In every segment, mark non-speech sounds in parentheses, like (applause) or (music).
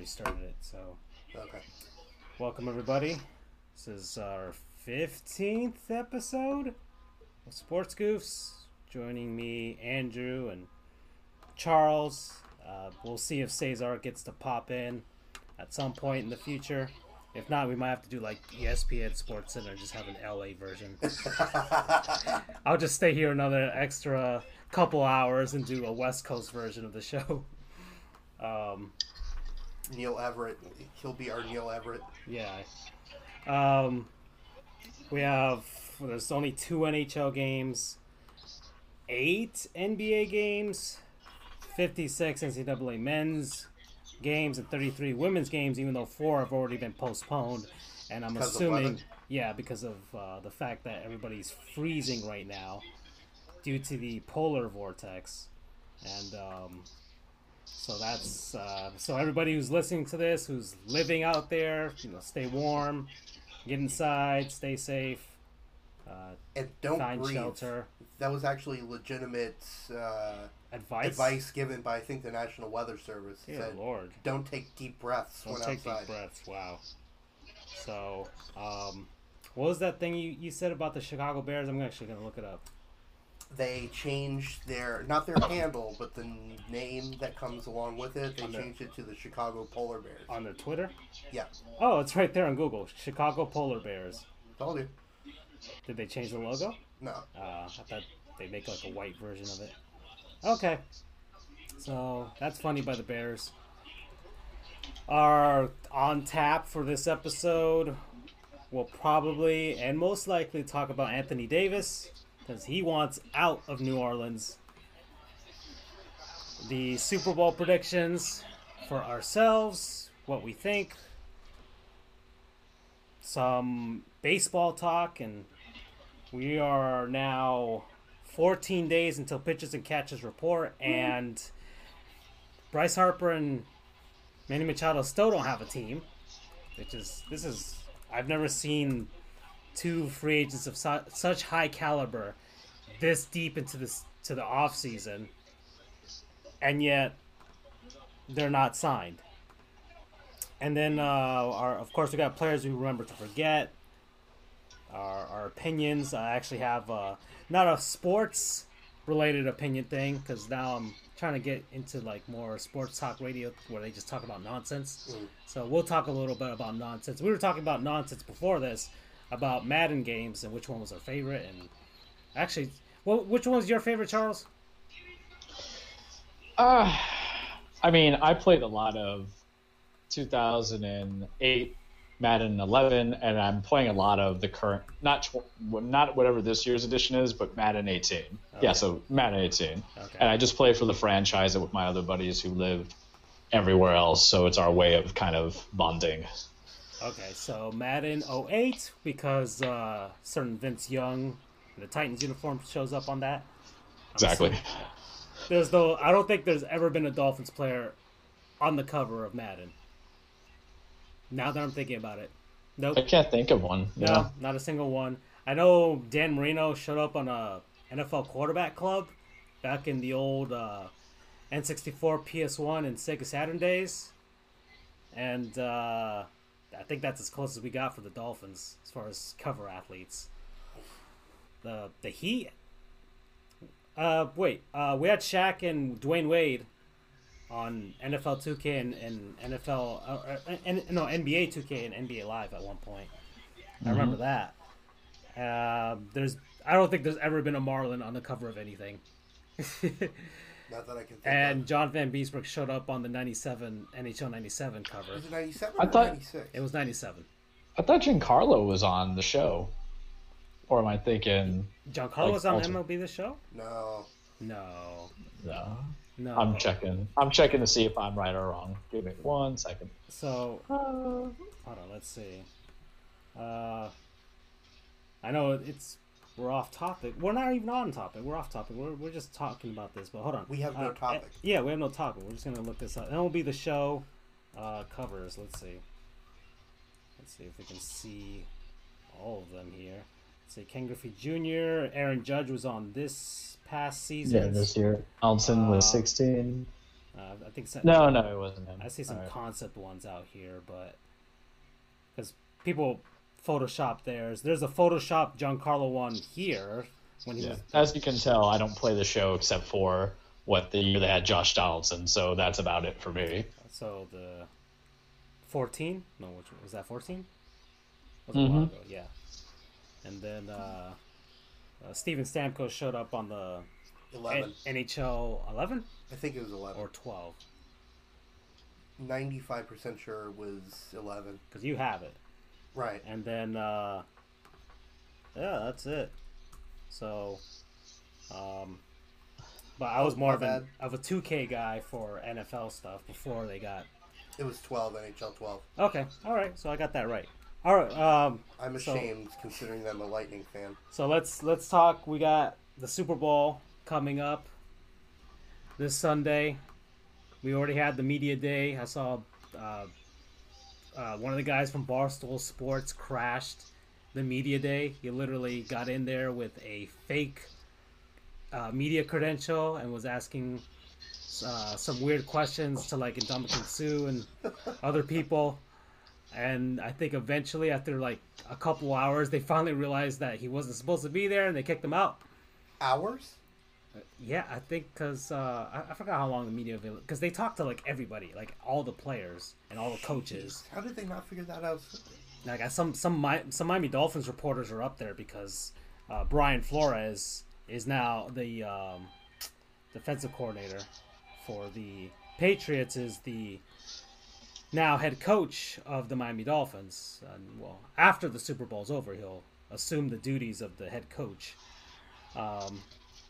already started it. So, Okay. welcome everybody. This is our fifteenth episode of Sports Goofs. Joining me, Andrew and Charles. Uh, we'll see if Cesar gets to pop in at some point in the future. If not, we might have to do like ESPN Sports Center, just have an LA version. (laughs) I'll just stay here another extra couple hours and do a West Coast version of the show. Um, Neil Everett. He'll be our Neil Everett. yeah. Um, we have well, there's only two NHL games, eight NBA games, 56 NCAA men's games, and 33 women's games. Even though four have already been postponed, and I'm Because assuming, yeah, because of uh, the fact that everybody's freezing right now due to the polar vortex, and um, so that's uh, so everybody who's listening to this, who's living out there, you know, stay warm, get inside, stay safe, uh, And don't find breathe. shelter. That was actually legitimate uh, Advice. advice given by I think the National Weather Service. It Dear said, Lord. Don't take deep breaths Don't when take outside. deep breaths. Wow. So, um, what was that thing you, you said about the Chicago Bears? I'm actually gonna look it up. They changed their not their handle, but the name that comes along with it. They On the- changed it to the Chicago Polar Bears. On their Twitter? Yeah, Oh, it's right there on Google. Chicago Polar Bears. told you. Did they change the logo? No, Uh, I thought they make like a white version of it. Okay. So that's funny by the Bears. Are on tap for this episode. We'll probably and most likely talk about Anthony Davis because he wants out of New Orleans. The Super Bowl predictions for ourselves, what we think, some baseball talk, and we are now 14 days until pitches and catches report, and Bryce Harper and Manny Machado still don't have a team, which is this is I've never seen two free agents of su- such high caliber this deep into this to the off season, and yet they're not signed. And then, uh, our, of course, we got players we remember to forget our, our opinions. I actually have uh, not a sports related opinion thing because now I'm trying to get into like more sports talk radio where they just talk about nonsense. So we'll talk a little bit about nonsense. We were talking about nonsense before this about Madden games and which one was our favorite. And actually, well, which one was your favorite, Charles? Uh, I mean, I played a lot of 2008 Madden 11, and I'm playing a lot of the current, not tw- not whatever this year's edition is, but Madden 18. Yeah, so Madden 18. Okay. And I just play for the franchise with my other buddies who live everywhere else, so it's our way of kind of bonding. Okay, so Madden 08 because uh, certain Vince Young in the Titans uniform shows up on that. I'm Exactly. There's no. I don't think there's ever been a Dolphins player on the cover of Madden. Now that I'm thinking about it, nope. I can't think of one. No, Yeah. not a single one. I know Dan Marino showed up on a NFL quarterback club back in the old uh, N64, PS1, and Sega Saturn days, and uh, I think that's as close as we got for the Dolphins as far as cover athletes. The the Heat. Uh, wait. Uh, we had Shaq and Dwyane Wade on NFL 2K and, and NFL, uh, uh, and, no NBA 2K and NBA Live at one point. I remember that. Um, there's, I don't think there's ever been a Marlin on the cover of anything. (laughs) not that I can think and of. John Vanbiesbrouck showed up on the '97 NHL '97 cover. Was it 97 I or thought- 96? It was '97. I thought Giancarlo was on the show. Or am I thinking. Giancarlo Like, was on also- MLB The Show. No. No, No. no. I'm checking. I'm checking to see if I'm right or wrong. Give me one second. So, hold on. Let's see. Uh, I know it's we're off topic. We're not even on topic. We're off topic. We're, we're just talking about this. But hold on. We have no Uh, topic. eh, Yeah, we have no topic. We're just gonna look this up. And it will be the show uh, covers. Let's see. Let's see if we can see all of them here. Let's see. Ken Griffey Jr. Aaron Judge was on this past season. Yeah, this year. Alton was Uh, 16. Uh, I think some, No, no, it wasn't him. I see some All right. concept ones out here, but because people Photoshop theirs. There's a Photoshop Giancarlo one here when he Yeah. was. As you can tell, I don't play the show except for what the year they had Josh Donaldson, so that's about it for me. So the 14? No, which was that 14? Was a while Mhm. ago, yeah. And then uh, uh, Steven Stamkos showed up on the Eleven. N- NHL 11 I think it was eleven. or 12 Ninety-five percent sure it was eleven. because you have it. Right. And then, uh, yeah, that's it. So, um, but I was more my of, an, of a 2K guy for NFL stuff before they got. It was twelve. NHL twelve. Okay, all right, so I got that right. All right, um, I'm So- ashamed considering that I'm a Lightning fan. so let's let's talk. We got the Super Bowl coming up this Sunday. We already had the media day. I saw uh, uh, one of the guys from Barstool Sports crashed the media day. He literally got in there with a fake uh, media credential and was asking uh, some weird questions to like Ndamukong Suh and (laughs) other people. And I think eventually, after like a couple hours, they finally realized that he wasn't supposed to be there, and they kicked him out. Hours? Yeah, I think because uh, I, I forgot how long the media because they talked to like everybody, like all the players and all the coaches. How did they not figure that out? Like I- some some Mi- some Miami Dolphins reporters are up there because uh, Brian Flores is now the um, defensive coordinator for the Patriots. Is the now head coach of the Miami Dolphins. And, well, after the Super Bowl's over, he'll assume the duties of the head coach. Um,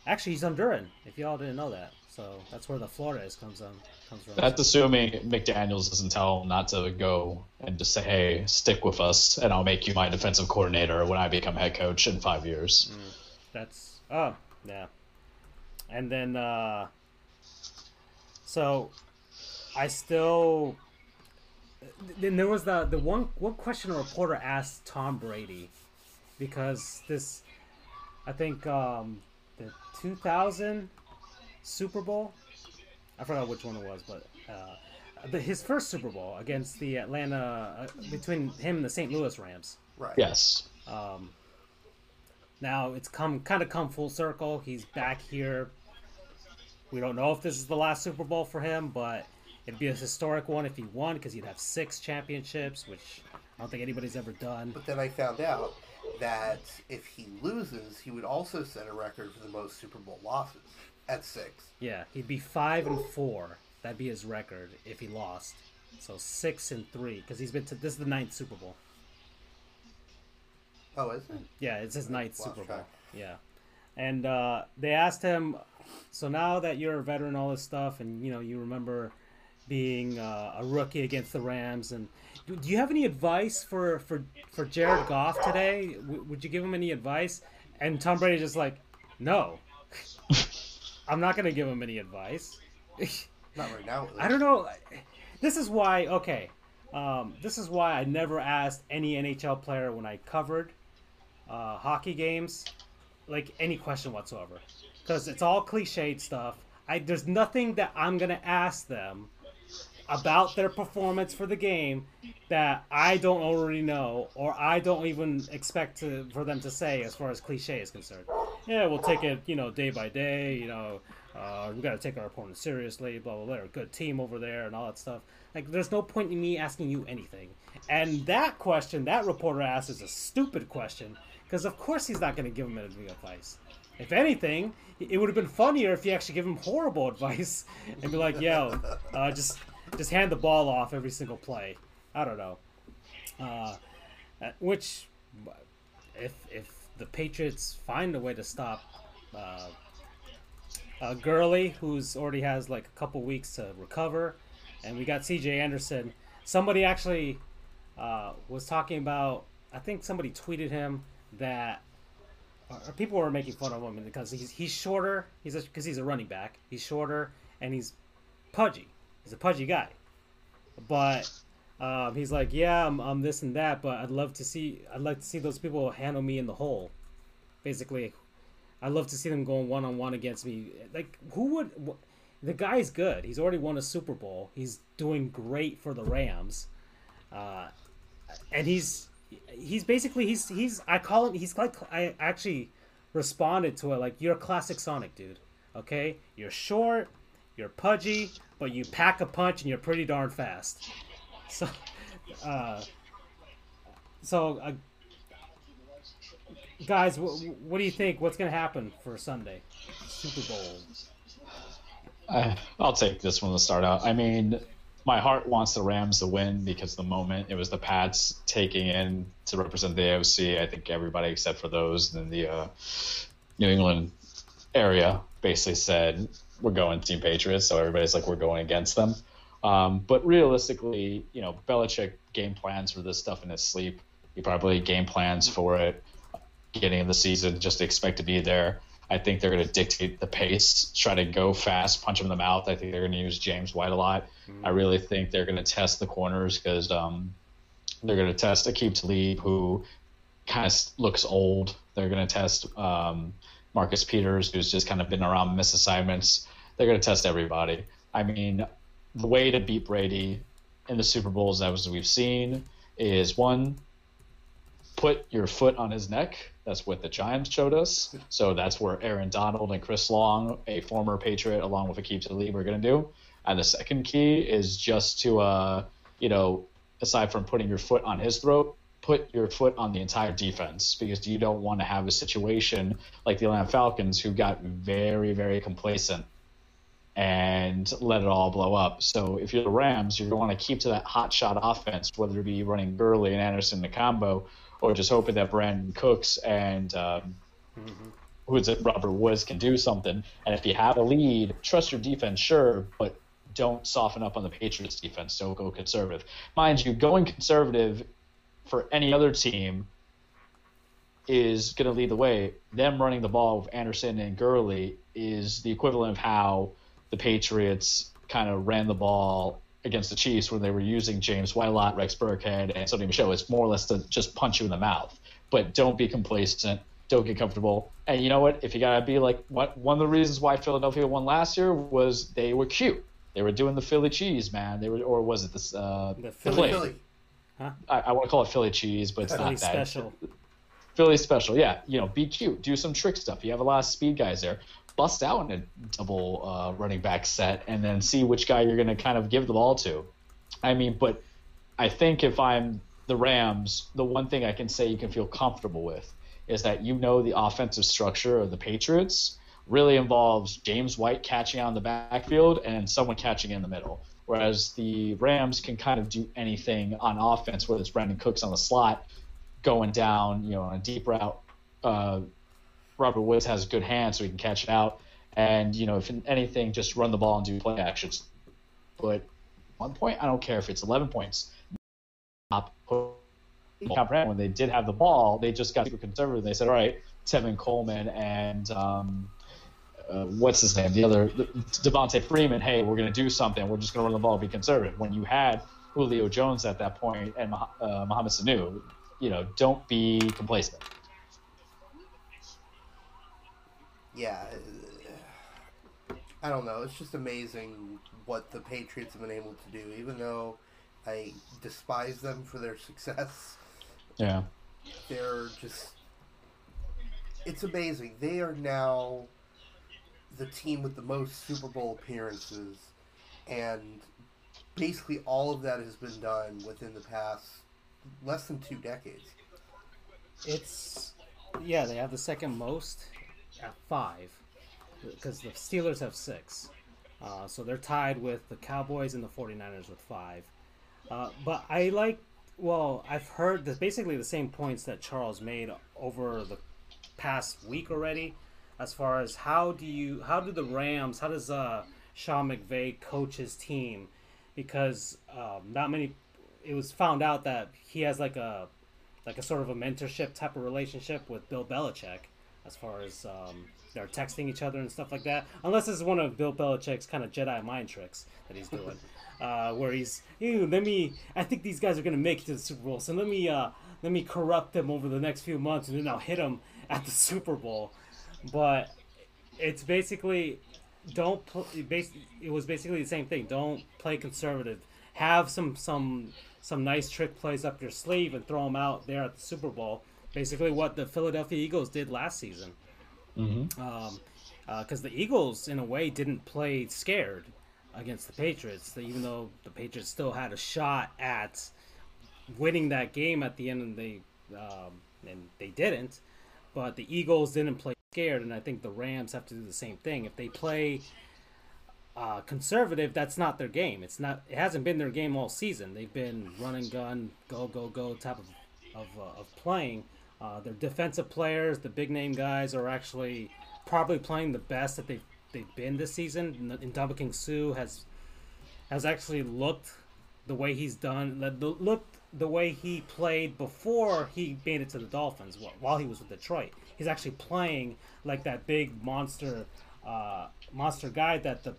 actually, he's Honduran. If y'all didn't know that, so that's where the Flores comes on comes from. That's assuming McDaniels doesn't tell him not to go and just say, "Hey, stick with us, and I'll make you my defensive coordinator when I become head coach in five years." That's oh yeah, and then uh, so I still then there was the the one one question a reporter asked Tom Brady because this I think um, 2000 Super Bowl I forgot which one it was but uh, the, his first Super Bowl against the Atlanta uh, between him and the St. Louis Rams. Right. Yes. Um, now it's come kind of come full circle. He's back here. We don't know if this is the last Super Bowl for him, but it'd be a historic one if he won because he'd have six championships, which I don't think anybody's ever done. But then I found out that if he loses, he would also set a record for the most Super Bowl losses at six. Yeah, he'd be five and four. That'd be his record if he lost. So six and three because he's been to this is the ninth Super Bowl. Oh, is it? Yeah, it's his ninth Lost Super Bowl. track. Yeah, and uh, they asked him, so now that you're a veteran, all this stuff, and you know you remember being uh, a rookie against the Rams, and do, you have any advice for for for Jared Goff today? W- would you give him any advice? And Tom Brady just like, no, (laughs) I'm not gonna give him any advice. (laughs) Not right now. I don't know. This is why. Okay, um, this is why I never asked any NHL player when I covered uh, hockey games, like any question whatsoever, because it's all cliched stuff. I there's nothing that I'm gonna ask them about their performance for the game that I don't already know or I don't even expect to for them to say as far as cliche is concerned. Yeah, we'll take it, you know, day by day. You know, uh, we got to take our opponent seriously. Blah blah blah. They're a good team over there and all that stuff. Like, there's no point in me asking you anything. And that question that reporter asked is a stupid question because of course he's not going to give him any advice. If anything, it would have been funnier if you actually give him horrible (laughs) advice and be like, "Yo, uh, just just hand the ball off every single play." I don't know. Uh, which, if if the Patriots find a way to stop uh, uh, Gurley, who's already has like a couple weeks to recover, and we got C.J. Anderson. Somebody actually uh, was talking about. I think somebody tweeted him that people were making fun of him because he's he's shorter. He's because he's a running back. He's shorter and he's pudgy. He's a pudgy guy. But um, he's like, yeah, I'm, I'm this and that, but I'd love to see I'd like to see those people handle me in the hole. Basically, I'd love to see them going one on one against me. Like, who would? wh- the guy's good. He's already won a Super Bowl. He's doing great for the Rams, uh, and he's he's basically he's he's I call him he's like I actually responded to it like you're a classic Sonic dude. Okay, you're short, you're pudgy, but you pack a punch and you're pretty darn fast. So, uh, so uh, guys, what do you think? What's gonna happen for Sunday, Super Bowl? I, I'll take this one to start out. I mean, my heart wants the Rams to win because the moment it was the Pats taking in to represent the AOC, I think everybody except for those in the uh, New England area basically said we're going Team Patriots. So everybody's like we're going against them. Um, but realistically, you know, Belichick game plans for this stuff in his sleep. He probably game plans for it beginning of the season just to expect to be there. I think they're going to dictate the pace, try to go fast, punch him in the mouth. I think they're going to use James White a lot. Mm-hmm. I really think they're going to test the corners because um, they're going to test Aqib Talib, who kind of looks old. They're going to test um, Marcus Peters, who's just kind of been around miss assignments. They're going to test everybody. I mean, the way to beat Brady in the Super Bowls, as we've seen, is one, put your foot on his neck that's what the Giants showed us. So that's where Aaron Donald and Chris Long, a former Patriot, along with Aqib Talib, are going to do. And the second key is just to, uh, you know, aside from putting your foot on his throat, put your foot on the entire defense because you don't want to have a situation like the Atlanta Falcons who got very, very complacent and let it all blow up. So if you're the Rams, you're going to want to keep to that hot shot offense, whether it be running Gurley and Anderson in the combo or just hoping that Brandin Cooks and um, mm-hmm. who's it, Robert Woods can do something. And if you have a lead, trust your defense, sure, but don't soften up on the Patriots defense. Don't go conservative. Mind you, going conservative for any other team is going to lead the way. Them running the ball with Anderson and Gurley is the equivalent of how the Patriots kind of ran the ball against the Chiefs when they were using James White, Rex Burkhead, and Sony Michel. It's more or less to just punch you in the mouth. But don't be complacent. Don't get comfortable. And you know what? If you gotta be like, what one of the reasons why Philadelphia won last year was they were cute. They were doing the Philly cheese, man. They were, or was it this? Uh, the Philly. Philly. Huh? I, I want to call it Philly cheese, but it's Philly not that. special. Philly special, yeah. You know, be cute, do some trick stuff. You have a lot of speed guys there bust out in a double uh, running back set and then see which guy you're going to kind of give the ball to. I mean, but I think if I'm the Rams, the one thing I can say you can feel comfortable with is that you know the offensive structure of the Patriots really involves James White catching on the backfield and someone catching in the middle. Whereas the Rams can kind of do anything on offense, whether it's Brandin Cooks on the slot, going down, you know, on a deep route, uh, Robert Woods has a good hands, so he can catch it out. And you know, if anything, just run the ball and do play actions. But one point, I don't care if it's 11 points. When they did have the ball, they just got super conservative. They said, "All right, Tevin Coleman and um, uh, what's his name? The other Devonta Freeman. Hey, we're going to do something. We're just going to run the ball, be conservative." When you had Julio Jones at that point and uh, Mohamed Sanu, you know, don't be complacent. Yeah, I don't know. It's just amazing what the Patriots have been able to do, even though I despise them for their (laughs) success. Yeah. They're just. It's amazing. They are now the team with the most Super Bowl appearances, and basically all of that has been done within the past less than two decades. It's. Yeah, they have the second most at five because the Steelers have six. Uh, so they're tied with the Cowboys and the 49ers with five. Uh, but I like, well, I've heard basically the same points that Charles made over the past week already, as far as how do you, how do the Rams, how does uh, Sean McVay coach his team? Because um, not many, it was found out that he has like a, like a sort of a mentorship type of relationship with Bill Belichick as far as um, they're texting each other and stuff like that. Unless it's one of Bill Belichick's kind of Jedi mind tricks that he's doing, (laughs) uh, where he's, Ew, let me. I think these guys are gonna make it to the Super Bowl, so let me, uh, let me corrupt them over the next few months, and then I'll hit them at the Super Bowl. But it's basically don't pl- it was basically the same thing. Don't play conservative. Have some some some nice trick plays up your sleeve and throw them out there at the Super Bowl. Basically, what the Philadelphia Eagles did last season. Mm-hmm. Um, because uh, the Eagles, in a way, didn't play scared against the Patriots, even though the Patriots still had a shot at winning that game at the end, and they um, and they didn't. But the Eagles didn't play scared, and I think the Rams have to do the same thing. If they play uh, conservative, that's not their game. It's not. It hasn't been their game all season. They've been run and gun, go go go type of of, uh, of playing. Uh, their defensive players, the big name guys, are actually probably playing the best that they've they've been this season. And Ndamukong Suh has has actually looked the way he's done, looked the way he played before he made it to the Dolphins while he was with Detroit. He's actually playing like that big monster uh, monster guy that the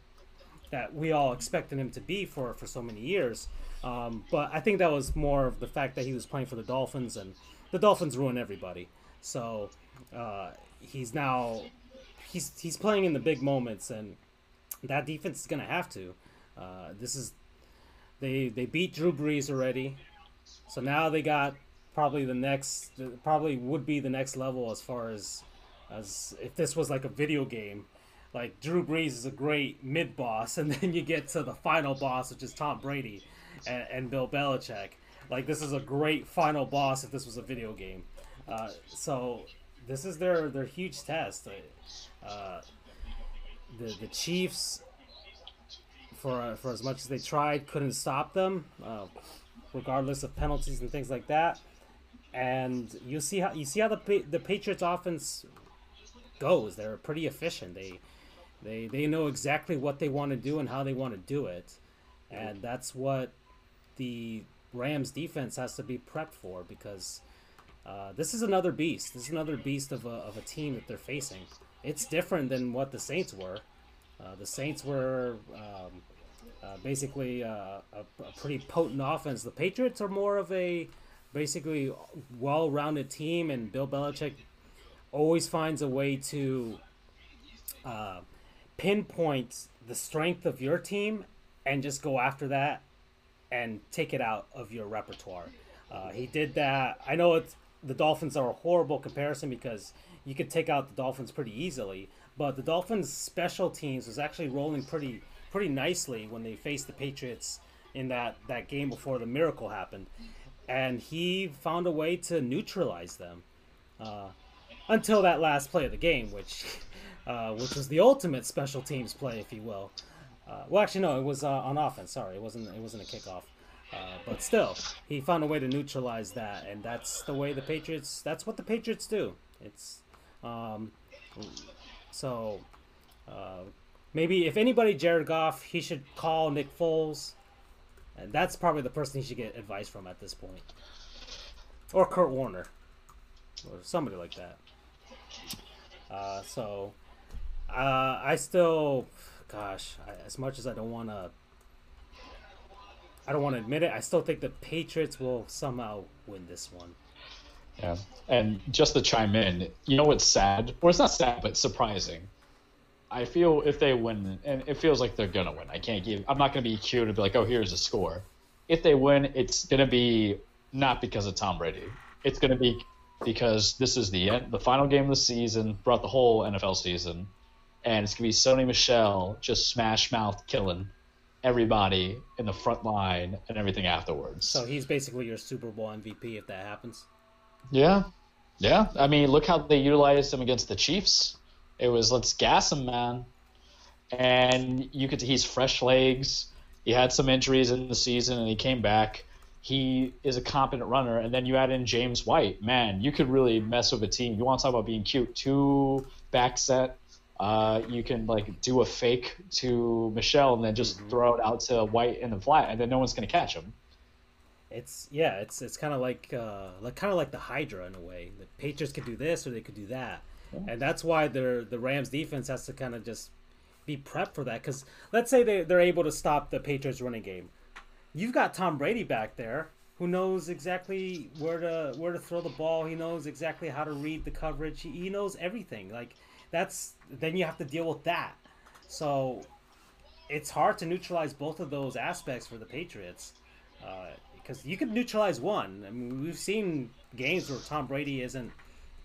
that we all expected him to be for for so many years. Um, but I think that was more of the fact that he was playing for the Dolphins, and the Dolphins ruin everybody. So uh, he's now he's he's playing in the big moments, and that defense is gonna have to. Uh, this is they they beat Drew Brees already, so now they got probably the next probably would be the next level as far as as if this was like a video game like Drew Brees is a great mid boss, (laughs) and then you get to the final boss, which is Tom Brady and, and Bill Belichick. Like this is a great final boss if this was a video game. Uh, so this is their their huge test. Uh, the the Chiefs, for for as much as they tried, couldn't stop them, uh, regardless of penalties and things like that. And you see how you see how the the Patriots offense goes. They're pretty efficient. They they they know exactly what they want to do and how they want to do it, and that's what the Rams defense has to be prepped for because uh, this is another beast. This is another beast of a of a team that they're facing. It's different than what the Saints were. Uh, the Saints were um, uh, basically uh, a, a, pretty potent offense. The Patriots are more of a basically well-rounded team, and Bill Belichick always finds a way to uh, pinpoint the strength of your team and just go after that and take it out of your repertoire. Uh, he did that. I know it's the Dolphins are a horrible comparison because you could take out the Dolphins pretty easily, but the Dolphins' special teams was actually rolling pretty pretty nicely when they faced the Patriots in that, that game before the miracle happened, and he found a way to neutralize them uh, until that last play of the game, which (laughs) uh, which was the ultimate special teams play, if you will. Uh, well, actually, no, it was uh, on offense. Sorry, it wasn't. It wasn't a kickoff. Uh, but still, he found a way to neutralize that, and that's the way the Patriots. That's what the Patriots do. It's um, so uh, maybe if anybody, Jared Goff, he should call Nick Foles, and that's probably the person he should get advice from at this point, or Kurt Warner, or somebody like that. Uh, so uh, I still, gosh, I, as much as I don't want to, I don't want to admit it. I still think the Patriots will somehow win this one. Yeah, and just to chime in, you know what's sad, or it's not sad, but surprising. I feel if they win, and it feels like they're gonna win. I can't give. I'm not gonna be cute and be like, "Oh, here's a score." If they win, it's gonna be not because of Tom Brady. It's gonna be because this is the end, the final game of the season throughout the whole NFL season and it's gonna be Sony Michel just smash mouth killing everybody in the front line and everything afterwards. So he's basically your Super Bowl MVP if that happens. Yeah, yeah. I mean, look how they utilized him against the Chiefs. It was let's gas him, man. And you could he's fresh legs. He had some injuries in the season, and he came back. He is a competent runner, and then you add in James White. Man, you could really mess with a team. You want to talk about being cute? Two back set uh, you can like do a fake to Michel and then just mm-hmm. throw it out to White in the flat, and then no one's gonna catch him. It's yeah, it's it's kind of like uh, like kind of like the Hydra in a way. The Patriots could do this or they could do that, yeah. and that's why their the Rams defense has to kind of just be prepped for that. Because let's say they they're able to stop the Patriots running game, you've got Tom Brady back there who knows exactly where to where to throw the ball. He knows exactly how to read the coverage. He, he knows everything. Like that's then you have to deal with that. So it's hard to neutralize both of those aspects for the Patriots. Uh, because you could neutralize one. I mean, we've seen games where Tom Brady isn't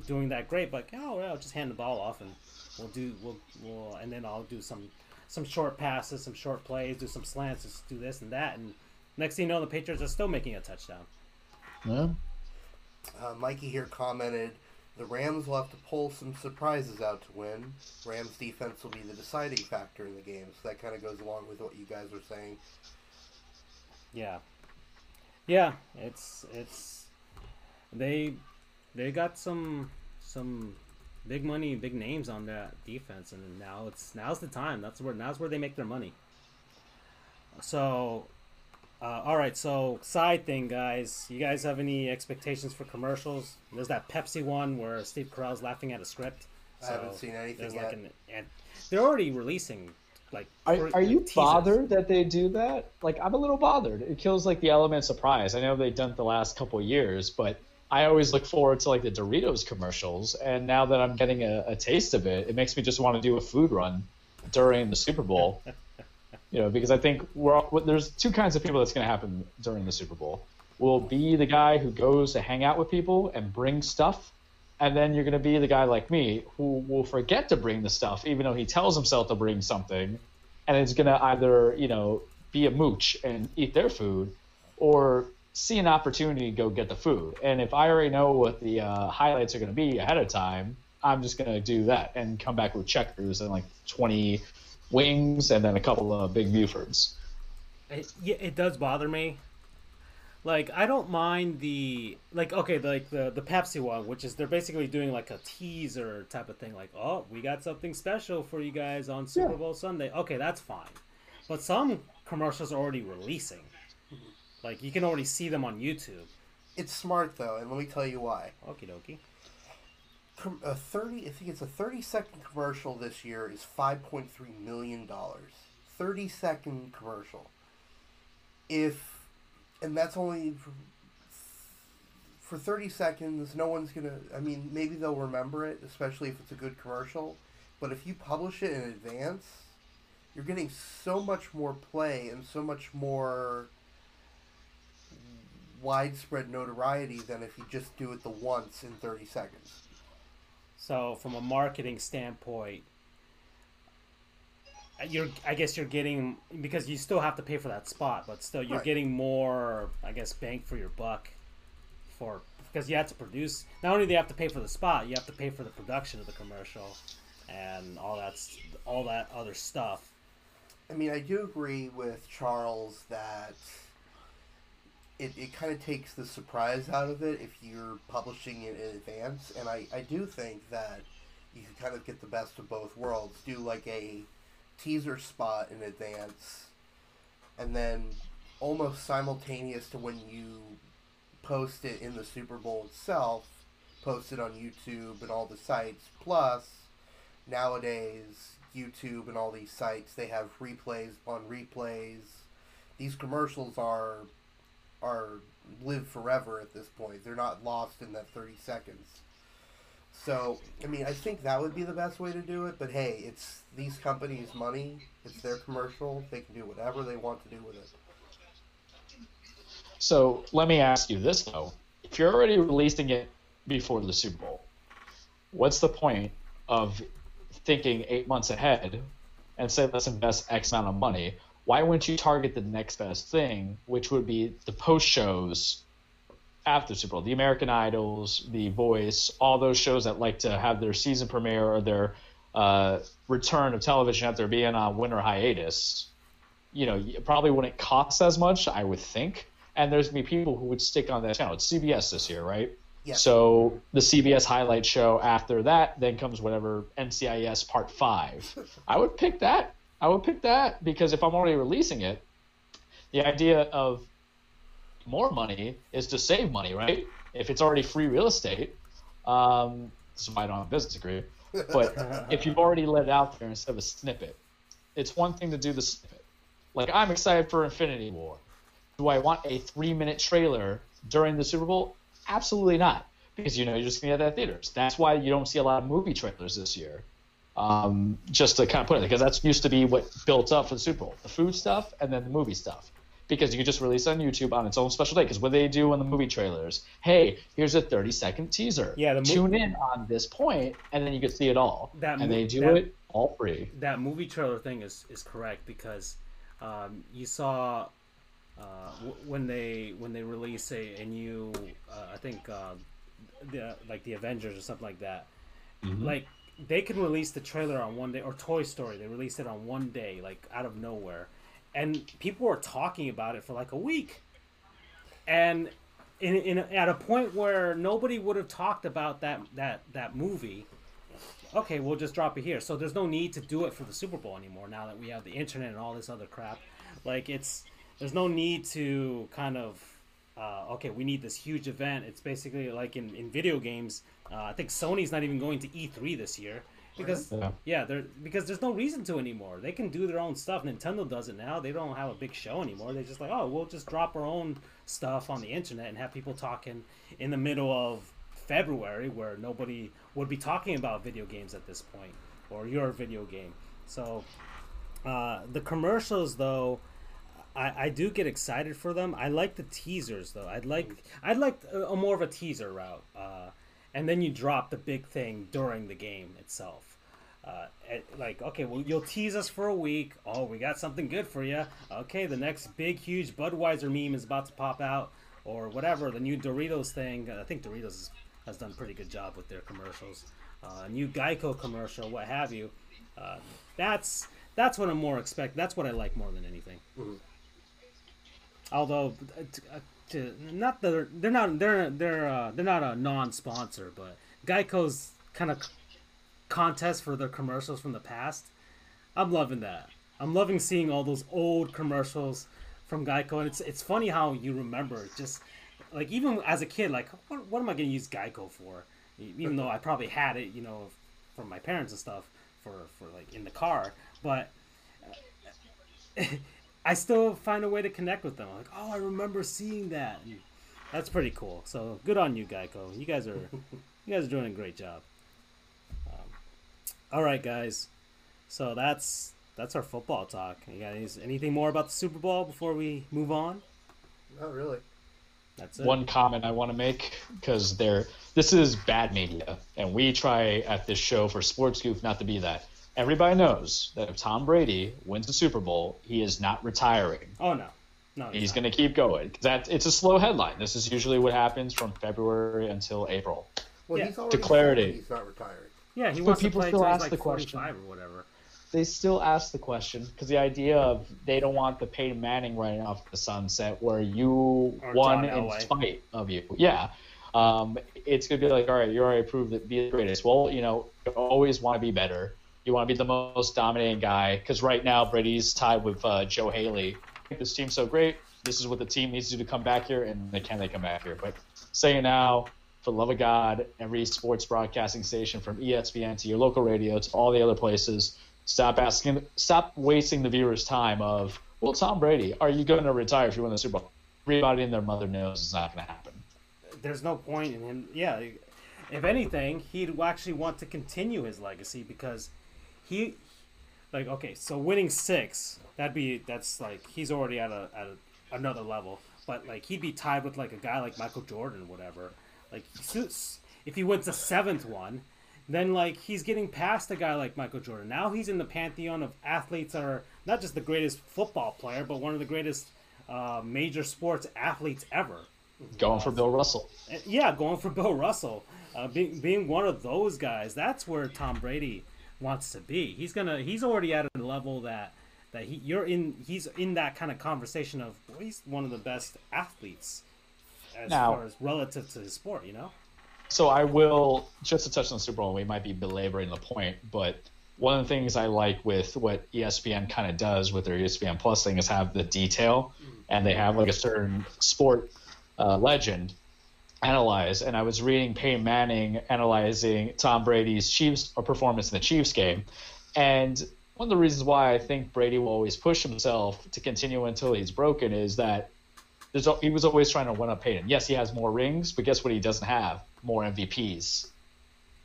doing that great, but oh well, just hand the ball off and we'll do we'll, we'll and then I'll do some some short passes, some short plays, do some slants, just do this and that, and next thing you know, the Patriots are still making a touchdown. Yeah. Uh, Mikey here commented, the Rams will have to pull some surprises out to win. Rams defense will be the deciding factor in the game, so that kind of goes along with what you guys were saying. Yeah, yeah, it's it's they they got some some big money, big names on that defense, and now it's now's the time. That's where now's where they make their money. So, uh, all right. So side thing, guys. You guys have any expectations for commercials? There's that Pepsi one where Steve Carell's laughing at a script. I haven't seen anything there's yet. Like an, and they're already releasing like. Are, pre- are you teasers. bothered that they do that? Like, I'm a little bothered. It kills like the element of surprise. I know they've done it the last couple of years, but I always look forward to like the Doritos commercials, and now that I'm getting a, a taste of it, it makes me just want to do a food run during the Super Bowl. (laughs) you know, because I think we're all, there's two kinds of people that's going to happen during the Super Bowl. Will be the guy who goes to hang out with people and bring stuff, and then you're going to be the guy like me who will forget to bring the stuff, even though he tells himself to bring something, and it's going to either you know be a mooch and eat their food, or see an opportunity to go get the food. And if I already know what the uh, highlights are going to be ahead of time, I'm just going to do that and come back with checkers and like 20 wings and then a couple of big Bufords. It, yeah, it does bother me. Like I don't mind the like okay like the the Pepsi one, which is they're basically doing like a teaser type of thing. Like oh we got something special for you guys on Super Yeah. Bowl Sunday. Okay, that's fine. But some commercials are already releasing. Like you can already see them on YouTube. It's smart though, and let me tell you why. Okie dokie. A thirty, I think it's a thirty-second commercial this year is five point three million dollars. Thirty-second commercial. If, and that's only for, for thirty seconds. No one's gonna. I mean, maybe they'll remember it, especially if it's a good commercial. But if you publish it in advance, you're getting so much more play and so much more widespread notoriety than if you just do it the once in 30 seconds. So from a marketing standpoint, you're I guess you're getting because you still have to pay for that spot, but still you're Right. getting more I guess bang for your buck for because you have to produce not only do you have to pay for the spot, you have to pay for the production of the commercial and all that all that other stuff. I mean, I do agree with Charles that it, it kind of takes the surprise out of it if you're publishing it in advance. And I, I do think that you can kind of get the best of both worlds. Do like a teaser spot in advance, and then almost simultaneous to when you post it in the Super Bowl itself, post it on YouTube and all the sites. Plus, nowadays, YouTube and all these sites, they have replays on replays. These commercials are are live forever at this point. They're not lost in that 30 seconds. So, I mean, I think that would be the best way to do it, but hey, it's these companies' money. It's their commercial. They can do whatever they want to do with it. So let me ask you this though: if you're already releasing it before the Super Bowl, what's the point of thinking eight months ahead and say let's invest X amount of money? Why wouldn't you target the next best thing, which would be the post shows after Super Bowl, the American Idols, The Voice, all those shows that like to have their season premiere or their uh, return of television after being on winter hiatus? You know, it probably wouldn't cost as much, I would think. And there's gonna be people who would stick on that channel. It's CBS this year, right? Yeah. So the CBS highlight show after that, then comes whatever NCIS Part Five. I would pick that. I would pick that because if I'm already releasing it, the idea of more money is to save money, right? If it's already free real estate, um, this is why I don't have a business degree. But (laughs) if you've already let it out there instead of a snippet, it's one thing to do the snippet. Like I'm excited for Infinity War. Do I want a three-minute trailer during the Super Bowl? Absolutely not, because you know you're just gonna get that theaters. That's why you don't see a lot of movie trailers this year. Um, just to kind of put it, because that's used to be what built up for the Super Bowl, the food stuff and then the movie stuff. Because you could just release on YouTube on its own special day. Because what they do in the movie trailers, hey, here's a 30 second teaser. Yeah, the tune in on this point, and then you can see it all. That and they do that- it all free. that movie trailer thing is, is correct because um, you saw uh, w- when they when they release a, a new uh, I think uh, the like the Avengers or something like that like they can release the trailer on one day or Toy Story they released it on one day like out of nowhere and people were talking about it for like a week and in, in at a point where nobody would have talked about that that that movie okay, we'll just drop it here. So there's no need to do it for the Super Bowl anymore now that we have the internet and all this other crap. Like it's there's no need to kind of uh, okay, we need this huge event. It's basically like in, in video games. Uh, I think Sony's not even going to E3 this year because Yeah. yeah, they're because there's no reason to anymore. They can do their own stuff. Nintendo does it now. They don't have a big show anymore. They're just like oh, we'll just drop our own stuff on the internet and have people talking in the middle of February where nobody would be talking about video games at this point or your video game. So uh, the commercials though. I, I do get excited for them. I like the teasers though. I'd like I'd like a, a more of a teaser route, uh, and then you drop the big thing during the game itself. Uh, like okay, well you'll tease us for a week. Oh, we got something good for you. Okay, the next big huge Budweiser meme is about to pop out, or whatever. The new Doritos thing. I think Doritos has, done a pretty good job with their commercials. Uh, new Geico commercial, what have you. Uh, that's that's what I'm more expect. That's what I like more than anything. Although, uh, uh, to, not the they're not they're they're uh, they're not a non-sponsor, but Geico's kind of contest for their commercials from the past. I'm loving that. I'm loving seeing all those old commercials from Geico, and it's it's funny how you remember. Just like even as a kid, like what, what am I going to use Geico for? Even though I probably had it, you know, from my parents and stuff for for like in the car, but (laughs) I still find a way to connect with them. Like, oh, I remember seeing that. And that's pretty cool. So good on you, Geico. You guys are (laughs) you guys are doing a great job. Um, all right, guys. So that's that's our football talk. You guys anything more about the Super Bowl before we move on? Not really. That's it. one comment I want to make because there this is bad media, and we try at this show for Sports Goof not to be that. Everybody knows that if Tom Brady wins the Super Bowl, he is not retiring. Oh no, no. He's not. going to keep going. That it's a slow headline. This is usually what happens from February until April. Well, Yeah. he's already Declared it. He's not retiring. Yeah, he But wants to people play still ask like the question. or whatever. They still ask the question because the idea of they don't want the Peyton Manning running off the sunset where you Or won in spite of you. Yeah. Um, it's going to be like, all right, you already proved that be the greatest. Well, you know, you always want to be better. You want to be the most dominating guy because right now Brady's tied with uh, Joe Haley. This team's so great. This is what the team needs to do to come back here, and they can they come back here. But saying now, for the love of God, every sports broadcasting station from ESPN to your local radio to all the other places, stop asking, stop wasting the viewers' time of, well, Tom Brady, are you going to retire if you win the Super Bowl? Everybody and their mother knows it's not going to happen. There's no point in him. Yeah, if anything, he'd actually want to continue his legacy because he, like, okay, so winning six, that'd be that's like he's already at a at a, another level. But like he'd be tied with like a guy like Michael Jordan, or whatever. Like if he wins the seventh one, then like he's getting past a guy like Michael Jordan. Now he's in the pantheon of athletes that are not just the greatest football player, but one of the greatest uh, major sports athletes ever. Going for Bill Russell. Uh, Yeah, going for Bill Russell, uh, being being one of those guys. That's where Tom Brady wants to be. He's gonna. He's already at a level that that he you're in. He's in that kind of conversation of well, he's one of the best athletes as Now- far as relative to his sport. You know. So I will just to touch on the Super Bowl. We might be belaboring the point, but one of the things I like with what ESPN kind of does with their ESPN Plus thing is have the detail, and they have like a certain sport uh, legend analyze. And I was reading Peyton Manning analyzing Tom Brady's Chiefs or performance in the Chiefs game, and one of the reasons why I think Brady will always push himself to continue until he's broken is that there's, he was always trying to one up Peyton. Yes, he has more rings, but guess what? He doesn't have more MVPs.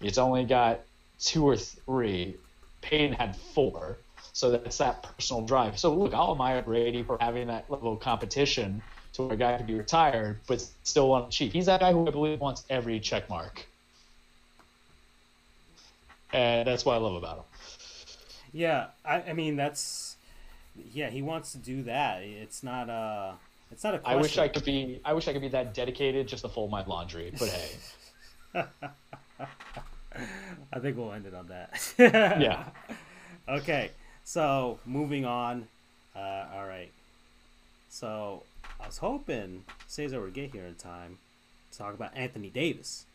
He's only got two or three, Peyton had four. So that's that personal drive. So look, I'll admire Brady for having that level of competition to where a guy could be retired but still want to cheat. He's that guy who I believe wants every check mark. And that's what I love about him. Yeah, I, I mean that's yeah, he wants to do that. It's not a it's not a question. I wish I could be I wish I could be that dedicated just to fold my laundry, but hey. (laughs) I think we'll end it on that. (laughs) yeah. Okay. So, moving on. Uh, all right. So, I was hoping Cesar would get here in time to talk about Anthony Davis.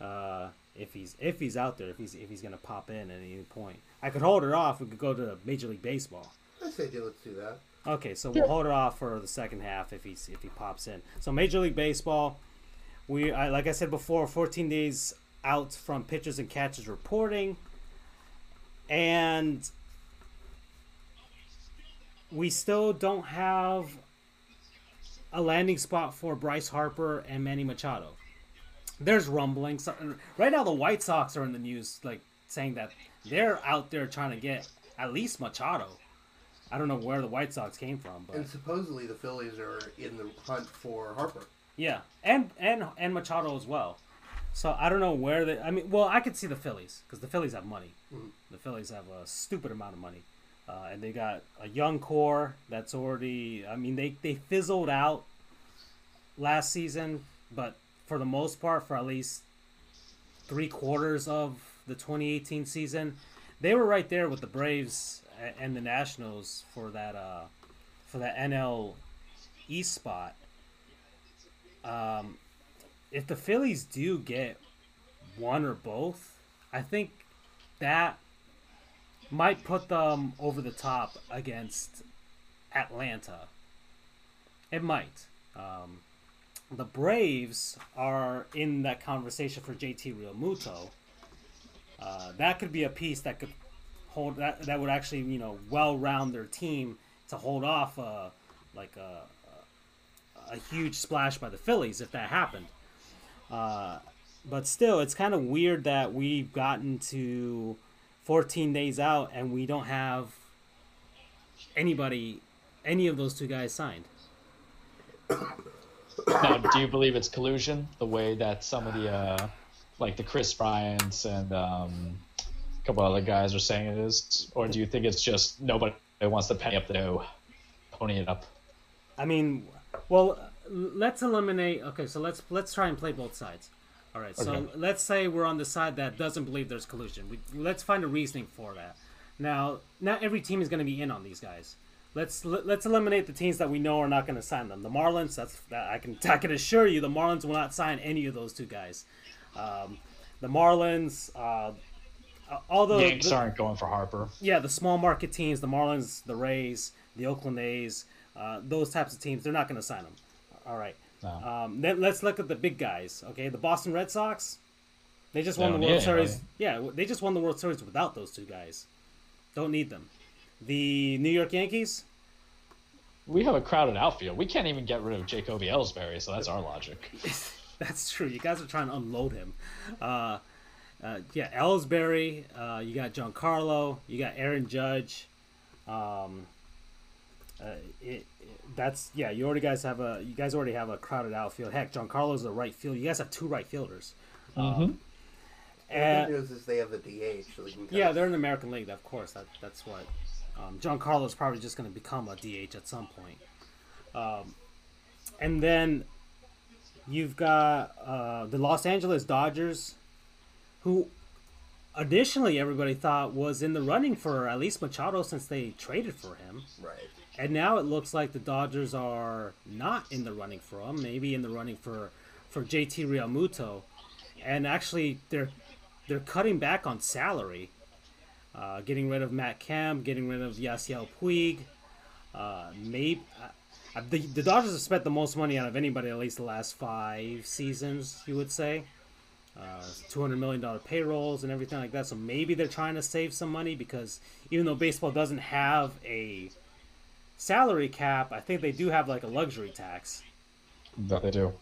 Uh, if he's if he's out there, if he's if he's gonna pop in at any point, I could hold it off. We could go to Major League Baseball. I say, do let's do that. Okay, so we'll hold it off for the second half if he's if he pops in. So Major League Baseball, we I, like I said before, 14 days out from pitchers and catchers reporting, and we still don't have a landing spot for Bryce Harper and Manny Machado. There's rumblings right now. The White Sox are in the news, like saying that they're out there trying to get at least Machado. I don't know where the White Sox came from, but And supposedly the Phillies are in the hunt for Harper. yeah, and and and Machado as well. So I don't know where they. I mean, well, I could see the Phillies because the Phillies have money. Mm. The Phillies have a stupid amount of money, uh, and they got a young core that's already. I mean, they they fizzled out last season, but for the most part, for at least three quarters of the 2018 season, they were right there with the Braves and the Nationals for that uh, for that NL East spot. Um, if the Phillies do get one or both, I think that might put them over the top against Atlanta. It might. Um, the Braves are in that conversation for JT Realmuto. Uh, that could be a piece that could hold that that would actually you know well round their team to hold off uh, like a a huge splash by the Phillies if that happened. Uh, but still, it's kind of weird that we've gotten to 14 days out and we don't have anybody, any of those two guys signed. Now, do you believe it's collusion? The way that some of the, uh, like the Kris Bryants and um, a couple other guys are saying it is, or do you think it's just nobody wants to pay up the pony it up? I mean, well, let's eliminate. Okay, so let's let's try and play both sides. All right, so Okay. let's say we're on the side that doesn't believe there's collusion. We, let's find a reasoning for that. Now, not every team is going to be in on these guys. Let's let, let's eliminate the teams that we know are not going to sign them. The Marlins, that's that I can (laughs) I can assure you, the Marlins will not sign any of those two guys. Um, the Marlins, uh, although Yanks the- aren't going for Harper. yeah, the small market teams, the Marlins, the Rays, the Oakland A's, uh, those types of teams, they're not going to sign them. All right. No. Um, then let's look at the big guys. Okay, the Boston Red Sox, they just won They the World Series. anybody. Yeah, they just won the World Series without those two guys. Don't need them. The New York Yankees, We have a crowded outfield. We can't even get rid of Jacoby Ellsbury, so that's our logic. (laughs) That's true. You guys are trying to unload him. Uh, uh, yeah, Ellsbury. Uh, you got Giancarlo. You got Aaron Judge. Um, uh, it- that's yeah. You already guys have a. You guys already have a crowded outfield. Heck, john Giancarlo's a right field. You guys have two right fielders. Um, The and, good news is they have the DH, so they can. yeah, they're in the American League. Of course, that that's what. Um, Giancarlo's probably just going to become a DH at some point. Um, and then you've got uh, the Los Angeles Dodgers, who additionally everybody thought was in the running for at least Machado since they traded for him. right. And now it looks like the Dodgers are not in the running for him. Maybe in the running for for JT Realmuto, and actually they're they're cutting back on salary, uh, getting rid of Matt Kemp, getting rid of Yasiel Puig. Uh, maybe uh, the the Dodgers have spent the most money out of anybody at least the last five seasons. You would say. Uh, two hundred million dollar payrolls and everything like that. So maybe they're trying to save some money because even though baseball doesn't have a salary cap, I think they do have like a luxury tax. That they do.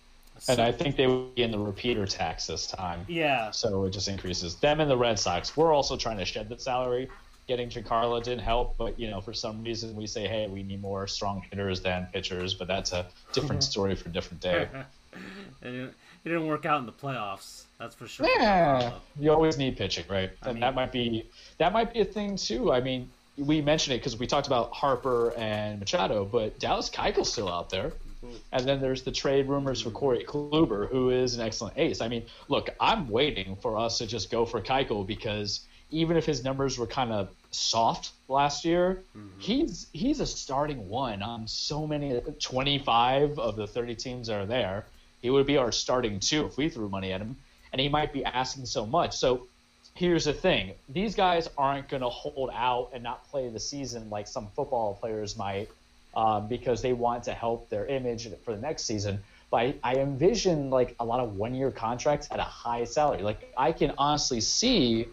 and I think they would be in the repeater tax this time. Yeah. So it just increases them and the Red Sox. We're also trying to shed the salary. Getting Giancarlo didn't help, but you know, for some reason we say, hey, we need more strong hitters than pitchers, but that's a different (laughs) story for a different day. (laughs) and it, it didn't work out in the playoffs. That's for sure. Yeah, you always need pitching, right? I And mean- that might be that might be a thing too. I mean, we mentioned it because we talked about Harper and Machado, but Dallas Keuchel's still out there. Mm-hmm. And then there's the trade rumors for Corey Kluber, who is an excellent ace. I mean, look, I'm waiting for us to just go for Keuchel because even if his numbers were kind of soft last year, mm-hmm. he's he's a starting one on so many 25 of the 30 teams that are there. He would be our starting two if we threw money at him, and he might be asking so much. So here's the thing: these guys aren't going to hold out and not play the season like some football players might, um, because they want to help their image for the next season. But I, I envision like a lot of one-year contracts at a high salary. Like I can honestly see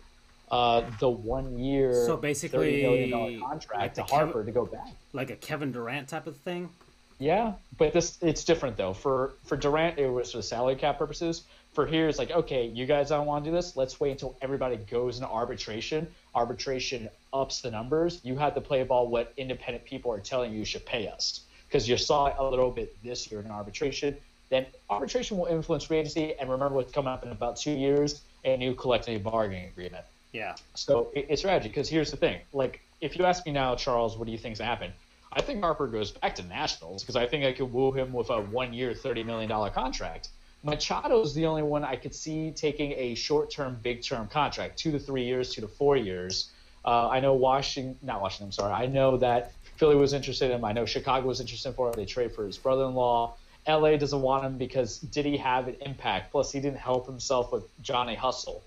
uh, the one-year, So basically, thirty million dollar contract like to Harper to go back. Like a Kevin Durant type of thing. Yeah, but this it's different though. For for Durant, it was for salary cap purposes. For here, it's like, okay, you guys don't want to do this. Let's wait until everybody goes into arbitration. Arbitration ups the numbers. You have to play ball what independent people are telling you should pay us because you saw it a little bit this year in arbitration. Then arbitration will influence free agency. And remember what's coming up in about two years: a new collective bargaining agreement. Yeah. So it, it's tragic because here's the thing: like, if you ask me now, Charles, what do you think's happened? I think Harper goes back to Nationals because I think I could woo him with a one-year, thirty million dollar contract. Machado's the only one I could see taking a short-term, big-term contract, two to three years, two to four years. Uh, I know Washington, not Washington. I'm sorry. I know that Philly was interested in him. I know Chicago was interested for him. They trade for his brother-in-law. LA doesn't want him because did he have an impact? Plus, he didn't help himself with Johnny Hustle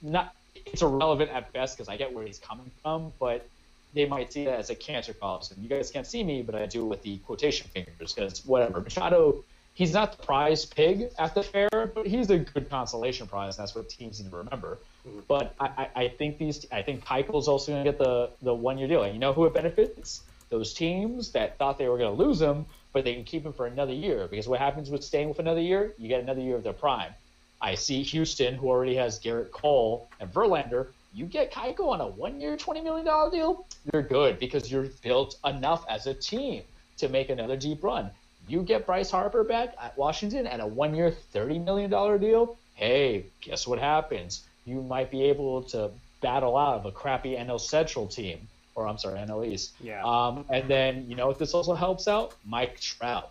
not it's irrelevant at best because I get where he's coming from, but they might see that as a cancer. And you guys can't see me, but I do with the quotation fingers because whatever. Machado, he's not the prize pig at the fair, but he's a good consolation prize. And that's what teams need to remember. Mm-hmm. But I, I, I think these, I think Keuchel's also going to get the the one year deal. And you know who it benefits? Those teams that thought they were going to lose him, but they can keep him for another year. Because what happens with staying with another year? You get another year of their prime. I see Houston, who already has Gerrit Cole and Verlander. You get Keuchel on a one-year, twenty million dollar deal. You're good because you're built enough as a team to make another deep run. You get Bryce Harper back at Washington at a one-year, thirty million dollar deal. Hey, guess what happens? You might be able to battle out of a crappy NL Central team, or I'm sorry, NL East. Yeah. Um, and then you know what this also helps out? Mike Trout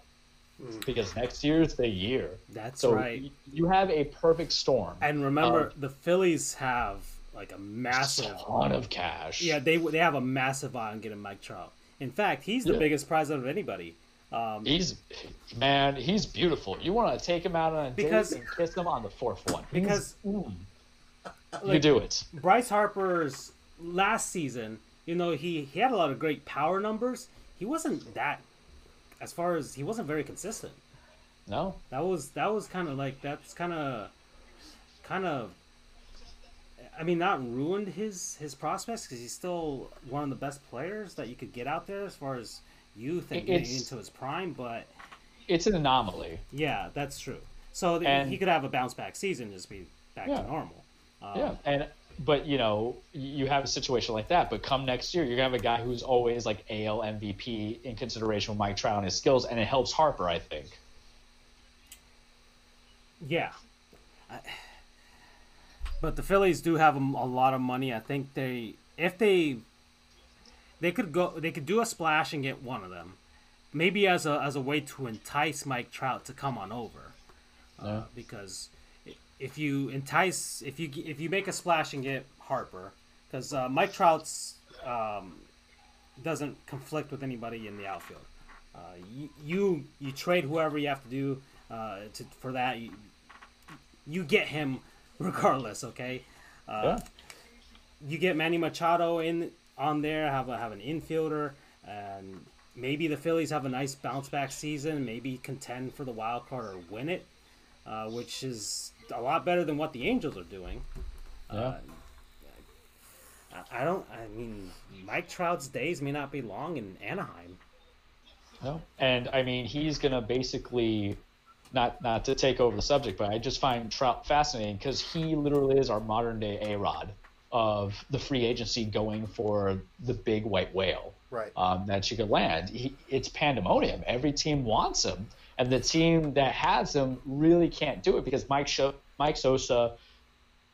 Mm. because next year's the year. That's So right. you have a perfect storm. And remember, Uh, the Phillies have like a massive. ton of cash. Yeah, they they have a massive eye on getting Mike Trout. In fact, he's the Yeah. biggest prize out of anybody. Um, He's man, he's beautiful. You want to take him out on a Because- date and kiss him on the fourth one. Because mm, you do it. Bryce Harper's last season, you know, he, he had a lot of great power numbers. He wasn't that, as far as he wasn't very consistent. No, That was that was kind of like that's kind of, kind of. I mean, not ruined his his prospects because he's still one of the best players that you could get out there as far as youth and getting into his prime. But it's an anomaly. yeah, that's true. So And- he could have a bounce back season, and just be back Yeah. to normal. Um, Yeah, and but you know you have a situation like that. But come next year, you're gonna have a guy who's always like AL MVP in consideration with Mike Trout and his skills, and it helps Harper, I think. Yeah. I, but the Phillies do have a, a lot of money. I think they, if they, they could go, they could do a splash and get one of them, maybe as a as a way to entice Mike Trout to come on over, uh, Yeah. because if you entice, if you if you make a splash and get Harper, because uh, Mike Trout's um, doesn't conflict with anybody in the outfield. Uh, you, you you trade whoever you have to do uh, to, for that. You, you get him (laughs) regardless. Okay. Uh, Yeah. You get Manny Machado in on there. Have a, have an infielder, and maybe the Phillies have a nice bounce back season. Maybe contend for the wild card or win it, uh, which is a lot better than what the Angels are doing. Yeah. I- I don't. I mean, Mike Trout's days may not be long in Anaheim. No. And I mean, he's going to basically not not to take over the subject, but I just find Trout fascinating because he literally is our modern day A Rod of the free agency going for the big white whale Right. um, that you could land. He, it's pandemonium. Every team wants him, and the team that has him really can't do it because Mike Sho- Mike Scioscia,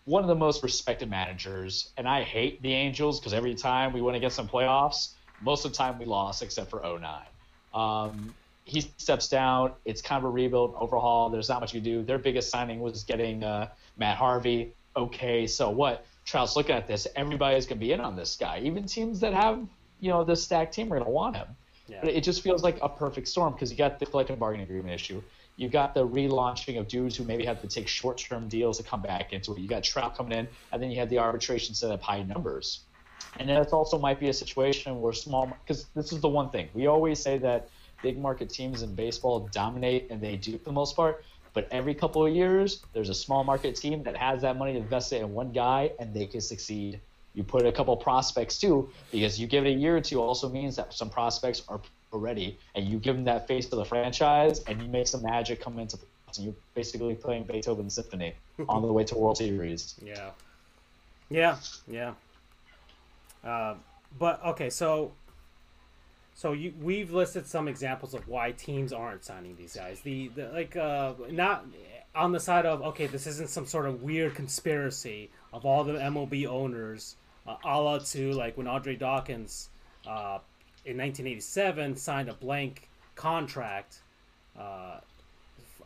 one of the most respected managers, and I hate the Angels because every time we went against some playoffs, most of the time we lost except for 09. Um, he steps down. It's kind of a rebuild, overhaul. There's not much you can do. Their biggest signing was getting uh, Matt Harvey. Okay, so what? Trout's looking at this. Everybody's gonna be in on this guy. Even teams that have you know this stacked team are gonna want him. Yeah. But it just feels like a perfect storm because you got the collective bargaining agreement issue. You've got the relaunching of dudes who maybe have to take short-term deals to come back into it. You got Trout coming in, and then you had the arbitration set up high numbers. And then it also might be a situation where small, because this is the one thing we always say that big market teams in baseball dominate, and they do for the most part. But every couple of years, there's a small market team that has that money invested in one guy, and they can succeed. You put a couple prospects too, because you give it a year or two also means that some prospects are ready, and you give them that face to the franchise, and you make some magic come into and you're basically playing Beethoven's Symphony (laughs) on the way to World Series. Yeah. Yeah, yeah. Uh, but okay, so so you we've listed some examples of why teams aren't signing these guys. The, the like uh, not on the side of okay, this isn't some sort of weird conspiracy of all the MLB owners, uh, a la to like when Andre Dawkins uh, in 1987 signed a blank contract uh,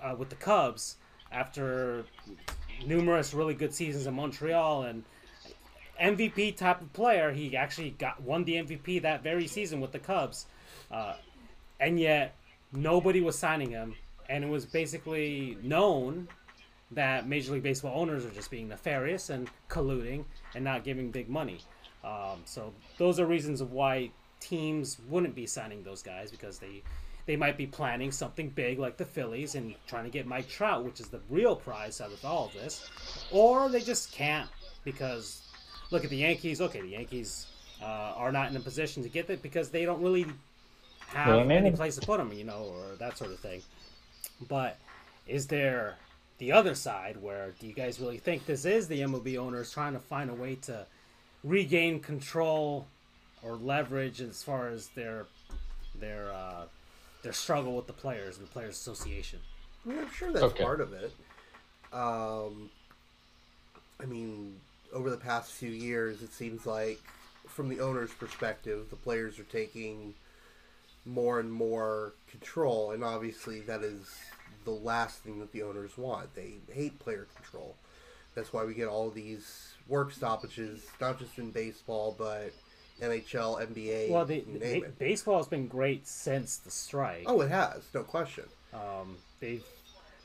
uh, with the Cubs after numerous really good seasons in Montreal and MVP type of player. He actually got won the MVP that very season with the Cubs, uh, and yet nobody was signing him, and it was basically known that Major League Baseball owners are just being nefarious and colluding and not giving big money. Um, so those are reasons of why teams wouldn't be signing those guys because they they might be planning something big like the Phillies and trying to get Mike Trout, which is the real prize out of all of this, or they just can't because look at the Yankees. Okay, the Yankees uh, are not in a position to get it because they don't really have Well, maybe- any place to put them, you know, or that sort of thing. But is there the other side where do you guys really think this is the MLB owners trying to find a way to regain control or leverage as far as their their uh, their struggle with the players and the players association? I mean, I'm sure that's Okay. part of it. Um, I mean, over the past few years, it seems like, from the owner's perspective, the players are taking more and more control, and obviously that is the last thing that the owners want. They hate player control. That's why we get all these work stoppages, not just in baseball, but NHL, NBA, Well, the, the it. baseball has been great since the strike. Oh, it has, no question. Um, they've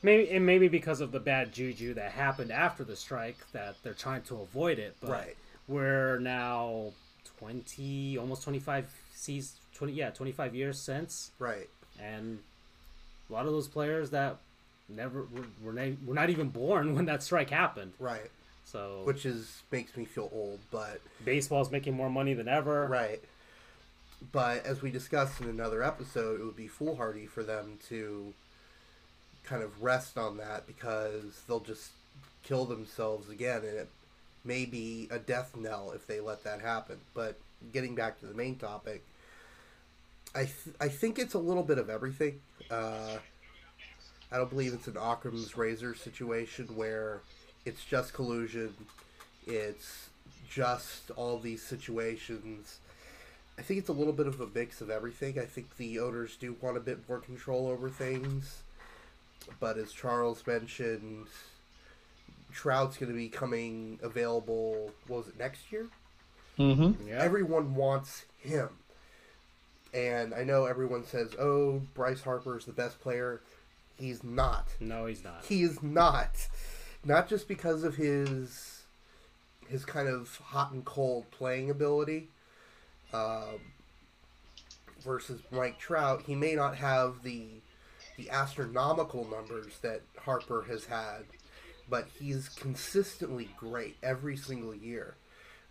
maybe and maybe because of the bad juju that happened after the strike that they're trying to avoid it. But Right. we're now twenty, almost twenty five seasons, twenty yeah, twenty five years since, Right. and a lot of those players that never were, were, were not even born (laughs) when that strike happened. Right. So Which is makes me feel old, but baseball's making more money than ever. Right. But as we discussed in another episode, it would be foolhardy for them to kind of rest on that because they'll just kill themselves again, and it may be a death knell if they let that happen. But getting back to the main topic, I th- I think it's a little bit of everything. Uh, I don't believe it's an Occam's razor situation where it's just collusion, it's just all these situations. I think it's a little bit of a mix of everything. I think the owners do want a bit more control over things, but as Charles mentioned, Trout's going to be coming available. What was it next year? Mm-hmm. Yeah. Everyone wants him. And I know everyone says, "Oh, Bryce Harper is the best player." He's not. no, he's not. He is not. Not just because of his his kind of hot and cold playing ability. Um, versus Mike Trout, he may not have the the astronomical numbers that Harper has had, but he's consistently great every single year.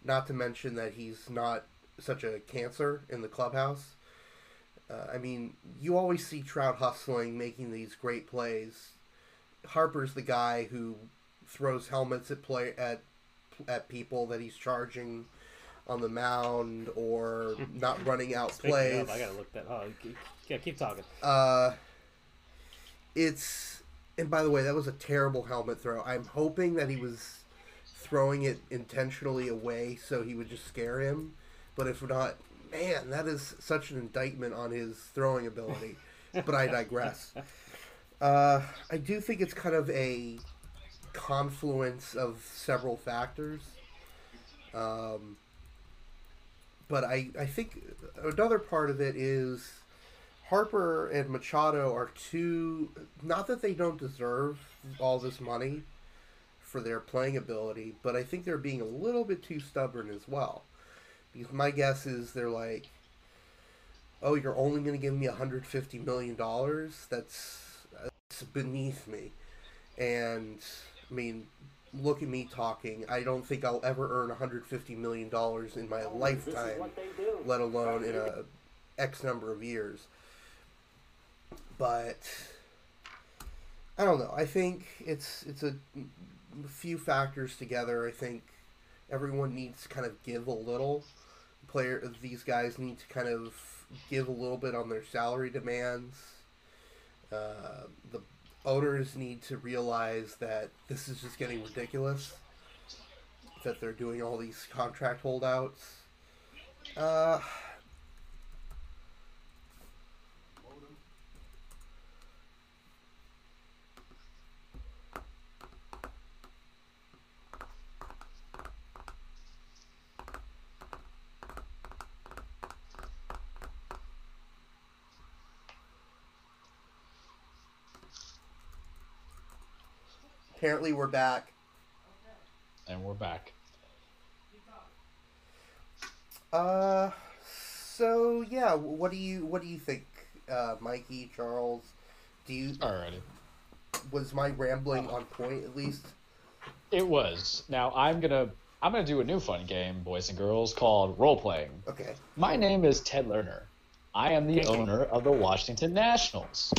Not to mention that he's not such a cancer in the clubhouse. Uh, I mean, you always see Trout hustling, making these great plays, Harper's the guy who throws helmets at play at at people that he's charging on the mound or (laughs) not running out Speaking plays. of, I gotta look that. Oh, keep, keep talking. Uh, it's and by the way, that was a terrible helmet throw. I'm hoping that he was throwing it intentionally away so he would just scare him. But if not, man, that is such an indictment on his throwing ability. but I digress. (laughs) Uh, I do think it's kind of a confluence of several factors. Um, but I, I think another part of it is Harper and Machado are two. Not that they don't deserve all this money for their playing ability, but I think they're being a little bit too stubborn as well. Because my guess is they're like, "Oh, you're only going to give me 150 million dollars? That's that's beneath me." And I mean, look at me talking. I don't think I'll ever earn 150 million dollars in my lifetime, let alone in a X number of years. But I don't know. I think it's it's a few factors together. I think everyone needs to kind of give a little. Player, these guys need to kind of give a little bit on their salary demands. Uh, the owners need to realize that this is just getting ridiculous. That they're doing all these contract holdouts. Uh, apparently, we're back. And we're back. Uh, so yeah, what do you what do you think, uh, Mikey Charles? Do you Alrighty. was my rambling on point at least? It was. Now I'm gonna I'm gonna do a new fun game, boys and girls, called role playing. Okay. My name is Ted Lerner. I am the owner of the Washington Nationals.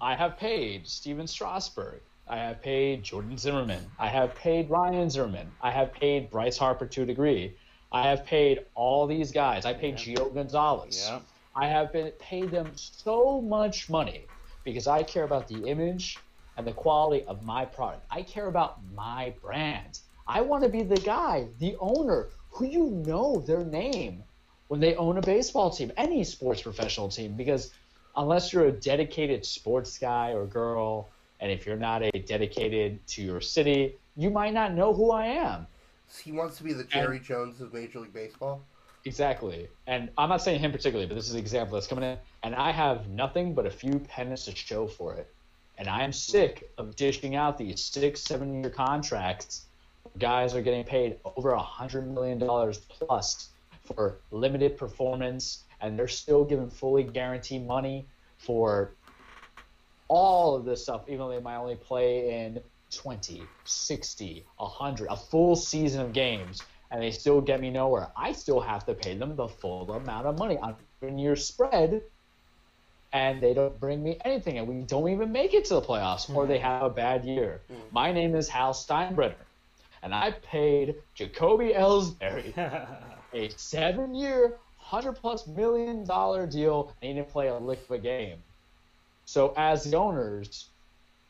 I have paid Stephen Strasburg. I have paid Jordan Zimmermann. I have paid Ryan Zimmerman. I have paid Bryce Harper to a degree. I have paid all these guys. I paid Gio Gonzalez. Yeah. I have been paid them so much money because I care about the image and the quality of my product. I care about my brand. I want to be the guy, the owner, who you know their name when they own a baseball team, any sports professional team, because unless you're a dedicated sports guy or girl, and if you're not a dedicated to your city, you might not know who I am. He wants to be the Jerry Jones of Major League Baseball. Exactly. And I'm not saying him particularly, but this is an example that's coming in. And I have nothing but a few pennies to show for it. And I am sick of dishing out these six, seven year contracts. Guys are getting paid over a $100 million plus for limited performance, and they're still given fully guaranteed money for all of this stuff, even though they might only play in 20, 60, 100, a full season of games, and they still get me nowhere. I still have to pay them the full amount of money on a year spread, and they don't bring me anything, and we don't even make it to the playoffs, or they mm-hmm. have a bad year. Mm-hmm. My name is Hal Steinbrenner, and I paid Jacoby Ellsbury (laughs) a seven year, hundred plus million dollar deal, and he didn't play a lick of a game. So as the owners,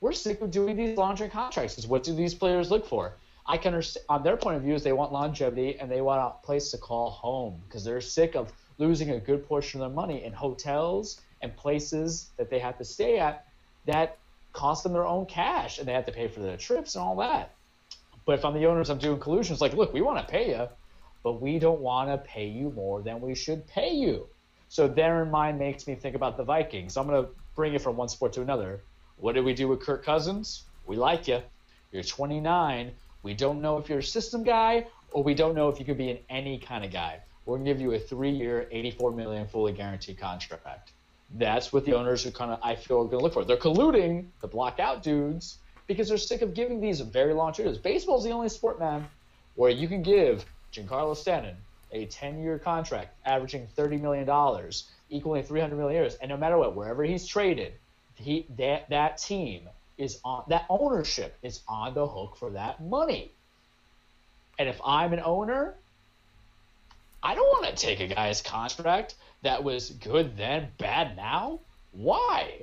we're sick of doing these long-term contracts. Because what do these players look for? I can on their point of view is they want longevity and they want a place to call home because they're sick of losing a good portion of their money in hotels and places that they have to stay at that cost them their own cash and they have to pay for their trips and all that. But if I'm the owners, I'm doing collusions like, look, we want to pay you, but we don't want to pay you more than we should pay you. So there in mind makes me think about the Vikings. I'm going to bring it from one sport to another. What did we do with Kirk Cousins? We like you. You're 29. We don't know if you're a system guy or we don't know if you could be an any kind of guy. We're going to give you a three-year, 84 million fully guaranteed contract. That's what the owners are kind of, I feel, are going to look for. They're colluding the blackout dudes because they're sick of giving these very long periods. Baseball's the only sport, man, where you can give Giancarlo Stanton a 10-year contract averaging $30 million, equaling 300 million years, and no matter what, wherever he's traded, he that that team is on that ownership is on the hook for that money. And if I'm an owner, I don't want to take a guy's contract that was good then, bad now. Why?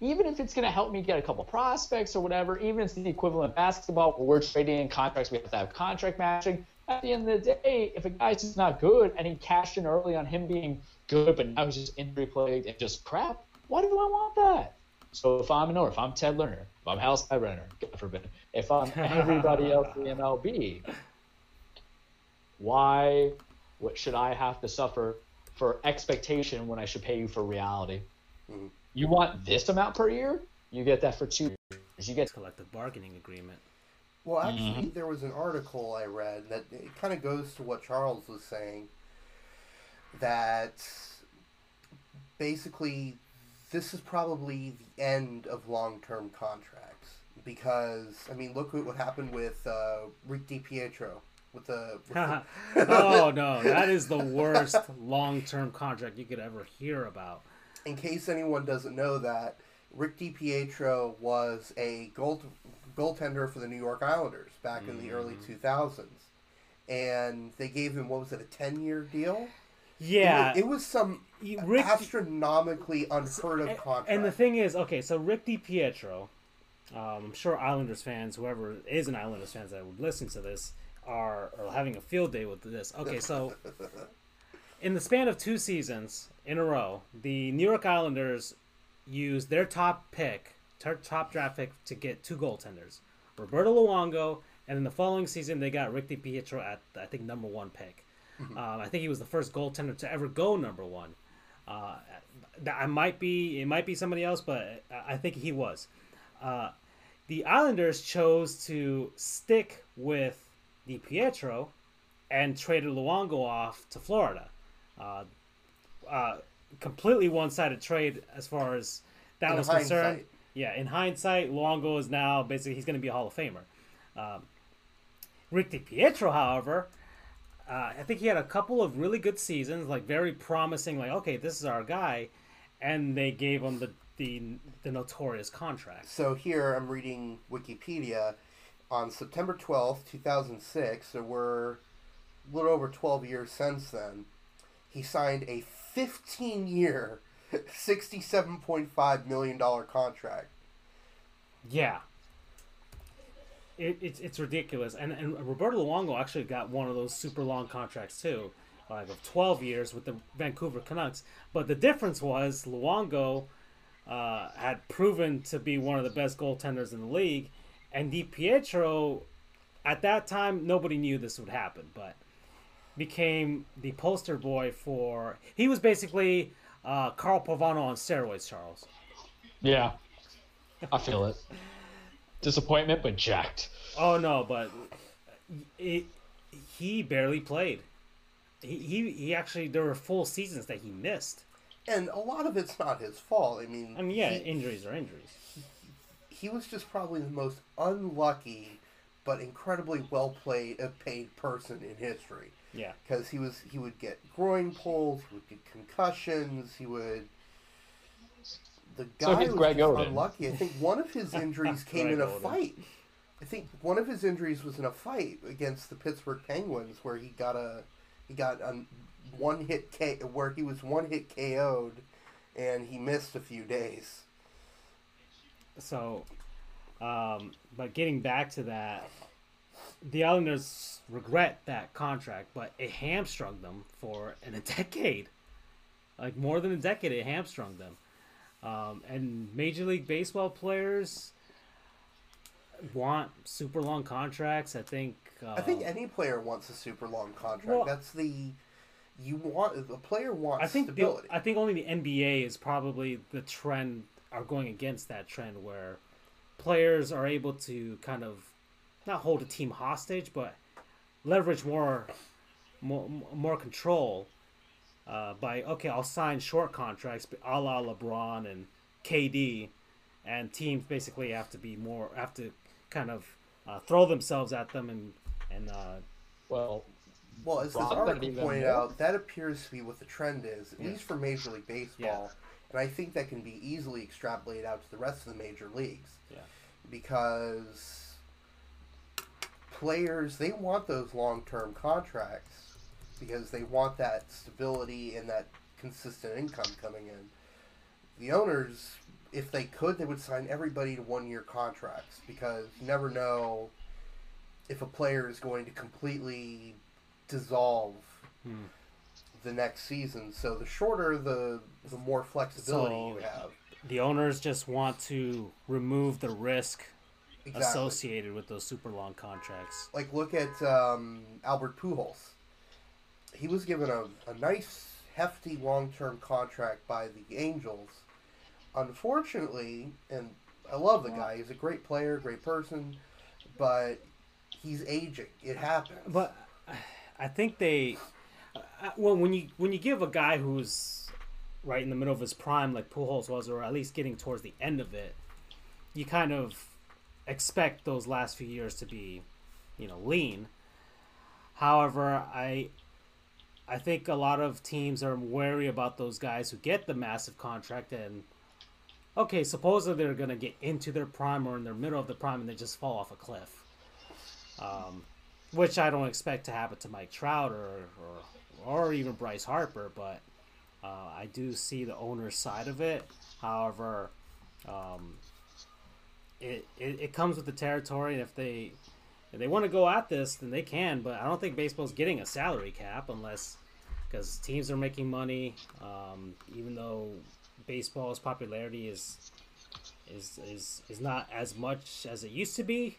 Even if it's going to help me get a couple prospects or whatever, even if it's the equivalent of basketball where we're trading in contracts, we have to have contract matching. At the end of the day, if a guy's just not good and he cashed in early on him being good, but now he's just injury plagued and just crap, why do I want that? So if I'm an owner, if I'm Ted Lerner, if I'm Hal Steinbrenner, God forbid, if I'm everybody else in the MLB, why what should I have to suffer for expectation when I should pay you for reality? Mhm. You want this amount per year? You get that for two years. You get collective bargaining agreement. Well, actually, there was an article I read that it kind of goes to what Charles was saying. That basically, this is probably the end of long-term contracts because I mean, look at what happened with uh, Rick DiPietro with the. With the (laughs) (laughs) oh no, that is the worst long-term contract you could ever hear about. in case anyone doesn't know that, Rick DiPietro was a gold goaltender for the New York Islanders back in the early 2000s. And they gave him, what was it, a 10 year deal? Yeah, It, was, it was some Rick- astronomically unheard of contract. And the thing is, okay, so Rick DiPietro, um, I'm sure Islanders fans, whoever is an Islanders fans that would listen to this, are, are having a field day with this. Okay, so (laughs) in the span of two seasons in a row, the New York Islanders used their top pick, their top draft pick, to get two goaltenders, Roberto Luongo, and in the following season they got Rick DiPietro at I think number one pick. Um, I think he was the first goaltender to ever go number one. Uh, that I might be, it might be somebody else, but I I think he was. Uh, the Islanders chose to stick with DiPietro and traded Luongo off to Florida. Uh, uh, completely one-sided trade as far as that In was concerned. Yeah, in hindsight, Luongo is now basically he's going to be a Hall of Famer. Um, Rick DiPietro, however, uh, I think he had a couple of really good seasons, like very promising. Like, okay, this is our guy, and they gave him the the, the notorious contract. So here I'm reading Wikipedia. On September 12th, 2006, so we're a little over 12 years since then, he signed a 15 year, $67.5 million contract. Yeah. It, it's it's ridiculous, and and Roberto Luongo actually got one of those super long contracts too, like of twelve years with the Vancouver Canucks. But the difference was Luongo uh, had proven to be one of the best goaltenders in the league, and DiPietro, at that time nobody knew this would happen, but became the poster boy for. He was basically uh, Carl Pavano on steroids, Charles. yeah. I feel it. Disappointment, but jacked. Oh no, but it, he barely played. He, he he actually there were full seasons that he missed. And a lot of it's not his fault. I mean, I mean, yeah, he, injuries are injuries. he was just probably the most unlucky but incredibly well played uh, paid person in history. Yeah, because he was he would get groin pulls, he would get concussions, he would. The guy he's was Greg just Oden. unlucky. I think one of his (laughs) injuries came in a Oden. fight. I think one of his injuries was in a fight against the Pittsburgh Penguins, where he got a he got a one hit K where he was one hit KO'd, and he missed a few days. so, um, but getting back to that, the Islanders regret that contract, but it hamstrung them for in (laughs) a decade, like more than a decade. It hamstrung them, um, and Major League Baseball players want super long contracts. I think. Uh, I think any player wants a super long contract. Well- That's the you want the player wants I think the. I think only the NBA is probably the trend are going against that trend where players are able to kind of not hold a team hostage but leverage more more, more control uh, by okay I'll sign short contracts a la LeBron and KD and teams basically have to be more have to kind of uh, throw themselves at them and and uh, Well, Well, as this article that'd be even pointed more. out, that appears to be what the trend is, at Yeah. least for Major League Baseball. And I think that can be easily extrapolated out to the rest of the major leagues. Yeah. Because players, they want those long term contracts because they want that stability and that consistent income coming in. The owners, if they could, they would sign everybody to one year contracts because you never know if a player is going to completely dissolve Hmm. the next season. So the shorter, the the more flexibility So- you have. The owners just want to remove the risk Exactly. associated with those super long contracts. Like look at um, Albert Pujols. He was given a, a nice, hefty, long term contract by the Angels. Unfortunately, and I love the guy. He's a great player, great person, but he's aging. It happens. But I think they, uh, well, when you when you give a guy who's right in the middle of his prime, like Pujols was, or at least getting towards the end of it, you kind of expect those last few years to be, you know, lean. However, I I think a lot of teams are wary about those guys who get the massive contract and okay, supposedly they're gonna get into their prime or in their middle of the prime and they just fall off a cliff. Um, which I don't expect to happen to Mike Trout or or, or even Bryce Harper, but uh, I do see the owner's side of it. However, um, it, it it comes with the territory, and if they if they want to go at this, then they can. But I don't think baseball's getting a salary cap unless because teams are making money. Um, even though baseball's popularity is is is is not as much as it used to be,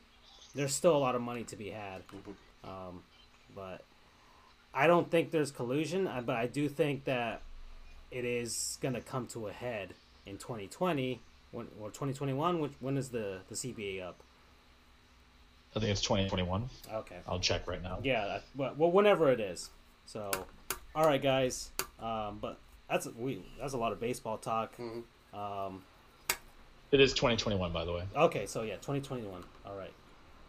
there's still a lot of money to be had. Um, but I don't think there's collusion, but I do think that it is going to come to a head in 2020 when, or 2021. Which when is the the CBA up? I think it's 2021. Okay. I'll check right now. Yeah, that- well, well, whenever it is. So, all right, guys. Um, but that's we that's a lot of baseball talk. Mhm. Um, It is 2021, by the way. okay, so yeah, 2021. All right.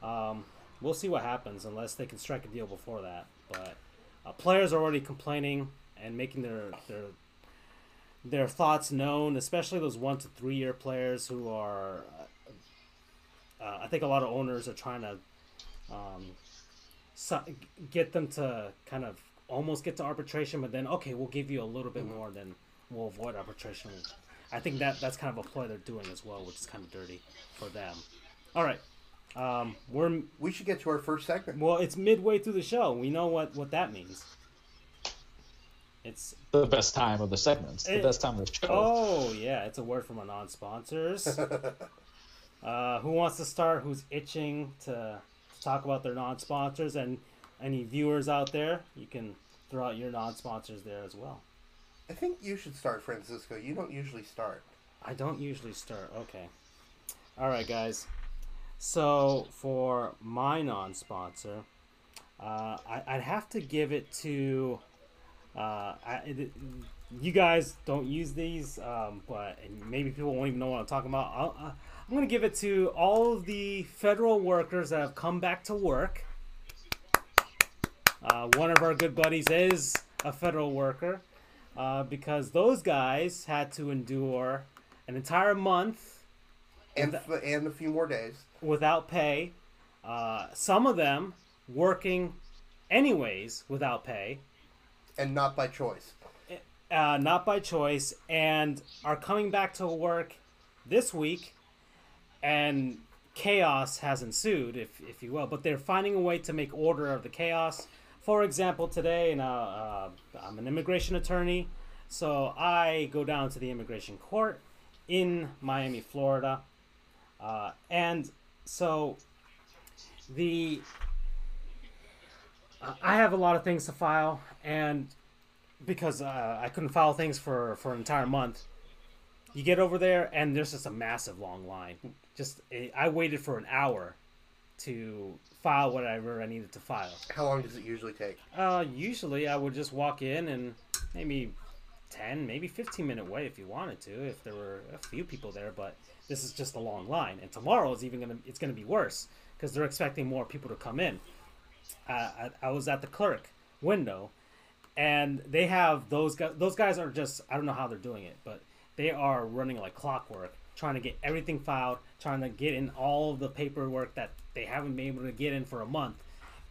Um, we'll see what happens unless they can strike a deal before that. But uh, players are already complaining and making their their their thoughts known, especially those one to three year players who are. Uh, I think a lot of owners are trying to um, so, get them to kind of almost get to arbitration, but then okay, we'll give you a little bit more, then we'll avoid arbitration. I think that that's kind of a ploy they're doing as well, which is kind of dirty for them. All right, um, we're we should get to our first segment. well, it's midway through the show. We know what what that means. It's The best time of the segments. The It- best time of the show. oh yeah, it's a word from our non-sponsors. (laughs) uh, who wants to start? Who's itching to talk about their non-sponsors? And any viewers out there, you can throw out your non-sponsors there as well. I think you should start, Francisco. You don't usually start. I don't usually start. Okay. All right, guys. So for my non-sponsor, uh, I, I'd have to give it to. Uh, I, you guys don't use these, um, but and maybe people won't even know what I'm talking about. I'll, uh, I'm going to give it to all of the federal workers that have come back to work. Uh, one of our good buddies is a federal worker uh, because those guys had to endure an entire month And, f- and a few more days. without pay. Uh, some of them working anyways without pay, And not by choice. uh, not by choice, and are coming back to work this week, and chaos has ensued, if, if you will. But they're finding a way to make order of the chaos. For example, today, and uh, uh, I'm an immigration attorney, so I go down to the immigration court in Miami, Florida, uh, and so the I have a lot of things to file, and because uh, I couldn't file things for for an entire month, you get over there and there's just a massive long line. Just I waited for an hour to file whatever I needed to file. How long does it usually take? Uh, usually I would just walk in and maybe 10, maybe 15 minute wait if you wanted to, if there were a few people there, but this is just a long line. And tomorrow is even going to, it's going to be worse because they're expecting more people to come in. Uh, I, I was at the clerk window and they have those guys, those guys are just, I don't know how they're doing it, but they are running like clockwork, trying to get everything filed, trying to get in all the paperwork that they haven't been able to get in for a month.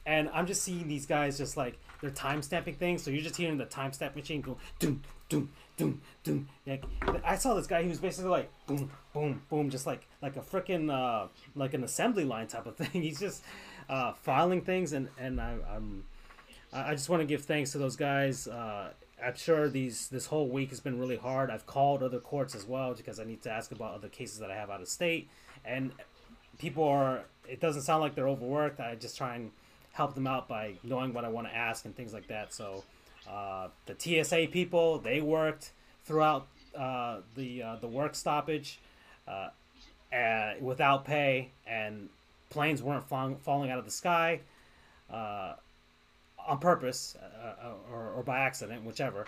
And I'm just seeing these guys just like they're time stamping things. So you're just hearing the time stamp machine go doom, doom, doom, doom. Like I saw this guy. He was basically like boom, boom, boom, just like like a freaking uh, like an assembly line type of thing. (laughs) He's just uh, filing things, and and I, I'm I just want to give thanks to those guys. Uh, I'm sure these this whole week has been really hard. I've called other courts as well because I need to ask about other cases that I have out of state, and people are. It doesn't sound like they're overworked. I just try and help them out by knowing what I want to ask and things like that. So uh, the TSA people they worked throughout uh, the uh, the work stoppage uh, without pay, and planes weren't falling, falling out of the sky uh, on purpose uh, or, or by accident, whichever.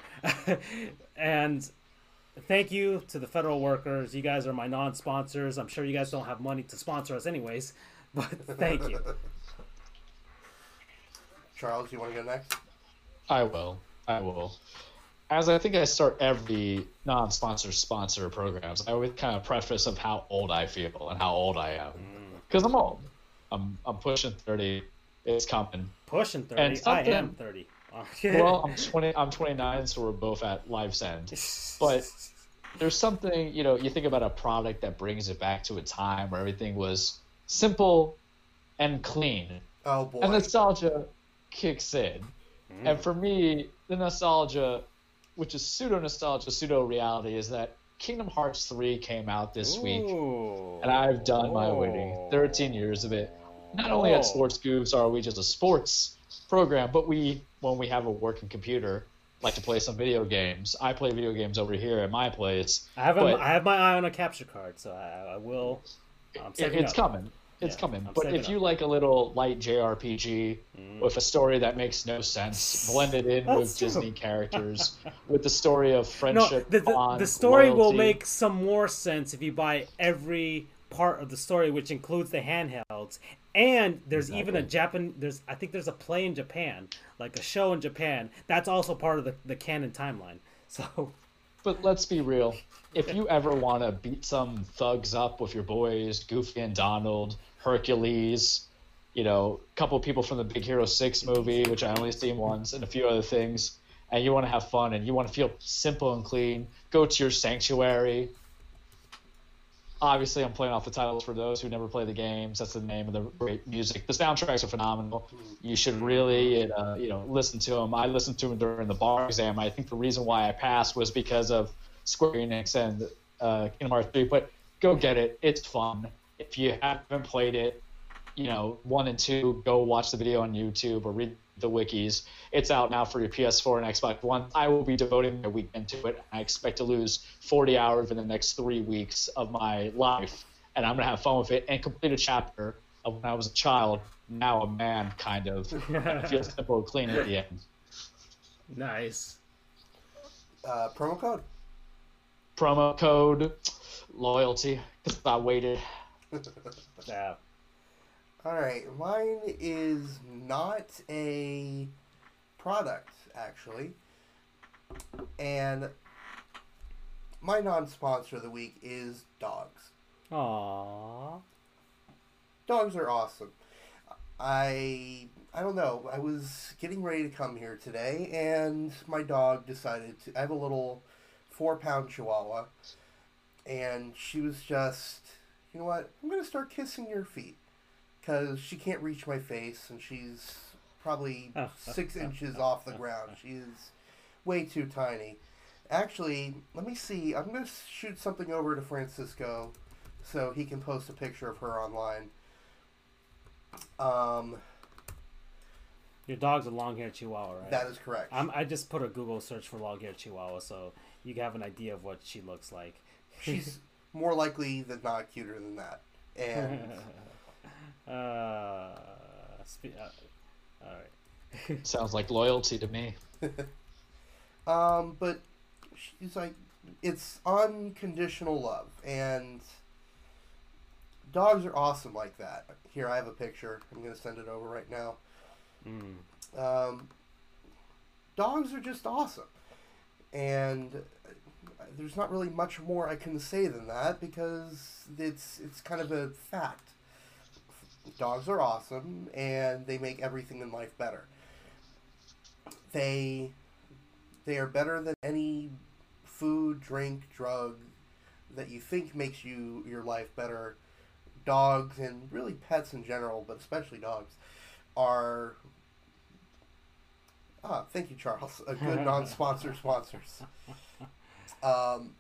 (laughs) and thank you to the federal workers. You guys are my non-sponsors. I'm sure you guys don't have money to sponsor us, anyways, (laughs) but thank you. (laughs) Charles, you want to go next? I will. I will. As I think I start every non-sponsor sponsor programs, I always kind of preface of how old I feel and how old I am, because I'm old. I'm I'm pushing thirty. It's coming. Pushing thirty. I am thirty. well, I'm twenty. I'm 29, so we're both at life's end. But there's something you know. You think about a product that brings it back to a time where everything was simple and clean. Oh boy. And nostalgia kicks in. Mm. And for me, the nostalgia, which is pseudo nostalgia, pseudo reality, is that Kingdom Hearts 3 came out this Ooh. week, and I've done my waiting 13 years of it. Not only at Sports Goofs are we just a sports program, but we, when we have a working computer, like to play some video games. I play video games over here at my place. I have, a, I have my eye on a capture card, so I, I will. it's up. coming. It's yeah, coming. I'm but if you like a little light JRPG mm. with a story that makes no sense, blended in with true. Disney (laughs) characters, with the story of friendship, no, the, the, bond, the story loyalty. will make some more sense if you buy every part of the story, which includes the handhelds. And there's exactly. even a Japan. There's I think there's a play in Japan, like a show in Japan. That's also part of the the canon timeline. (laughs) So but let's be real. If you ever want to beat some thugs up with your boys, Goofy and Donald, Hercules, you know, a couple of people from the Big Hero 6 movie, which I only seen once, and a few other things, and you want to have fun and you want to feel simple and clean, go to your sanctuary. Obviously, I'm playing off the titles for those who never play the games. That's the name of the great music. The soundtracks are phenomenal. You should really, uh, you know, listen to them. I listened to them during the bar exam. I think the reason why I passed was because of Square Enix and uh, Kingdom Hearts 3. But go get it. It's fun if you haven't played it, you know, one and two, go watch the video on YouTube or read the wikis. It's out now for your PS4 and Xbox One. I will be devoting my weekend to it. I expect to lose 40 hours in the next three weeks of my life, and I'm gonna have fun with it and complete a chapter of when I was a child, now a man, kind of. (laughs) it feels simple and clean at the end. Nice. Uh, promo code. Promo code loyalty because I waited yeah. All right, mine is not a product actually, and my non-sponsor of the week is dogs. Aww. Dogs are awesome. I I don't know. I was getting ready to come here today, and my dog decided to. I have a little four-pound Chihuahua, and she was just you know what? I'm gonna start kissing your feet because she can't reach my face and she's probably (laughs) six inches off the ground. She is way too tiny. Actually, let me see. I'm gonna shoot something over to Francisco so he can post a picture of her online. Um. Your dog's a long-haired Chihuahua, right? That is correct. I'm, I just put a Google search for long-haired Chihuahua, so you have an idea of what she looks like. She's (laughs) more likely than not cuter than that. And (laughs) uh, spe- uh, all right. (laughs) Sounds like loyalty to me. (laughs) um, but she's like, it's unconditional love, and dogs are awesome like that. Here, I have a picture. I'm gonna send it over right now. Mm. Um, dogs are just awesome. and uh, there's not really much more I can say than that because it's it's kind of a fact. Dogs are awesome, and they make everything in life better. They they are better than any food, drink, drug that you think makes you your life better. Dogs and really pets in general, but especially dogs, are Ah, thank you, Charles. A good (laughs) non-sponsor sponsors. (laughs) Um,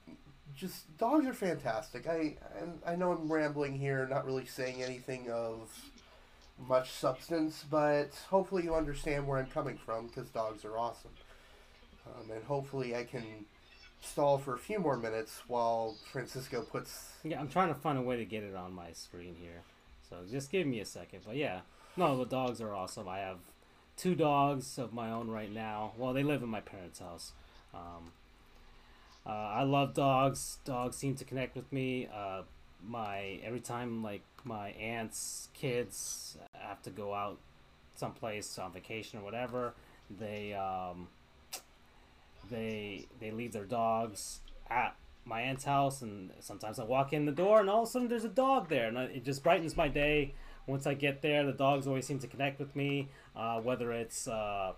just dogs are fantastic. I, I know I'm rambling here, not really saying anything of much substance, but hopefully you understand where I'm coming from because dogs are awesome. Um, and hopefully I can stall for a few more minutes while Francisco puts. Yeah, I'm trying to find a way to get it on my screen here. So just give me a second. But yeah, no, the dogs are awesome. I have two dogs of my own right now. Well, they live in my parents' house. Um, uh, I love dogs. Dogs seem to connect with me. Uh, my every time like my aunt's kids have to go out someplace on vacation or whatever, they um, they they leave their dogs at my aunt's house, and sometimes I walk in the door, and all of a sudden there's a dog there, and it just brightens my day. Once I get there, the dogs always seem to connect with me, uh, whether it's uh,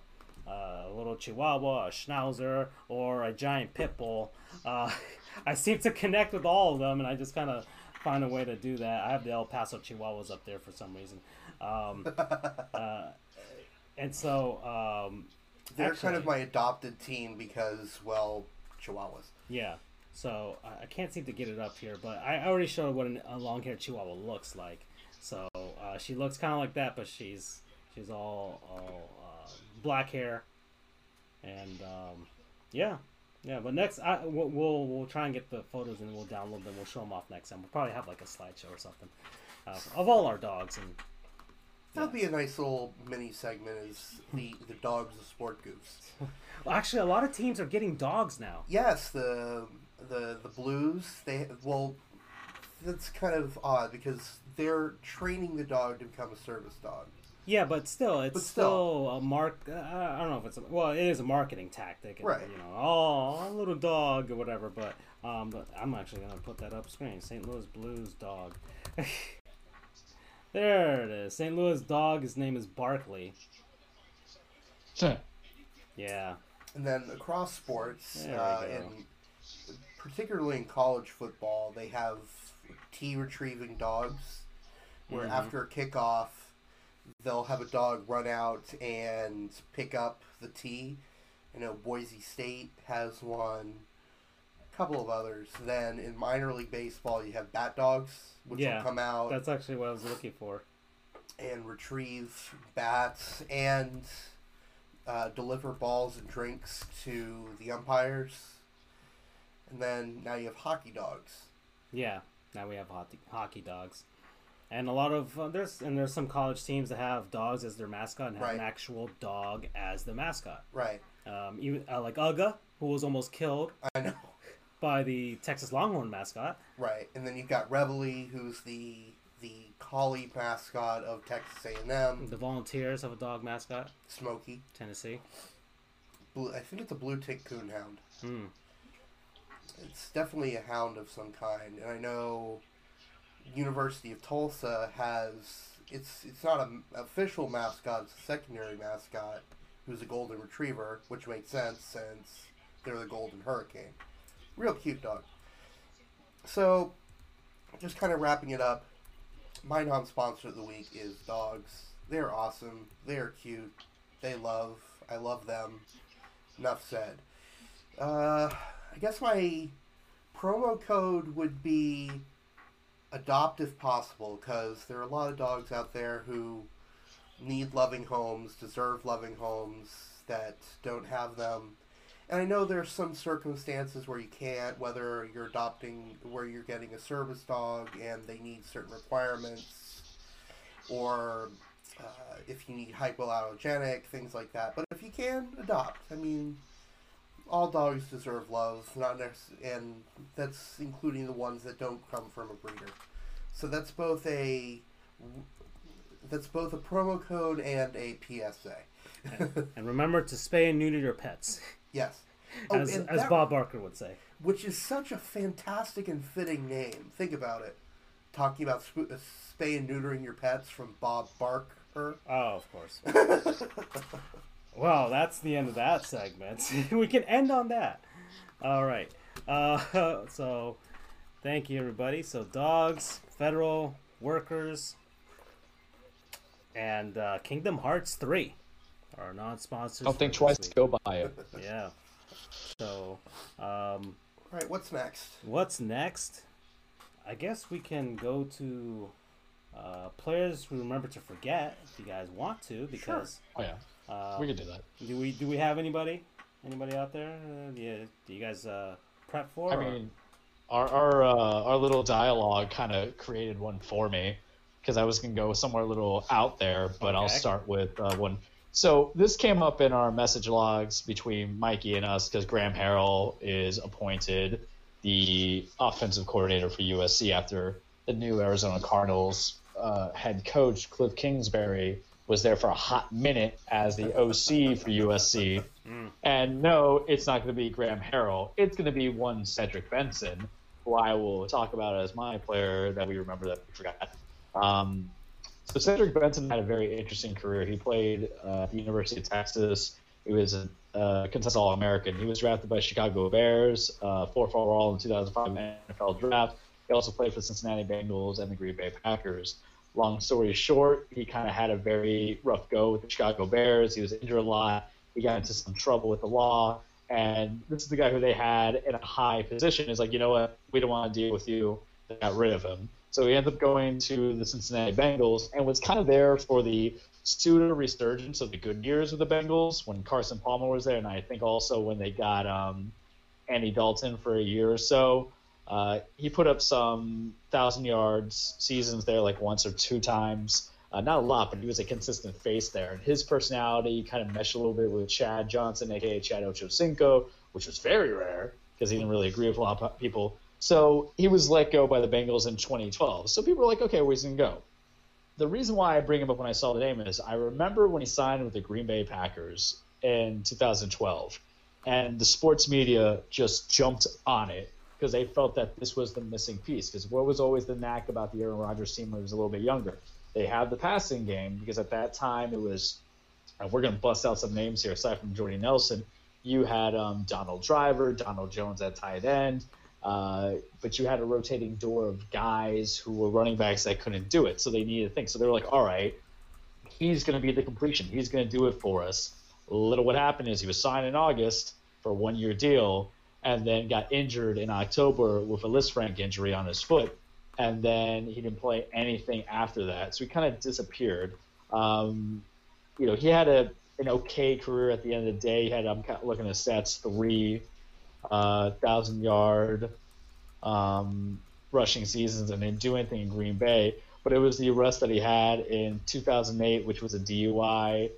a little Chihuahua, a Schnauzer, or a giant pit bull. Uh, (laughs) I seem to connect with all of them, and I just kind of find a way to do that. I have the El Paso Chihuahuas up there for some reason, um, (laughs) uh, and so um, They're actually- kind of my adopted team because, well, Chihuahuas. Yeah. So I can't seem to get it up here, but I already showed what an, a long-haired Chihuahua looks like. So uh, she looks kind of like that, but she's she's all all black hair, and um, yeah, yeah. But next, I we'll, we'll we'll try and get the photos and we'll download them. We'll show them off next time. We'll probably have like a slideshow or something uh, of all our dogs and That'd be a nice little mini segment. Is the the dogs the sport goofs? (laughs) well, actually a lot of teams are getting dogs now. Yes, the the the Blues. They well, that's kind of odd because they're training the dog to become a service dog. Yeah, but still, it's But still, still. a mark. Uh, I don't know if it's a, well, it is a marketing tactic, and, Right. You know, oh, a little dog or whatever. But um, but I'm actually gonna put that up screen. St. Louis Blues dog. (laughs) there it is. St. Louis dog. His name is Barkley. Sure. Yeah. And then across sports, uh, in particularly in college football, they have tee retrieving dogs, where Mhm. after a kickoff, they'll have a dog run out and pick up the tee. I know Boise State has one, a couple of others. Then in minor league baseball, you have bat dogs, which Yeah, will come out That's actually what I was looking for. and retrieve bats and uh, deliver balls and drinks to the umpires. And then now you have hockey dogs. Yeah. Now we have hockey, hockey dogs. And a lot of uh, there's and there's some college teams that have dogs as their mascot and have an actual dog as the mascot. Right. Um, you, uh, like Uga, who was almost killed I know. (laughs) by the Texas Longhorn mascot. Right. And then you've got Reveille, who's the the collie mascot of Texas A&M. The Volunteers have a dog mascot. Smokey. Tennessee. Blue, I think it's a blue tick coonhound. Hmm. It's definitely a hound of some kind, and I know University of Tulsa has it's it's not an official mascot; it's a secondary mascot, who's a golden retriever, which makes sense since they're the golden hurricane. Real cute dog. So, just kind of wrapping it up. My non-sponsor of the week is dogs. They're awesome. They're cute. They love. I love them. Enough said. Uh, I guess my promo code would be adopt if possible because there are a lot of dogs out there who need loving homes, deserve loving homes that don't have them. And I know there's some circumstances where you can't, whether you're adopting, where you're getting a service dog and they need certain requirements, or uh, if you need hypoallergenic, things like that. But if you can, adopt. I mean, all dogs deserve love, not necess- and that's including the ones that don't come from a breeder. So that's both a that's both a promo code and a PSA. And remember to spay and neuter your pets. yes, (laughs) Oh, as, as that- Bob Barker would say. which is such a fantastic and fitting name. Think about it. Talking about sp- uh, spay and neutering your pets from Bob Barker. Oh, of course. (laughs) well, that's the end of that segment. (laughs) we can end on that. All right. Uh, (laughs) so, thank you, everybody. So, dogs, federal workers, and uh, Kingdom Hearts 3 are non sponsors. Don't think twice to go buy it. (laughs) Yeah. So, um, All right, what's next? what's next? I guess we can go to uh, players we remember to forget if you guys want to, because. Oh yeah, Uh, we could do that. Do we do we have anybody? Anybody out there? Uh, do, you, do you guys uh, prep for? I or- mean, our our uh, our little dialogue kind of created one for me because I was gonna go somewhere a little out there, but I'll start with uh, one. So this came up in our message logs between Mikey and us because Graham Harrell is appointed the offensive coordinator for USC after the new Arizona Cardinals uh, head coach Cliff Kingsbury was there for a hot minute as the OC for USC. And no, it's not going to be Graham Harrell. It's going to be one Cedric Benson, who I will talk about as my player that we remember that we forgot. Um, so Cedric Benson had a very interesting career. He played uh, at the University of Texas. He was a uh, contested All-American. He was drafted by Chicago Bears, uh, fourth overall in 2005 NFL Draft. He also played for the Cincinnati Bengals and the Green Bay Packers. Long story short, he kind of had a very rough go with the Chicago Bears. He was injured a lot. He got into some trouble with the law. And this is the guy who they had in a high position. Is like, you know what? We don't want to deal with you. They got rid of him. So he ended up going to the Cincinnati Bengals and was kind of there for the pseudo resurgence of the good years of the Bengals when Carson Palmer was there, and I think also when they got um, Andy Dalton for a year or so. Uh, he put up some thousand yards seasons there, like once or two times. Uh, not a lot, but he was a consistent face there. And his personality kind of meshed a little bit with Chad Johnson, aka Chad Ochocinco, which was very rare because he didn't really agree with a lot of people. So he was let go by the Bengals in 2012. So people were like, okay, where's he going to go? The reason why I bring him up when I saw the name is I remember when he signed with the Green Bay Packers in 2012, and the sports media just jumped on it because they felt that this was the missing piece. Because what was always the knack about the Aaron Rodgers team when he was a little bit younger? They had the passing game because at that time it was. And we're going to bust out some names here aside from Jordy Nelson. You had um, Donald Driver, Donald Jones at tight end, uh, but you had a rotating door of guys who were running backs that couldn't do it. So they needed to think. So they were like, all right, he's going to be the completion. He's going to do it for us. Little what happened is he was signed in August for a one year deal and then got injured in October with a Lisfranc injury on his foot. And then he didn't play anything after that. So he kind of disappeared. Um, you know, he had a an okay career at the end of the day. He had, I'm kind of looking at stats, three uh, thousand yard um, rushing seasons and didn't do anything in Green Bay. But it was the arrest that he had in 2008, which was a DUI.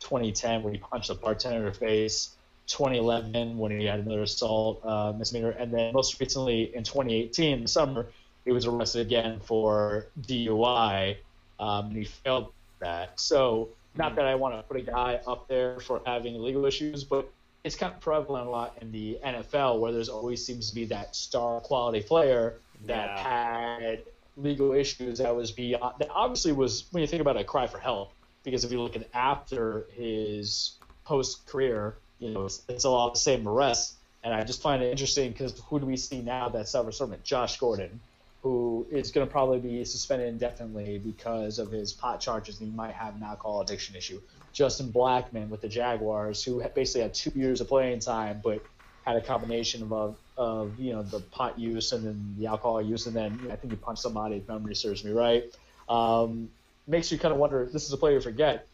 2010, when he punched a bartender in the face. 2011, when he had another assault uh, misdemeanor, and then most recently in 2018, the summer, he was arrested again for DUI, um, and he failed that. So, not that I want to put a guy up there for having legal issues, but it's kind of prevalent a lot in the NFL where there's always seems to be that star quality player that Yeah. had legal issues that was beyond that obviously was when you think about it, a cry for help because if you look at after his post career, you know, it's, it's a lot of the same arrests. And I just find it interesting because who do we see now that's self servant? Josh Gordon, who is going to probably be suspended indefinitely because of his pot charges and he might have an alcohol addiction issue. Justin Blackmon with the Jaguars, who basically had two years of playing time, but had a combination of, of, you know the pot use and then the alcohol use, and then I think he punched somebody if memory serves me right. Um, makes you kind of wonder. This is a player you forget.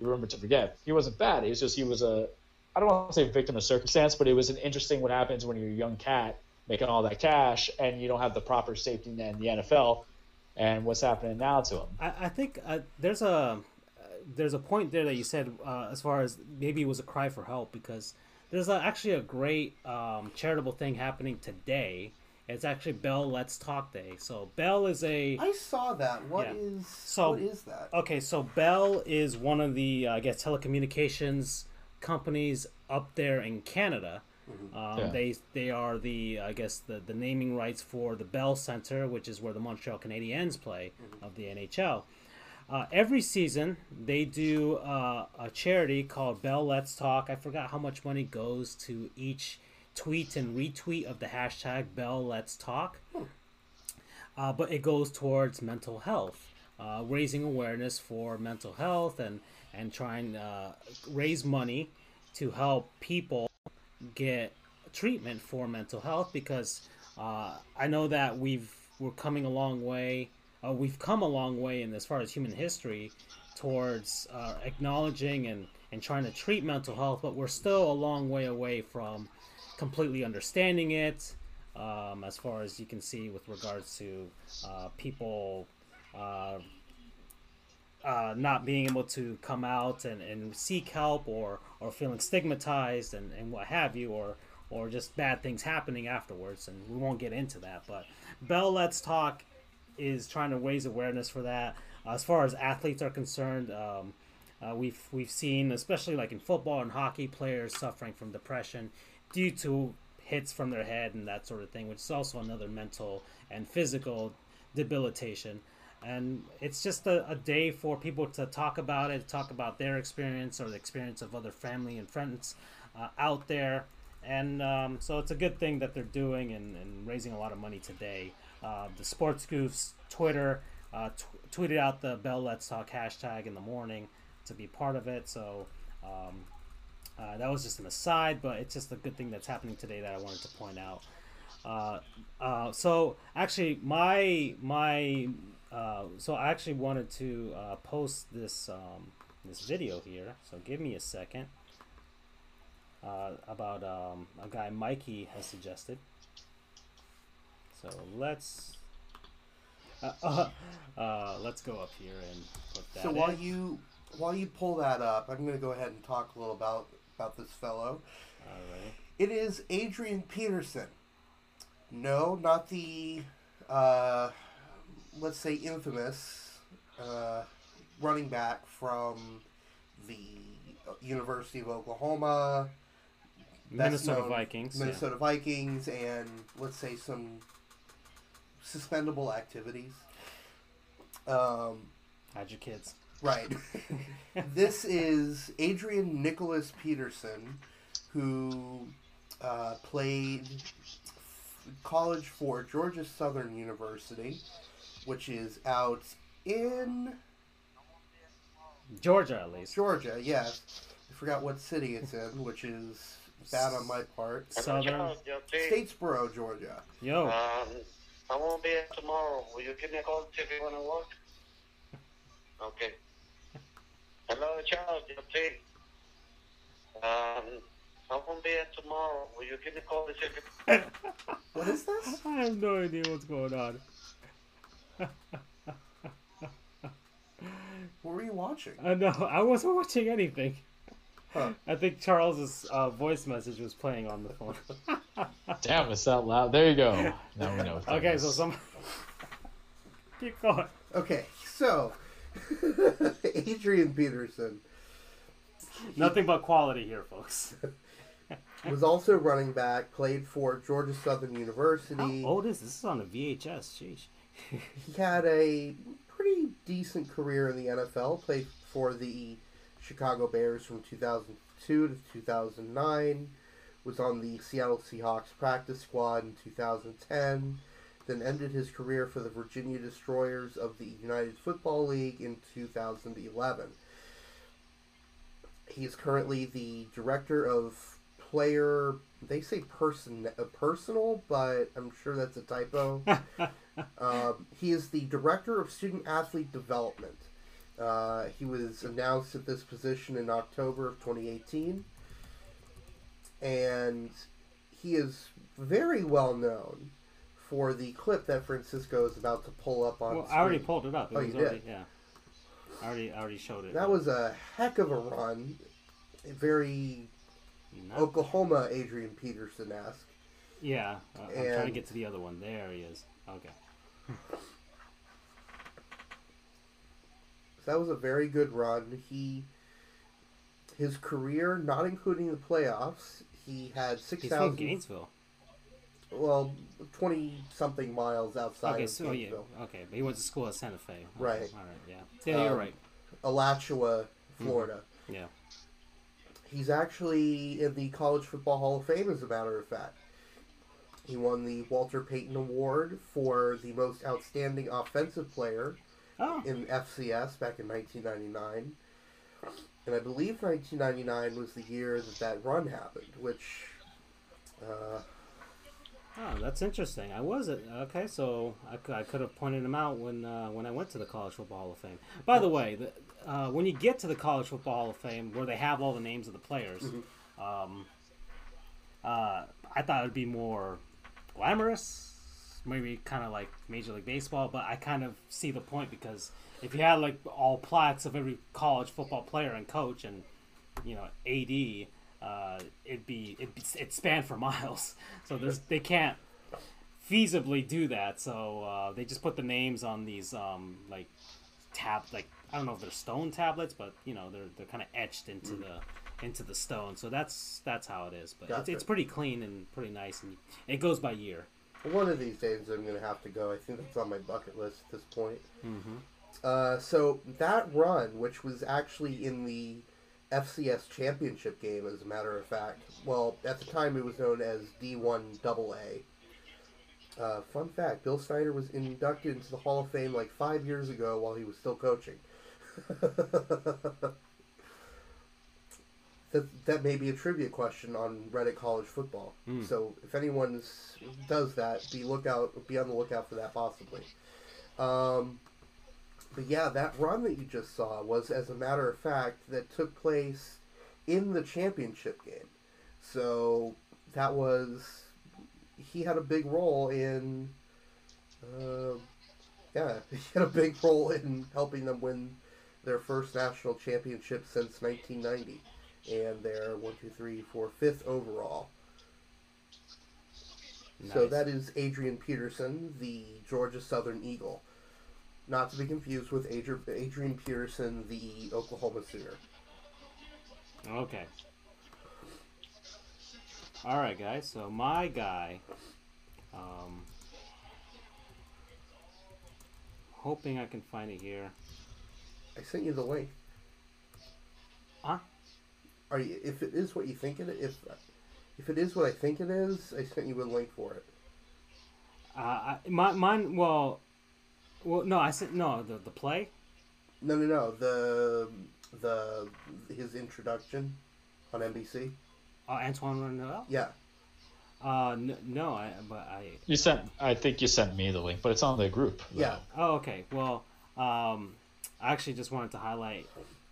You remember to forget. He wasn't bad. It was just he was a I don't want to say victim of circumstance, but it was an interesting what happens when you're a young cat making all that cash and you don't have the proper safety net in the NFL, and what's happening now to him. I, I think uh, there's a uh, there's a point there that you said uh, as far as maybe it was a cry for help because there's a, actually a great um, charitable thing happening today. It's actually Bell Let's Talk Day. So Bell is a I saw that. What is Yeah. So- what is that? Okay, so Bell is one of the, uh, I guess, telecommunications companies up there in Canada, Um, Yeah. They they are the I guess the, the naming rights for the Bell Center, which is where the Montreal Canadiens play of the NHL. Uh, every season they do uh, a charity called Bell Let's Talk. I forgot how much money goes to each tweet and retweet of the hashtag Bell Let's Talk, uh, but it goes towards mental health, uh, raising awareness for mental health and and trying uh, raise money to help people get treatment for mental health because uh, I know that we've we're coming a long way. Uh, we've come a long way in as far as human history towards uh, acknowledging and, and trying to treat mental health, but we're still a long way away from completely understanding it. Um, as far as you can see, with regards to uh, people uh, not being able to come out and, and seek help or, or feeling stigmatized and, and what have you or or just bad things happening afterwards and we won't get into that. But bell let's talk is trying to raise awareness for that. As far as athletes are concerned um, uh, we've we've seen especially like in football and hockey players suffering from depression due to hits from their head and that sort of thing which is also another mental and physical debilitation and it's just a, a day for people to talk about it, talk about their experience or the experience of other family and friends uh, out there. And um, so it's a good thing that they're doing and, and raising a lot of money today. Uh, the Sports Goofs Twitter uh, tweeted out the Bell Let's Talk hashtag in the morning to be part of it. So um, uh, that was just an aside, but it's just a good thing that's happening today that I wanted to point out. Uh, uh, so actually, my my uh, so I actually wanted to uh, post this um, this video here. So give me a second. Uh, about um, a guy Mikey has suggested. So let's uh, uh, (laughs) uh, let's go up here and put that. So in. while you while you pull that up, I'm going to go ahead and talk a little about about this fellow. Alright. It is Adrian Peterson. No, not the uh, let's say infamous uh, running back from the University of Oklahoma, Minnesota known- Vikings. yeah. Minnesota Vikings, and let's say some suspendable activities. Um, Hide your kids. Right. (laughs) this is Adrian Nicholas Peterson, who uh, played f- college for Georgia Southern University, which is out in Georgia, at least. Georgia. Yes, I forgot what city it's in, which is bad on my part. Southern. Statesboro, Georgia. Yo. Um, I won't be here tomorrow. Will you give me a call if you want to work? Okay. Hello, Charles, JP. Um, I won't be here tomorrow. Will you give me a call if you (laughs) What is this? I have no idea what's going on. What were you watching? I know. I wasn't watching anything. Huh. (laughs) I think Charles's uh, voice message was playing on the phone. (laughs) Damn, it's that loud. There you go. Now we know. what okay, is. so some. (laughs) Keep going. Okay, so Adrian Peterson Nothing but quality here, folks. was also running back, played for Georgia Southern How University. old is this? This is on a VHS. Sheesh. He had a pretty decent career in the NFL, played for the Chicago Bears from 2002 to 2009, was on the Seattle Seahawks practice squad in 2010, then ended his career for the Virginia Destroyers of the United Football League in 2011. He is currently the director of player. They say person uh, personal, but I'm sure that's a typo. (laughs) um, he is the director of student athlete development. Uh, he was announced at this position in October of 2018, and he is very well known for the clip that Francisco is about to pull up on. Well, I already pulled it up. It Oh, was you already, did? Yeah. I already, I already showed it. That was a heck of a run. Very Not- Oklahoma Adrian Peterson esque. Yeah. Uh, I'm trying to get to the other one. There he is. Okay. So that was a very good run. He his career, not including the playoffs, he had six thousand. He's from. Gainesville. Well, twenty something miles outside Okay, of so yeah, Gainesville, okay, but he went to school at Santa Fe. Okay, Right. All right. Yeah. Yeah, you're Um, right. Alachua, Florida. Yeah. He's actually in the College Football Hall of Fame, as a matter of fact. He won the Walter Payton Award for the most outstanding offensive player Oh. in FCS back in 1999. And I believe 1999 was the year that that run happened, which, uh, Oh, that's interesting. I wasn't Okay, so I, I could have pointed him out when uh, when I went to the College Football Hall of Fame. By the way, the, uh, when you get to the College Football Hall of Fame, where they have all the names of the players, um, uh, I thought it'd be more glamorous, maybe kind of like Major League Baseball. But I kind of see the point because if you had like all plaques of every college football player and coach and you know AD, uh, it'd be it it spanned for (laughs) miles. So there's they can't feasibly do that. So uh, they just put the names on these um, like tab like I don't know if they're stone tablets, but you know they're they're kind of etched into the into the stone. So that's that's how it is. But it's, it's pretty clean and pretty nice, and it goes by year. one of these days I'm going to have to go. I think that's on my bucket list at this point. Mm-hmm. Uh, so that run, which was actually in the FCS championship game, as a matter of fact, well, at the time it was known as D1 AA. Uh, fun fact: Bill Snyder was inducted into the Hall of Fame like five years ago while he was still coaching. (laughs) that that may be a trivia question on Reddit College Football. Hmm. So if anyone does that, be lookout, be on the lookout for that possibly. Um, but yeah, that run that you just saw was, as a matter of fact, that took place in the championship game. So that was he had a big role in. Uh, yeah, (laughs) he had a big role in helping them win their first national championship since 1990, and their one, two, three, four, fifth overall. So that is Adrian Peterson, the Georgia Southern Eagle. Not to be confused with Adrian, Adrian Peterson, the Oklahoma Sooner. Okay. All right, guys. So my guy, um, hoping I can find it here. I sent you the link. Huh? Are you? If it is what you think it if if it is what I think it is, I sent you a link for it. Uh, I, my, mine. Well, well, no. I said no. The the play. No, no, no. The the his introduction on NBC. Uh, Antwaan Randle. Yeah. Uh, n- no. I but I. You sent. I think you sent me the link, but it's on the group. though. Yeah. Oh, okay. Well, um, I actually just wanted to highlight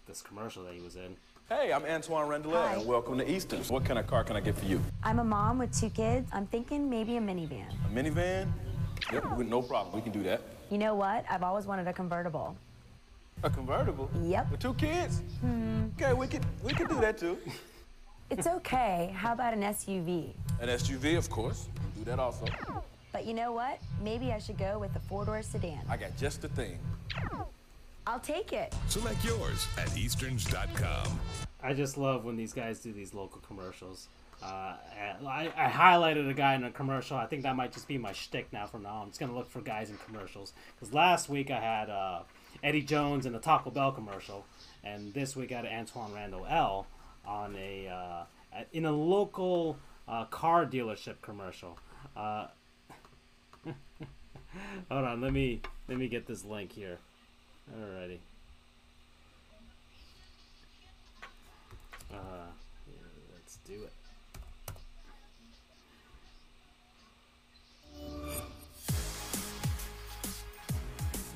this commercial that he was in. Hey, I'm Antwaan Randle El, and welcome to Easton's. What kind of car can I get for you? I'm a mom with two kids. I'm thinking maybe a minivan. A minivan? Yep, we- no problem. We can do that. You know what? I've always wanted a convertible. A convertible? Yep. With two kids? Hmm. Okay, we could we could do that too. (laughs) It's okay. How about an SUV? An SUV, of course. Do that also. But you know what? Maybe I should go with a four-door sedan. I got just the thing. I'll take it. Select yours at Easterns.com. I just love when these guys do these local commercials. Uh, I, I highlighted a guy in a commercial. I think that might just be my shtick now from now on. I'm just gonna look for guys in commercials. Because last week I had uh, Eddie Jones in a Taco Bell commercial, and this week I had Antwaan Randle El on a uh, in a local uh, car dealership commercial. Uh, (laughs) hold on, let me let me get this link here. Alrighty. Uh, here, let's do it.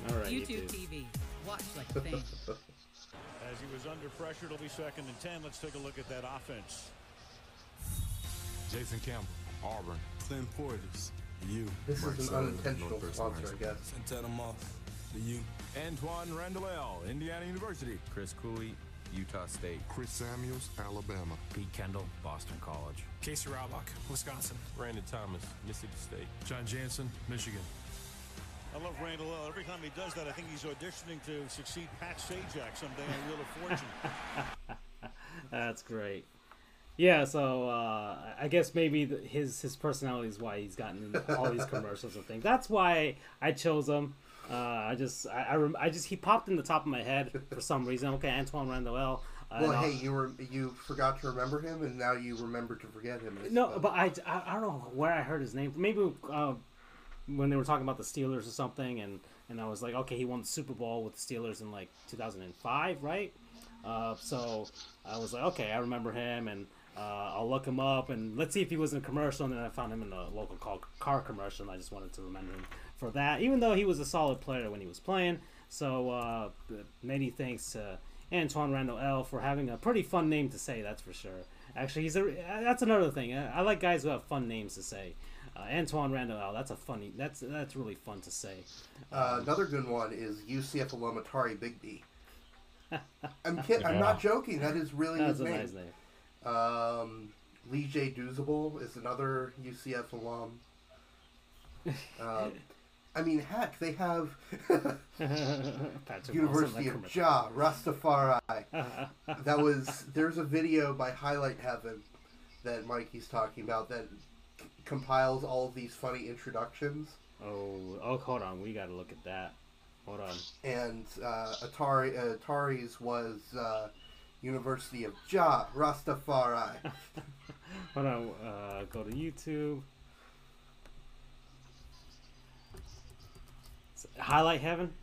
All right, YouTube YouTube. TV. Watch like a fan. (laughs) As he was under pressure, it'll be second and 10. Let's take a look at that offense. Jason Campbell, Auburn. Clint Portis, the U. This Mark is an Sullivan, unintentional Northwest sponsor, I Arkansas. guess. Santana Moss, the U. Antwaan Randle, Indiana University. Chris Cooley, Utah State. Chris Samuels, Alabama. Pete Kendall, Boston College. Casey Rabach, Wisconsin. Brandon Thomas, Mississippi State. Jon Jansen, Michigan. I love Randle El. Every time he does that, I think he's auditioning to succeed Pat Sajak someday on Wheel of Fortune. (laughs) (laughs) That's great. Yeah, so uh, I guess maybe the, his his personality is why he's gotten all these commercials and things. That's why I chose him. Uh, I just I I, rem- I just he popped in the top of my head for some reason. Okay, Antwaan Randle. Uh, Well, hey, you were you forgot to remember him, and now you remember to forget him. It's, No, uh, but I, I, I don't know where I heard his name. Maybe uh, when they were talking about the Steelers or something, and, and I was like, okay, he won the Super Bowl with the Steelers in like 2005, right? Uh, so I was like, okay, I remember him, and uh, I'll look him up, and let's see if he was in a commercial. And then I found him in a local car, car commercial, and I just wanted to remember him for that, even though he was a solid player when he was playing. So uh, many thanks to Antwaan Randle El for having a pretty fun name to say. That's for sure. Actually, he's a that's another thing. I, I like guys who have fun names to say. Uh, Antwaan Randle El. That's a funny. That's that's really fun to say. Uh, another good one is UCF alum Atari Bigby. (laughs) I'm kid- I'm not joking. That is really That's his a name. nice name. Um, Lee J. Doozable is another UCF alum. Uh, (laughs) I mean, heck, they have (laughs) University of Jah Rastafari. that was there's a video by Highlight Heaven that Mikey's talking about that c- compiles all of these funny introductions. Oh, oh, hold on. We got to look at that. Hold on. and uh, Atari uh, Atari's was uh, University of Jah Rastafari. (laughs) Hold on. Uh, go to YouTube. Highlight Heaven.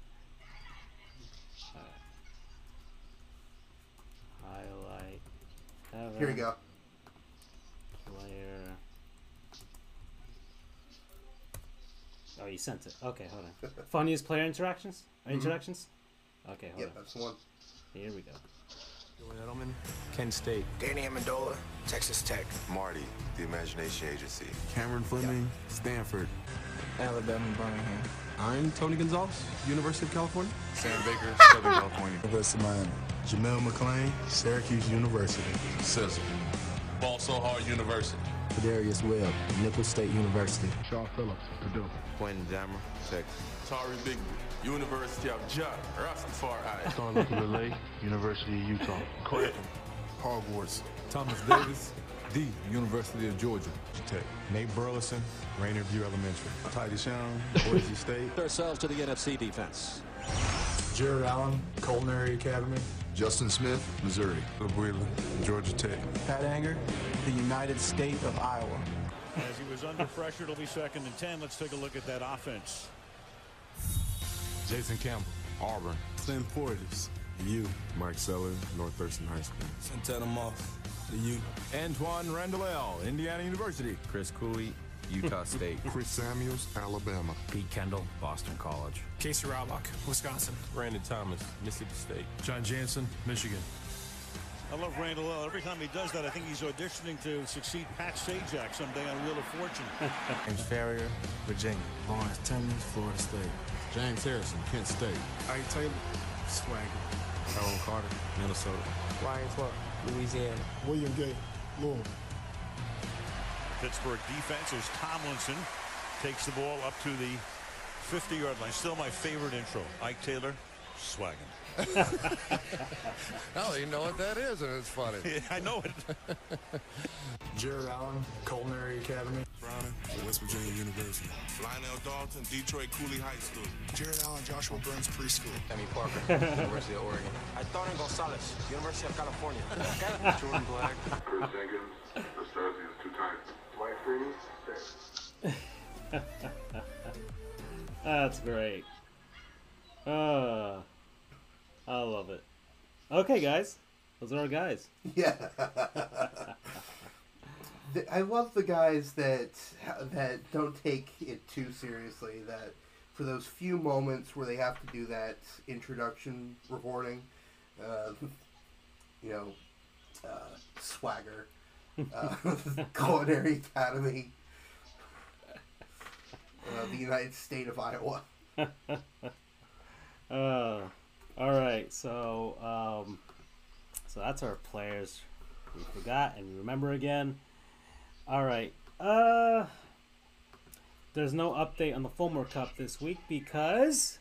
Highlight Heaven. Here we go. Player. Oh, you sent it. Okay, hold on. (laughs) Funniest player interactions? Or Mhm. Introductions? Okay, hold Yep, on. that's one. Here we go. Julian Edelman, Kent State. Danny Amendola, Texas Tech. Marty, the Imagination Agency. Cameron Fleming, Stanford. Alabama, Birmingham. I'm Tony Gonzalez, University of California. Sam Baker, Southern California. University of Miami. Jamel McLean, Syracuse University. Sizzle. Ball so hard university. Darius Webb, Nicholls State University. Shaw Phillips, Purdue. Quentin Jammer, Texas. Tari Bigby, University of Jah Rastafari. (laughs) Star Lotulelei, University of Utah. Correct. Hogwarts. Thomas Davis, the University of Georgia. Tech. Nate Burleson, Rainier View Elementary. Ty Deshawn, Boise (laughs) State. Ourselves to the NFC defense. Jared Allen, Culinary Academy. Justin Smith, Missouri. Abuela, Georgia Tech. Pat Anger, the United State of Iowa. As he was under pressure, it'll be second and 10. Let's take a look at that offense. Jason Campbell, Auburn. Clint Portis, the U. Mike Seller, North Thurston High School. Santana Moss, the U. Antwaan Randle El., Indiana University. Chris Cooley, Utah (laughs) State. Chris Samuels, Alabama. Pete Kendall, Boston College. Casey Rabach, Wisconsin. Brandon Thomas, Mississippi State. Jon Jansen, Michigan. I love Randle El. Every time he does that, I think he's auditioning to succeed Pat Sajak someday on Wheel of Fortune. (laughs) James Farrior, Virginia. Lawrence Timmons, Florida State. James Harrison, Kent State. Ike Taylor, Swagger. Tyrone Carter, Minnesota. Ryan Clark, Louisiana. William Gay, Louisville. Pittsburgh defense as Tomlinson takes the ball up to the 50 yard line. Still my favorite intro. Ike Taylor, swagging. (laughs) I don't know what that is, and it's funny. (laughs) Yeah, I know it. (laughs) Jared Allen, Culinary Academy. Browning, West Virginia University. Lionel Dalton, Detroit Cooley High School. Jared Allen, Joshua Burns Preschool. Tammy Parker, University of Oregon. Antonio Gonzalez, University of California. Jordan Black. Chris Jenkins, Associates, two times. Dwight Freeman, That's great. Uh, I love it. Okay, guys. Those are our guys. Yeah. (laughs) I love the guys that that don't take it too seriously. That for those few moments where they have to do that introduction reporting, uh, you know, uh, swagger, uh, (laughs) culinary academy, uh, the United State of Iowa. (laughs) Uh, all right. So, um, so that's our players. We forgot and remember again. All right. Uh, there's no update on the Fulmer Cup this week because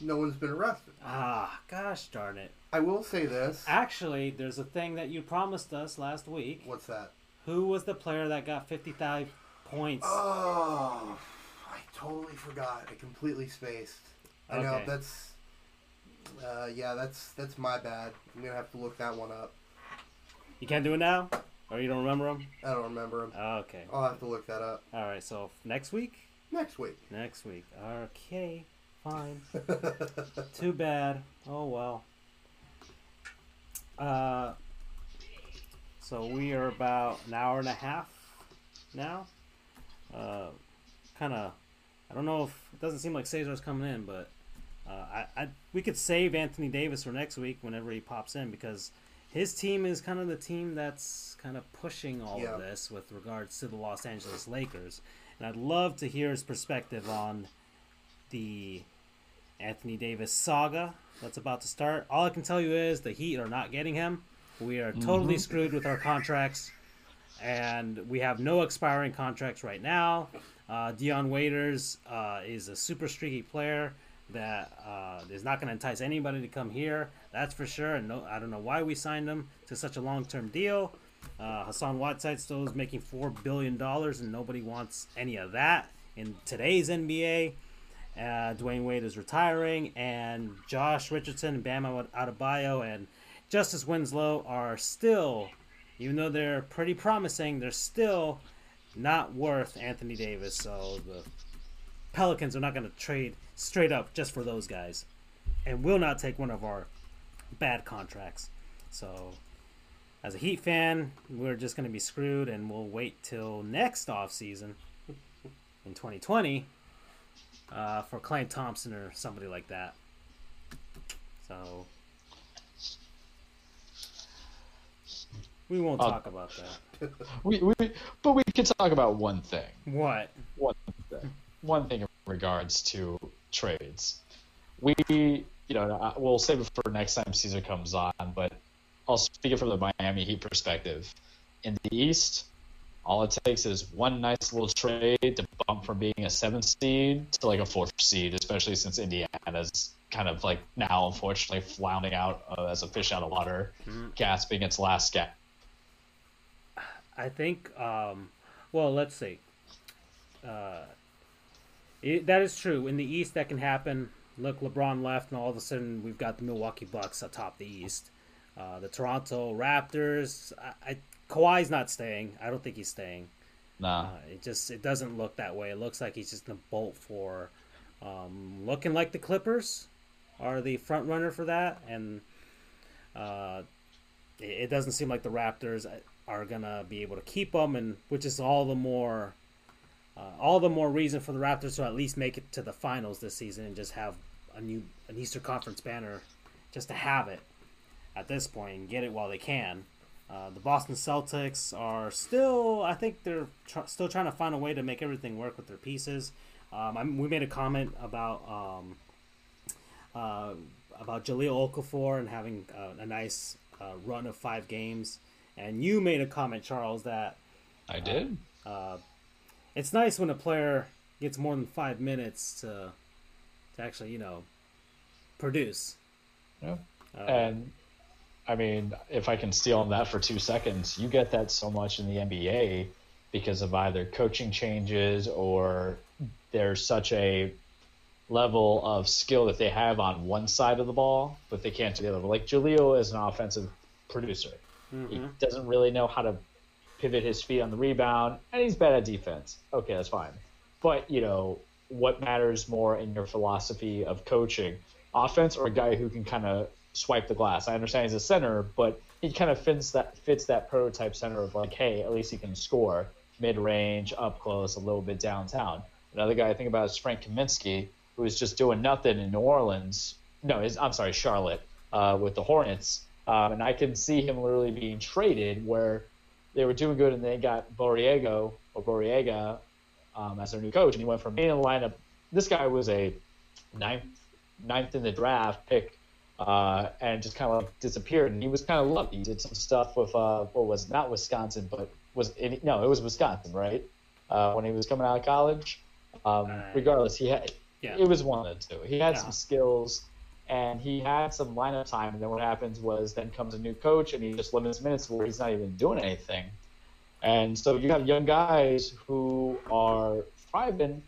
No one's been arrested. Ah, gosh darn it. I will say this. Actually, there's a thing that you promised us last week. What's that? Who was the player that got 55 points? Oh, I totally forgot. I completely spaced. I know that's. Uh, yeah, that's that's my bad. I'm gonna have to look that one up. You can't do it now? Or you don't remember them. I don't remember him. Okay. I'll have to look that up. All right, so next week? Next week. Next week. Okay, fine. (laughs) Too bad. Oh well. Uh, so we are about an hour and a half now. Uh, kind of. I don't know if it doesn't seem like Cesar's coming in, but uh, I, I we could save Anthony Davis for next week whenever he pops in because his team is kind of the team that's kind of pushing all Yeah. of this with regards to the Los Angeles Lakers, and I'd love to hear his perspective on the Anthony Davis saga that's about to start. All I can tell you is the Heat are not getting him. We are totally Mhm. screwed with our contracts, and we have no expiring contracts right now. Uh, Dion Waiters uh, is a super streaky player that uh, is not going to entice anybody to come here. That's for sure. And no, I don't know why we signed him to such a long-term deal. Uh, Hassan Whiteside still is making four billion dollars, and nobody wants any of that in today's NBA. Uh, Dwyane Wade is retiring, and Josh Richardson, Bam Adebayo, and Justise Winslow are still, even though they're pretty promising, they're still not worth Anthony Davis. So the Pelicans are not going to trade straight up just for those guys, and will not take one of our bad contracts. So, as a Heat fan, we're just going to be screwed, and we'll wait till next off season in 2020 uh, for Klay Thompson or somebody like that. So we won't Uh, talk about that. (laughs) We, we, but we could talk about one thing. What? One thing. One thing in regards to trades. We, you know, we'll save it for next time Caesar comes on, but I'll speak it from the Miami Heat perspective. In the East, all it takes is one nice little trade to bump from being a seventh seed to like a fourth seed, especially since Indiana's kind of like now, unfortunately, floundering out uh, as a fish out of water, Mhm. gasping its last gasp. I think. Um, well, let's see. Uh, it, that is true. In the East, that can happen. Look, LeBron left, and all of a sudden we've got the Milwaukee Bucks atop the East. Uh, the Toronto Raptors. I, I, Kawhi's not staying. I don't think he's staying. Nah. Uh, it just it doesn't look that way. It looks like he's just gonna bolt for, um, looking like the Clippers are the front runner for that, and uh, it, it doesn't seem like the Raptors are gonna be able to keep them, and which is all the more, uh, all the more reason for the Raptors to at least make it to the finals this season and just have a new an Eastern Conference banner, just to have it at this point and get it while they can. Uh, the Boston Celtics are still, I think they're tr- still trying to find a way to make everything work with their pieces. Um, I'm, we made a comment about um, uh, about Jahlil Okafor and having a nice uh, run of five games, and you made a comment, Charles, that I did. uh, it's nice when a player gets more than five minutes to to actually, you know, produce. Yeah. Uh, and I mean, if I can steal on that for two seconds, you get that so much in the NBA because of either coaching changes or there's such a level of skill that they have on one side of the ball, but they can't do the other. Like Jahlil is an offensive producer. He Mhm. doesn't really know how to pivot his feet on the rebound, and he's bad at defense. Okay, that's fine. But, you know, what matters more in your philosophy of coaching? Offense or a guy who can kind of swipe the glass? I understand he's a center, but he kind of fits that fits that prototype center of like, hey, at least he can score mid range, up close, a little bit downtown. Another guy I think about is Frank Kaminsky, who was just doing nothing in New Orleans. No, his, I'm sorry, Charlotte uh, with the Hornets. Um, and I can see him literally being traded where they were doing good and they got Borrego or Borrega um, as their new coach, and he went from being in the lineup. This guy was a ninth, ninth in the draft pick, uh, and just kind of like disappeared. And he was kind of lucky. He did some stuff with uh, what was not Wisconsin, but was it, no, it was Wisconsin, right? Uh, when he was coming out of college. Um, regardless, he had Yeah. It was one of two. He had Yeah. some skills and he had some lineup time. And then what happens was then comes a new coach and he just limits minutes where he's not even doing anything. And so you have young guys who are thriving,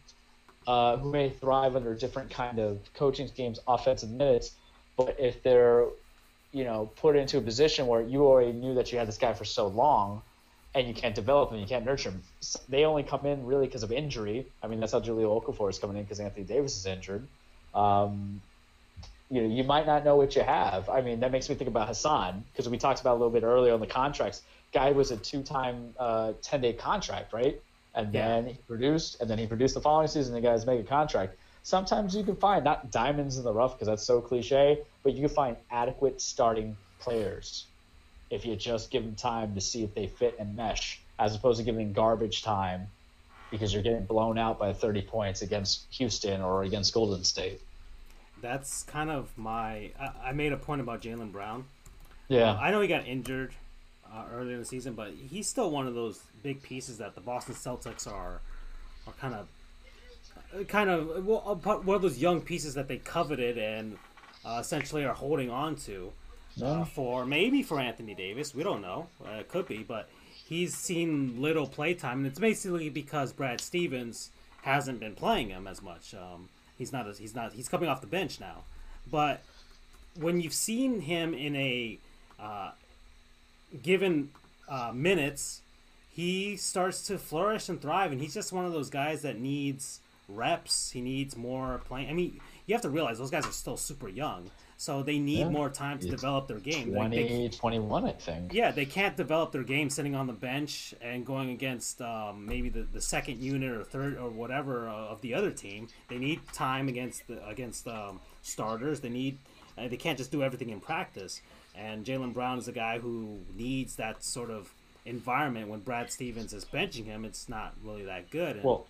uh, who may thrive under different kind of coaching schemes, offensive minutes. But if they're, you know, put into a position where you already knew that you had this guy for so long, and you can't develop him, you can't nurture him. S- They only come in really because of injury. I mean, that's how Julio Okafor is coming in because Anthony Davis is injured. Um, you know, you might not know what you have. I mean, that makes me think about Hassan because we talked about a little bit earlier on the contracts. Guy was a two-time uh, ten-day contract, right? And Yeah. then he produced, and then he produced the following season. The guys make a contract. Sometimes you can find not diamonds in the rough because that's so cliche, but you can find adequate starting players if you just give them time to see if they fit and mesh, as opposed to giving garbage time because you're getting blown out by 30 points against Houston or against Golden State. That's kind of my. I, I made a point about Jaylen Brown. Yeah. Uh, I know he got injured uh, earlier in the season, but he's still one of those big pieces that the Boston Celtics are are kind of kind of well, uh, one of those young pieces that they coveted and uh, essentially are holding on to uh, for maybe for Anthony Davis. We don't know. Uh, it could be, but he's seen little playtime, and it's basically because Brad Stevens hasn't been playing him as much. Um, he's not. As, he's not. He's coming off the bench now, but when you've seen him in a uh, given uh, minutes, he starts to flourish and thrive, and he's just one of those guys that needs reps. He needs more playing. I mean, you have to realize those guys are still super young, so they need Yeah. more time to It's develop their game. Like, 20, they- 21, I think. yeah, they can't develop their game sitting on the bench and going against um, maybe the, the second unit or third or whatever uh, of the other team. They need time against the against um, starters. They need uh, they can't just do everything in practice. And Jaylen Brown is a guy who needs that sort of environment. When Brad Stevens is benching him, it's not really that good. And, Well,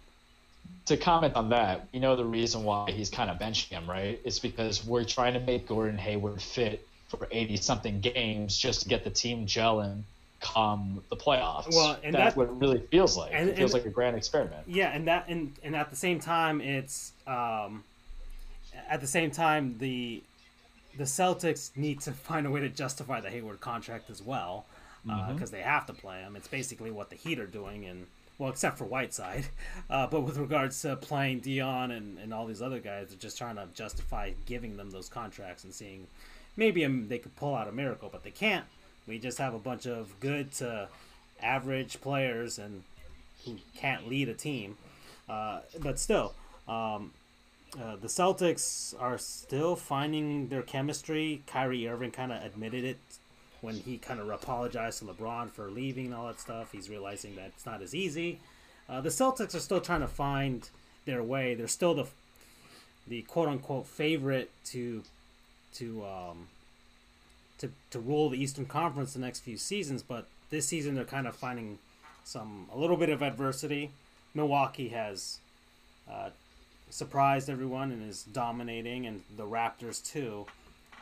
to comment on that, you know the reason why he's kind of benching him, right? It's because we're trying to make Gordon Hayward fit for 80 something games just to get the team gelling come the playoffs. Well, and that's that- what it really feels like. and- it feels and- like a grand experiment. Yeah, and that and and at the same time, it's um, at the same time the the Celtics need to (laughs) find a way to justify the Hayward contract as well because Mhm. they have to play him. It's basically what the Heat are doing, and well, except for Whiteside, (laughs) uh, but with regards to playing Dion and, and all these other guys, they're just trying to justify giving them those contracts and seeing maybe um, they could pull out a miracle, but they can't. We just have a bunch of good to average players and who can't lead a team. Uh, but still, um, uh, the Celtics are still finding their chemistry. Kyrie Irving kind of admitted it when he kind of apologized to LeBron for leaving and all that stuff. He's realizing that it's not as easy. Uh, the Celtics are still trying to find their way. They're still the the quote unquote favorite to to um, to to rule the Eastern Conference the next few seasons, but this season they're kind of finding some a little bit of adversity. Milwaukee has uh, surprised everyone and is dominating, and the Raptors too.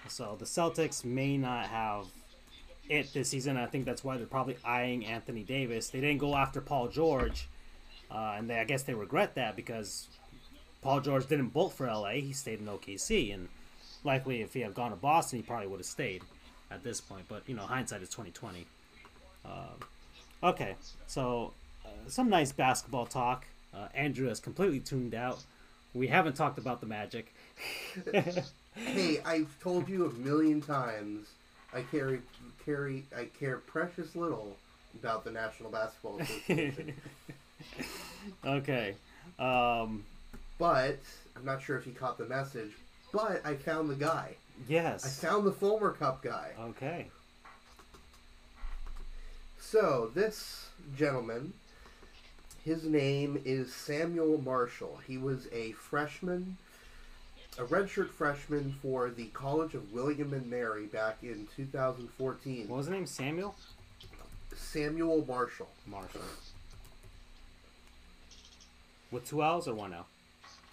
So the Celtics may not have it this season. I think that's why they're probably eyeing Anthony Davis. They didn't go after Paul George, uh, and they, I guess they regret that because Paul George didn't bolt for LA. He stayed in OKC, and likely if he had gone to Boston, he probably would have stayed at this point. But you know, hindsight is twenty twenty. Uh, okay, so uh, some nice basketball talk. Uh, Andrew has completely tuned out. We haven't talked about the Magic. (laughs) hey, I've told you a million times. I carry carry I care precious little about the National Basketball Association. (laughs) okay. Um, but I'm not sure if he caught the message. But I found the guy. Yes. I found the Fulmer Cup guy. Okay. So this gentleman, his name is Samuel Marshall. He was a freshman, a redshirt freshman for the College of William and Mary back in 2014. What was his name? Samuel. Samuel Marshall. Marshall. With two L's or one L?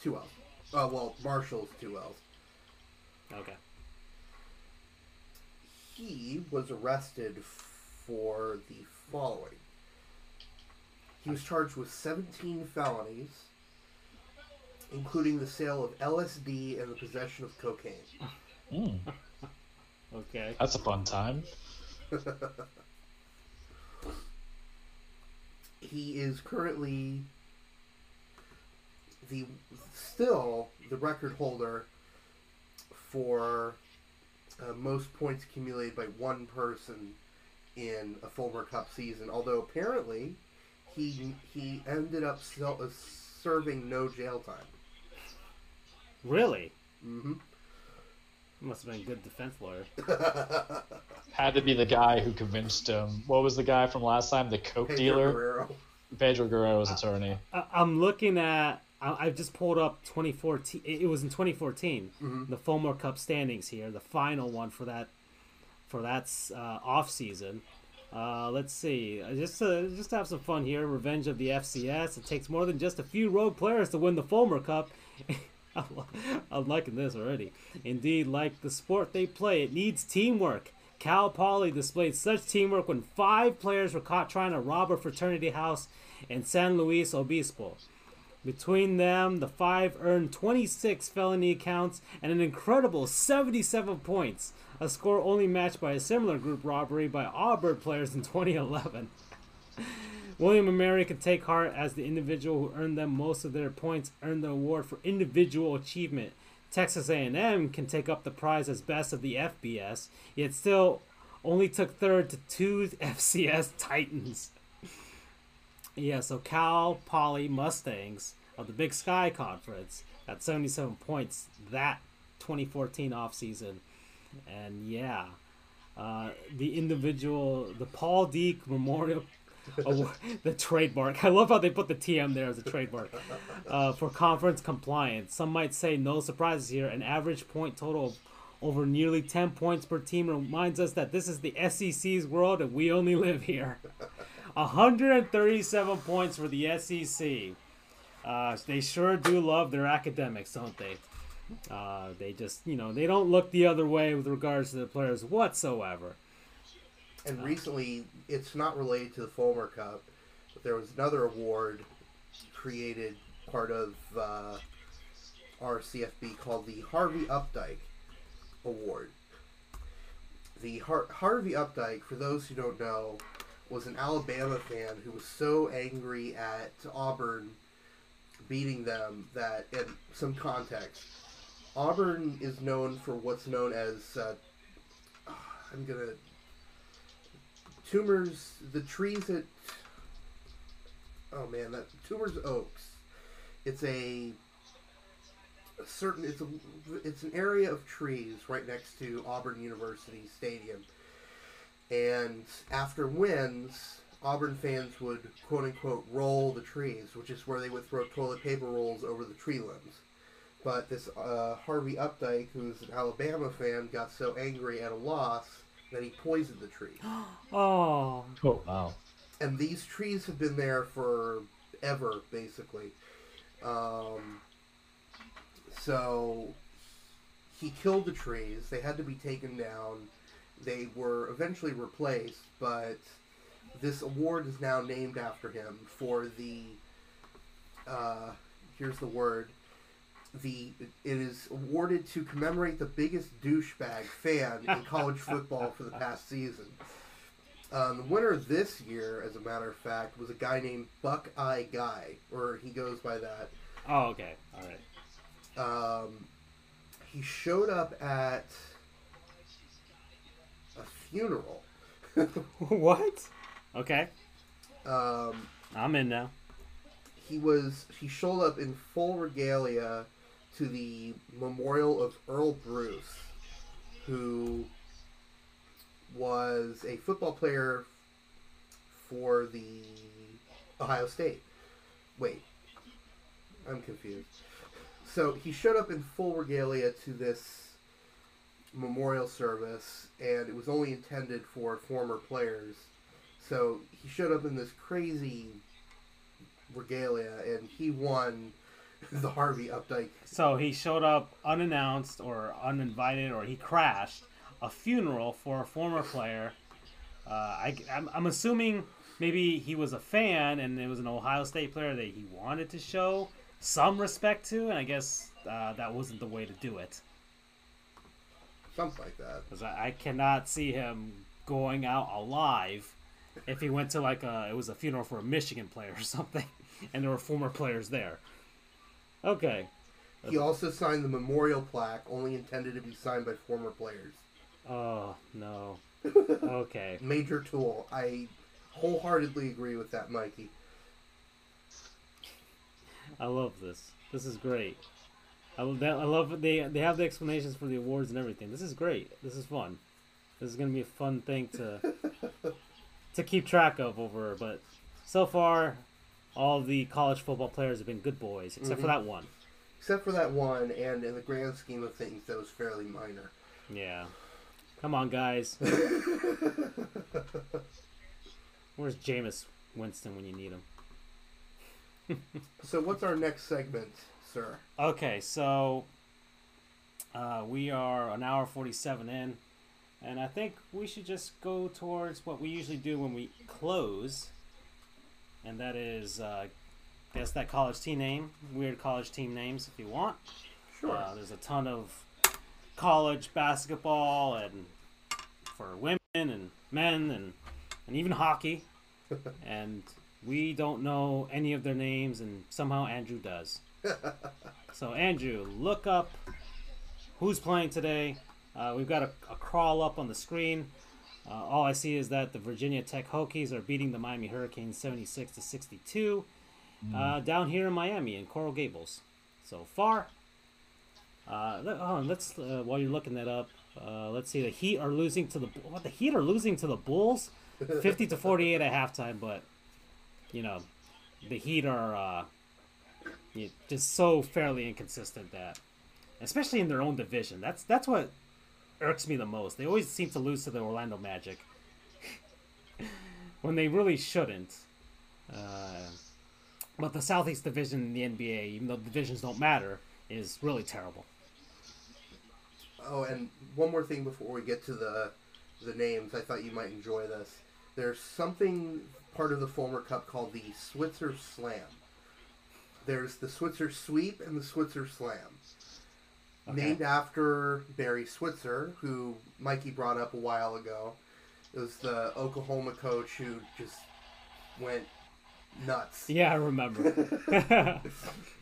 Two L's. Uh, well, Marshall's two L's. Okay. He was arrested for the following. He was charged with 17 felonies. Including the sale of LSD and the possession of cocaine. Mm, (laughs) Okay. that's a fun time. (laughs) he is currently the still the record holder for uh, most points accumulated by one person in a Fulmer Cup season. Although apparently he he ended up sel- uh, serving no jail time. Really? Mm-hmm. Must have been a good defense lawyer. (laughs) Had to be the guy who convinced him. What was the guy from last time? The coke Pedro dealer. Guerrero. Pedro Guerrero's attorney. I, I'm looking at. I, I just pulled up 2014. It it was in 2014. Mhm. The Fulmer Cup standings here, the final one for that for that uh, off season. Uh, let's see. Uh, Just to, just to have some fun here. Revenge of the FCS. It takes more than just a few rogue players to win the Fulmer Cup. (laughs) (laughs) I'm liking this already. Indeed, like the sport they play, it needs teamwork. Cal Poly displayed such teamwork when five players were caught trying to rob a fraternity house in San Luis Obispo. Between them, the five earned 26 felony counts and an incredible 77 points, a score only matched by a similar group robbery by Auburn players in 2011. (laughs) William and Mary can take heart as the individual who earned them most of their points earned the award for individual achievement. Texas A&M can take up the prize as best of the FBS, yet still only took third to two (laughs) FCS Titans. Yeah, so Cal Poly Mustangs of the Big Sky Conference got 77 points that 2014 offseason. And yeah, uh, the individual, the Paul Deek Memorial (laughs) the trademark. I love how they put the TM there as a trademark uh, for conference compliance. Some might say no surprises here. An average point total of over nearly 10 points per team reminds us that this is the SEC's world and we only live here. (laughs) 137 points for the SEC. Uh, they sure do love their academics, don't they? Uh, they just, you know, they don't look the other way with regards to the players whatsoever. And recently, it's not related to the Fulmer Cup, but there was another award created part of uh, RCFB called the Harvey Updike Award. The Har- Harvey Updike, for those who don't know, was an Alabama fan who was so angry at Auburn beating them that, in some context, Auburn is known for what's known as uh, I'm gonna Toomer's the trees at oh man that Toomer's oaks. It's a, a certain it's a it's an area of trees right next to auburn university stadium. And after wins auburn fans would quote unquote roll the trees which is where they would throw toilet paper rolls over the tree limbs. But this uh, harvey updike who's an alabama fan got so angry at a loss that he poisoned the tree (gasps) Oh. Oh wow. and these trees have been there for ever, basically. Um, so he killed the trees. They had to be taken down. They were eventually replaced, but this award is now named after him for the. Uh, here's the word. The it is awarded to commemorate the biggest douchebag fan in (laughs) college football for the past season. Um, the winner this year, as a matter of fact, was a guy named Buckeye Guy, or he goes by that. Oh, okay. All right. Um, he showed up at a funeral. (laughs) what? Okay. Um, I'm in now. he was he showed up in full regalia to the memorial of Earle Bruce, who was a football player for the Ohio State. Wait, I'm confused. So he showed up in full regalia to this memorial service, and it was only intended for former players. So he showed up in this crazy regalia, and he won the Harvey Updike. So he showed up unannounced or uninvited, or he crashed a funeral for a former player. Uh, I, I'm, I'm assuming maybe he was a fan and it was an Ohio State player that he wanted to show some respect to, and I guess uh, that wasn't the way to do it. Something like that. Because I, I cannot see him going out alive if he went to like a it was a funeral for a Michigan player or (laughs) something, and there were former players there. Okay. He also signed the memorial plaque, only intended to be signed by former players. Oh no. (laughs) Okay. Major Tool. I wholeheartedly agree with that, Mikey. I love this. This is great. I love that. I love they they have the explanations for the awards and everything. This is great. This is fun. This is gonna be a fun thing to (laughs) to keep track of over. But so far, all the college football players have been good boys, except for Mhm. that one. Except for that one, and in the grand scheme of things, that was fairly minor. Yeah. Come on, guys. (laughs) Where's Jameis Winston when you need him? (laughs) So, what's our next segment, sir? Okay, so uh, we are an hour 47 in, and I think we should just go towards what we usually do when we close, and that is uh, guess that college team name, weird college team names if you want. Sure. Uh, there's a ton of college basketball and for women and men and, and even hockey. (laughs) and we don't know any of their names, and somehow Andrew does. (laughs) so, Andrew, look up who's playing today. Uh, we've got a, a crawl up on the screen. Uh, all I see is that the Virginia Tech Hokies are beating the Miami Hurricanes 76 to 62 uh, down here in Miami in Coral Gables. So far, uh, let, on, let's uh, while you're looking that up, uh, let's see. The Heat are losing to the what? The Heat are losing to the Bulls, (laughs) 50 to 48 at halftime. But you know, the Heat are uh, just so fairly inconsistent that, especially in their own division, that's that's what irks me the most. They always seem to lose to the Orlando Magic (laughs) when they really shouldn't. Uh, but the Southeast Division in the NBA, even though divisions don't matter, is really terrible. Oh, and one more thing before we get to the the names, I thought you might enjoy this. There's something part of the Fulmer cup called the Switzer Slam. There's the Switzer Sweep and the Switzer Slam. Okay. Named after Barry Switzer, who Mikey brought up a while ago. It was the Oklahoma coach who just went nuts. Yeah, I remember. (laughs)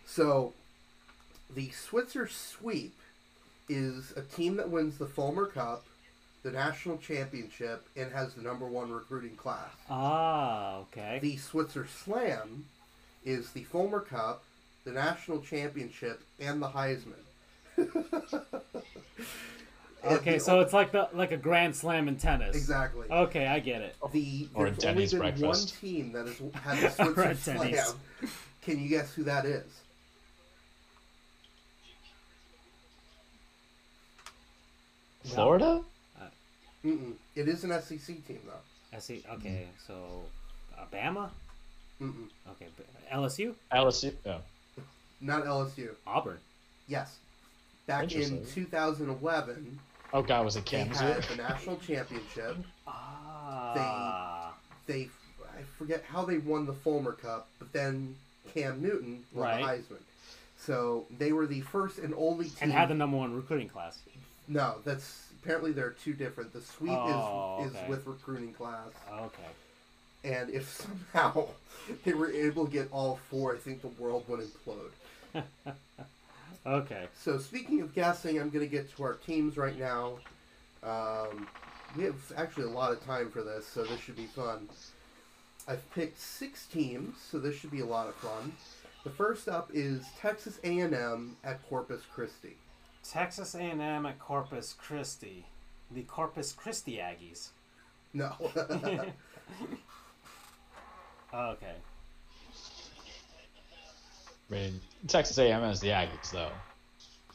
So, the Switzer Sweep is a team that wins the Fulmer Cup, the national championship, and has the number one recruiting class. ah, okay. The Switzer Slam is the Fulmer Cup, the national championship, and the Heisman. (laughs) And Okay, so it's like the like a grand slam in tennis. Exactly. Okay, I get it. The Or there's Denny's only been breakfast. one team that has had the (laughs) Switzer Or Denny's. Slam. Can you guess who that is? Florida? Uh, Mm-mm. It is an SEC team though. I see. Okay, so Alabama. Mm-mm. Okay, LSU, LSU? Yeah. Not LSU. Auburn. Yes. Back in 2011, Oh God, was it they had the (laughs) national championship. Ah. They, I forget how they won the Fulmer Cup, but then Cam Newton won Right. the Heisman. So they were the first and only team. and had the number one recruiting class. No, that's apparently they're two different. The sweep Oh, is okay. is with recruiting class, Okay. and if (laughs) somehow they were able to get all four, I think the world would implode. (laughs) Okay. So speaking of guessing, I'm going to get to our teams right now. Um, we have actually a lot of time for this, so this should be fun. I've picked six teams, so this should be a lot of fun. The first up is Texas A&M at Corpus Christi. Texas A&M at Corpus Christi, the Corpus Christi Aggies. No. (laughs) (laughs) Okay. I mean, Texas A&M has the Aggies though,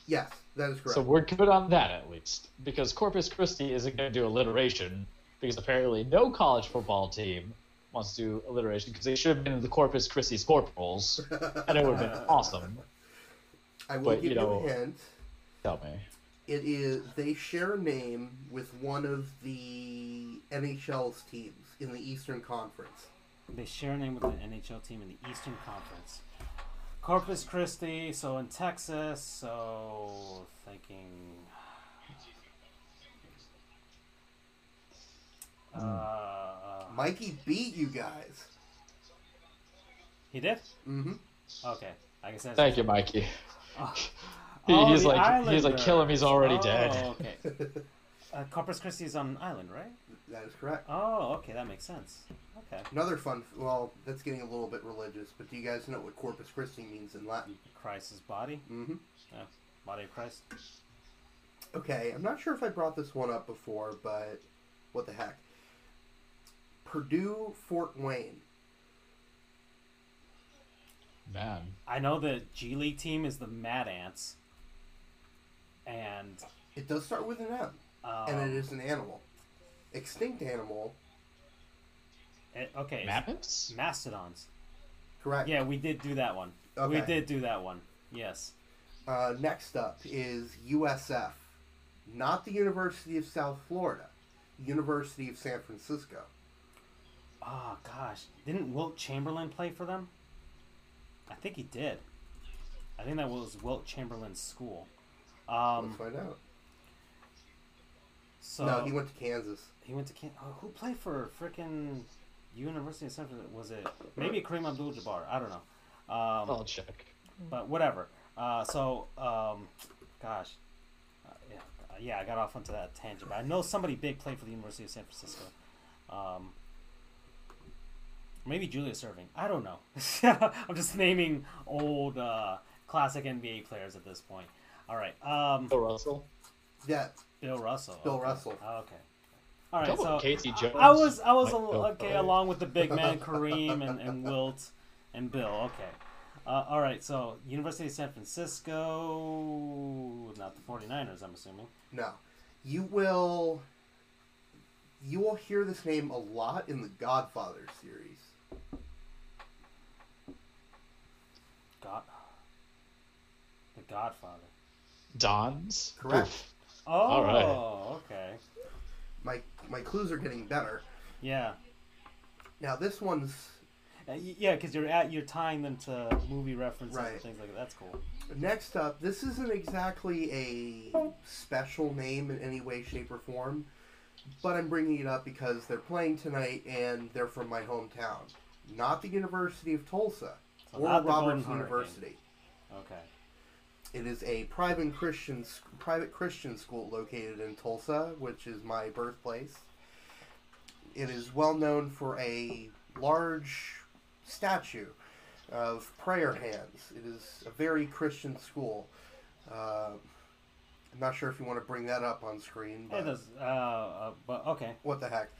yes, that is correct. so we're good on that at least. Because Corpus Christi isn't going to do alliteration because apparently no college football team wants to do alliteration because they should have been the Corpus Christi Scorpions, and it would have been (laughs) awesome. I will but, give you you, a hint. Tell me. It is they share a name with one of the NHL's teams in the Eastern Conference. They share a name with an NHL team in the Eastern Conference. Corpus Christi, so in Texas, so thinking. Uh, Mikey beat you guys. he did? Mm-hmm. Okay. I guess that's. Thank you, Mikey. Oh. (laughs) He- Oh, he's the like he's like kill him. He's already Islanders. dead. Oh, okay. (laughs) Uh, Corpus Christi is on an island, right? That is correct. Oh, okay, that makes sense. Okay. Another fun. Well, that's getting a little bit religious, but do you guys know what Corpus Christi means in Latin? Christ's body. Mm-hmm. Yeah, body of Christ. Okay, I'm not sure if I brought this one up before, but what the heck? Purdue Fort Wayne. Man, I know the G League team is the Mad Ants, and It does start with an M, and um, it is an animal, extinct animal. it- okay, Mammoths? mastodons. Correct. Yeah, we did do that one. We did do that one. Yes. Uh, next up is USF, not the University of South Florida, University of San Francisco. Oh gosh, didn't Wilt Chamberlain play for them? I think he did. I think that was Wilt Chamberlain's school. Um, Let's find out. so no, he went to Kansas. He went to Can- oh, who played for frickin' University of San Francisco? Was it maybe Kareem Abdul-Jabbar? I don't know. Um, I'll check. But whatever. Uh, so, um, gosh, uh, yeah, uh, yeah, I got off onto that tangent. But I know somebody big played for the University of San Francisco. Um, maybe Julius Erving. I don't know. (laughs) I'm just naming old uh, classic NBA players at this point. All right. Um, Bill Russell. Yeah. Bill Russell. Bill okay. Russell. Okay. All right. Double So Casey I- Jones I was I was might a, okay for along with the big man (laughs) Kareem and, and Wilt and Bill. Okay. Uh, all right. So University of San Francisco, not the 49ers, I'm assuming. No, you will. You will hear this name a lot in the Godfather series. God. The Godfather. Dons. Correct. Oof. Oh. All right. Okay. My my clues are getting better. Yeah. Now this one's Uh, yeah, because you're at you're tying them to movie references and things like that. That's cool. next up. This isn't exactly a special name in any way, shape, or form, but I'm bringing it up because they're playing tonight and they're from my hometown, not the University of Tulsa So or Roberts Hurricane. University. Okay. It is a private Christian private Christian school located in Tulsa, which is my birthplace. It is well known for a large statue of prayer hands. It is a very Christian school. Uh, I'm not sure if you want to bring that up on screen. But It does. Uh, uh, but okay. What the heck?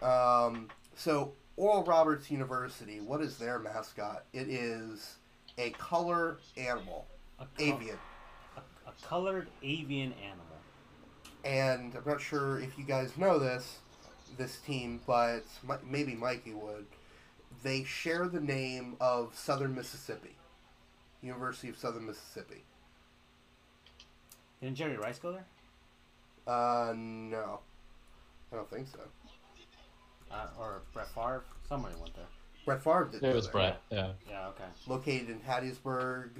Um, so Oral Roberts University, what is their mascot? It is a color animal, co- avian. A colored avian animal. And I'm not sure if you guys know this, this team, but maybe Mikey would. They share the name of Southern Mississippi, University of Southern Mississippi. Didn't Jerry Rice go there? Uh, no, I don't think so. Uh, or Brett Favre? Somebody went there. Brett Favre did. It was there. Brett. Yeah. Yeah. Okay. Located in Hattiesburg.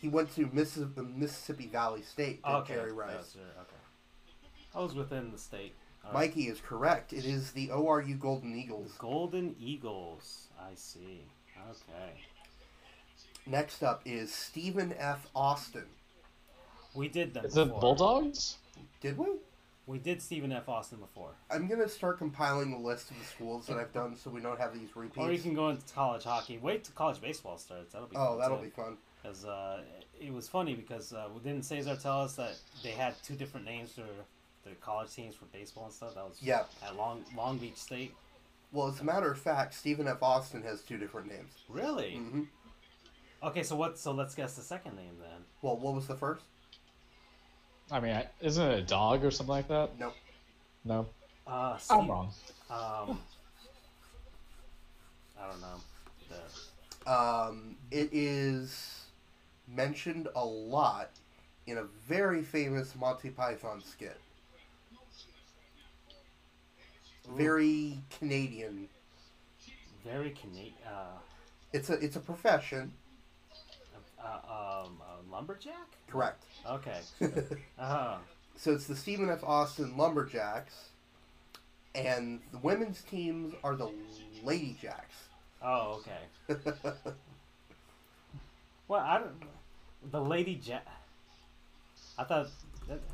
He went to Mississippi, Mississippi Valley State. Did Okay. Jerry Rice. That's it, okay. I was within the state. All right. Mikey is correct. It is the ORU Golden Eagles. Golden Eagles. I see. Okay. Next up is Stephen F. Austin. We did them Is it. Bulldogs? Did we? We did Stephen F. Austin before. I'm gonna start compiling a list of the schools that I've done, so we don't have these repeats. Or you can go into college hockey. Wait till college baseball starts. That'll be Oh, that'll too. be fun. Because uh, it was funny because uh, didn't Cesar tell us that they had two different names for the college teams for baseball and stuff? That was Yeah. at Long Long Beach State. Well, as a matter of fact, Stephen F. Austin has two different names. Really? hmm Okay, so what? So let's guess the second name then. Well, what was the first? I mean, isn't it a dog or something like that? Nope. No. Uh, I'm wrong. Um, I don't know. The, Um, it is mentioned a lot in a very famous Monty Python skit. Very Canadian. very Canadian. Uh, It's a it's a profession. a Uh, um, a lumberjack. Correct. Okay. (laughs) Uh-huh. So it's the Stephen F. Austin Lumberjacks, and the women's teams are the Lady Jacks. Oh, okay. Well, I don't. The lady jack. I thought.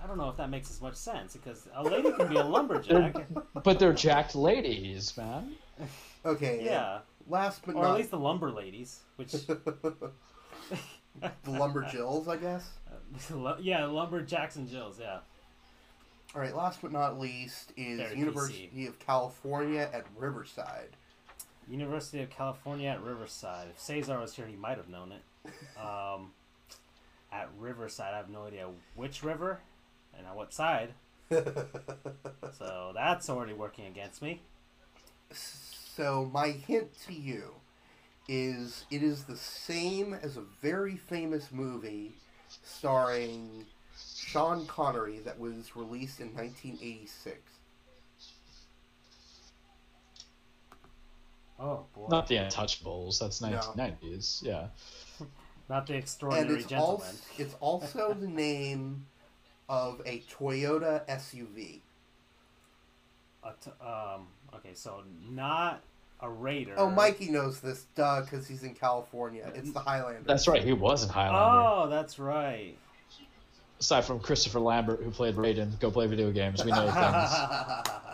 I don't know if that makes as much sense because a lady can be a lumberjack. But they're jacked ladies, man. Okay. Yeah. Last but or not at least the lumber ladies, which. (laughs) the Lumberjills, I guess. (laughs) yeah, lumberjacks and Jills. Yeah. All right. Last but not least is Very University of California at Riverside. University of California at Riverside. If Cesar was here, he might have known it. (laughs) Um, at Riverside, I have no idea which river and on what side. (laughs) so that's already working against me. So my hint to you is it is the same as a very famous movie starring Sean Connery that was released in 1986. Oh boy. Not the Untouchables. That's No. 1990s. Yeah. (laughs) Not the And extraordinary it's gentleman. also, it's also (laughs) the name of a Toyota SUV. A t- um, okay, so not a raider. Oh, Mikey knows this, duh, because he's in California. It's the Highlander. That's right. He was in Highlander. Oh, that's right. Aside from Christopher Lambert, who played Raiden, go play video games. We know things. (laughs)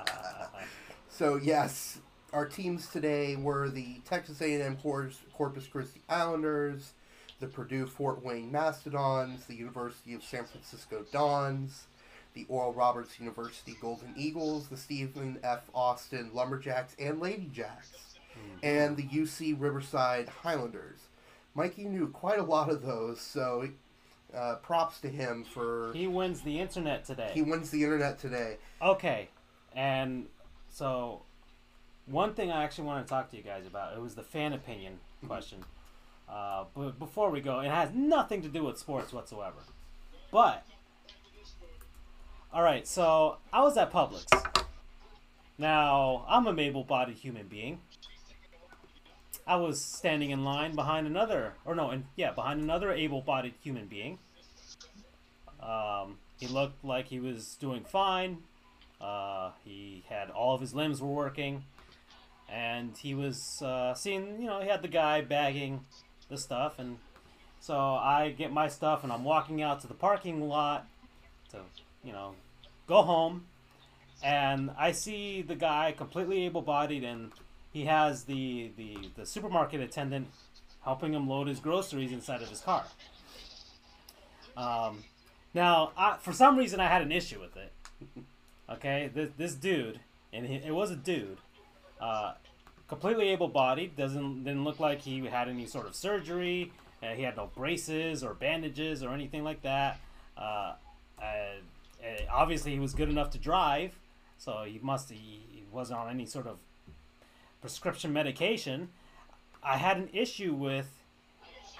So yes, our teams today were the Texas A&M Corpus, Corpus Christi Islanders, the Purdue Fort Wayne Mastodons, the University of San Francisco Dons, the Oral Roberts University Golden Eagles, the Stephen F. Austin Lumberjacks and Lady Jacks, and the UC Riverside Highlanders. Mikey knew quite a lot of those, so uh, props to him for He wins the internet today. he wins the internet today. Okay, and so one thing I actually want to talk to you guys about it was the fan opinion (laughs) question. Uh, but before we go, it has nothing to do with sports whatsoever. But all right, so I was at Publix. Now I'm a able-bodied human being. I was standing in line behind another, or no, and yeah, behind another able-bodied human being. Um, he looked like he was doing fine. Uh, he had all of his limbs were working, and he was uh, seeing. You know, he had the guy bagging the stuff, and so I get my stuff, and I'm walking out to the parking lot to, you know, go home, and I see the guy completely able-bodied, and he has the the, the supermarket attendant helping him load his groceries inside of his car. Um, now, I, for some reason, I had an issue with it. Okay, this, this dude, and he, it was a dude, uh, completely able-bodied. Doesn't didn't look like he had any sort of surgery. Uh, he had no braces or bandages or anything like that. Uh, uh, obviously, he was good enough to drive, so he must he, he wasn't on any sort of prescription medication. I had an issue with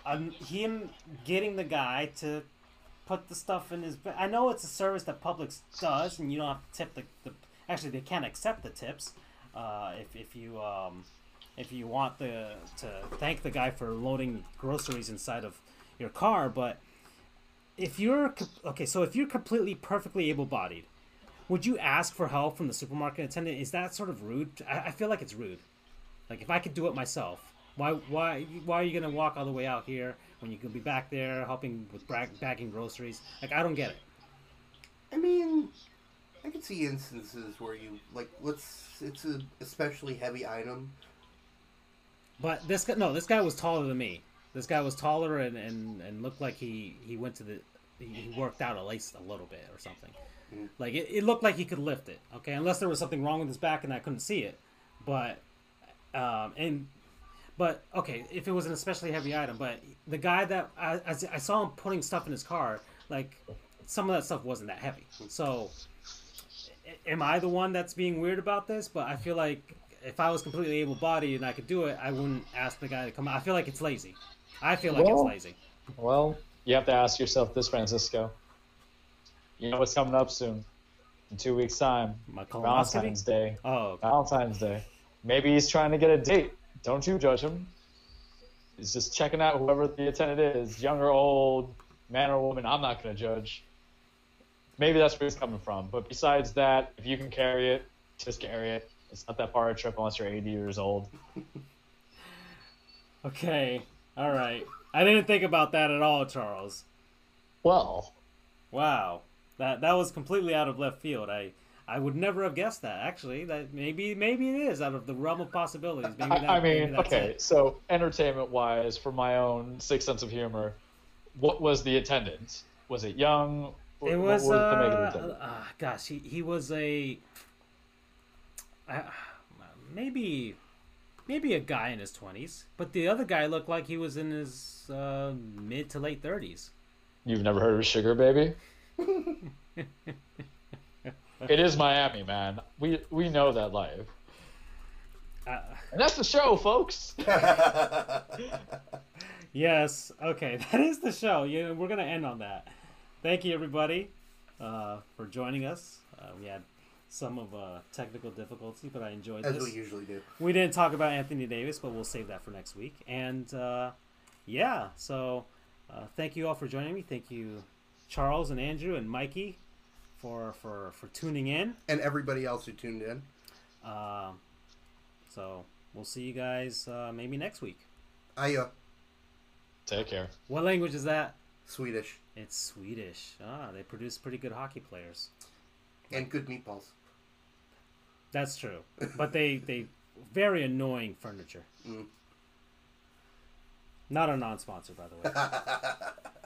um, him getting the guy to put the stuff in his. I know it's a service that Publix does, and you don't have to tip the. the actually, they can't accept the tips uh, if if you um, if you want the to thank the guy for loading groceries inside of your car. But if you're okay, so if you're completely perfectly able-bodied, would you ask for help from the supermarket attendant? Is that sort of rude? I, I feel like it's rude. Like if I could do it myself, why why why are you gonna walk all the way out here when you could be back there helping with bag, bagging groceries? Like I don't get it. I mean, I can see instances where you like let's it's a especially heavy item. But this guy, no, this guy was taller than me. This guy was taller and, and, and looked like he, he went to the he he worked out at least a little bit or something. Like it, it looked like he could lift it. Okay, unless there was something wrong with his back and I couldn't see it. But um, and but okay, if it was an especially heavy item, but the guy that I, I, I saw him putting stuff in his car, like some of that stuff wasn't that heavy. So am I the one that's being weird about this? But I feel like if I was completely able-bodied and I could do it, I wouldn't ask the guy to come. I feel like it's lazy. I feel like Well- it's lazy. Well, you have to ask yourself this, Francisco. You know what's coming up soon. In two weeks' time. My? Valentine's Day. Oh. Valentine's Day. Maybe he's trying to get a date. Don't you judge him. He's just checking out whoever the attendant is, young or old, man or woman. I'm not going to judge. Maybe that's where he's coming from. But besides that, if you can carry it, just carry it. It's not that far a trip unless you're 80 years old. (laughs) Okay. All right. I didn't think about that at all, Charles. Well. Wow. That that was completely out of left field. I I would never have guessed that. Actually, that maybe maybe it is out of the realm of possibilities. Maybe that, I mean, okay, it. so entertainment wise, for my own sick sense of humor, what was the attendance? Was it young? It What was, the uh, the uh, gosh, he, he was a, uh, maybe, maybe a guy in his twenties, but the other guy looked like he was in his uh, mid to late thirties. You've never heard of Sugar Baby? it is Miami, man. We we know that life. Uh, and that's the show, folks. (laughs) Yes. Okay, (laughs) that is the show. Yeah, we're gonna end on that. Thank you, everybody, uh, for joining us. Uh, we had some of uh, technical difficulty, but I enjoyed this. As this. we usually do. We didn't talk about Anthony Davis, but we'll save that for next week. And uh, yeah, so uh, thank you all for joining me. Thank you, Charles and Andrew and Mikey, for for for tuning in. And everybody else who tuned in. Um, so we'll see you guys uh, maybe next week. Aya. Take care. What language is that? Swedish. It's Swedish. Ah, they produce pretty good hockey players. And good meatballs. That's true, but they they very annoying furniture. Mm. Not a non-sponsor, by the way. (laughs)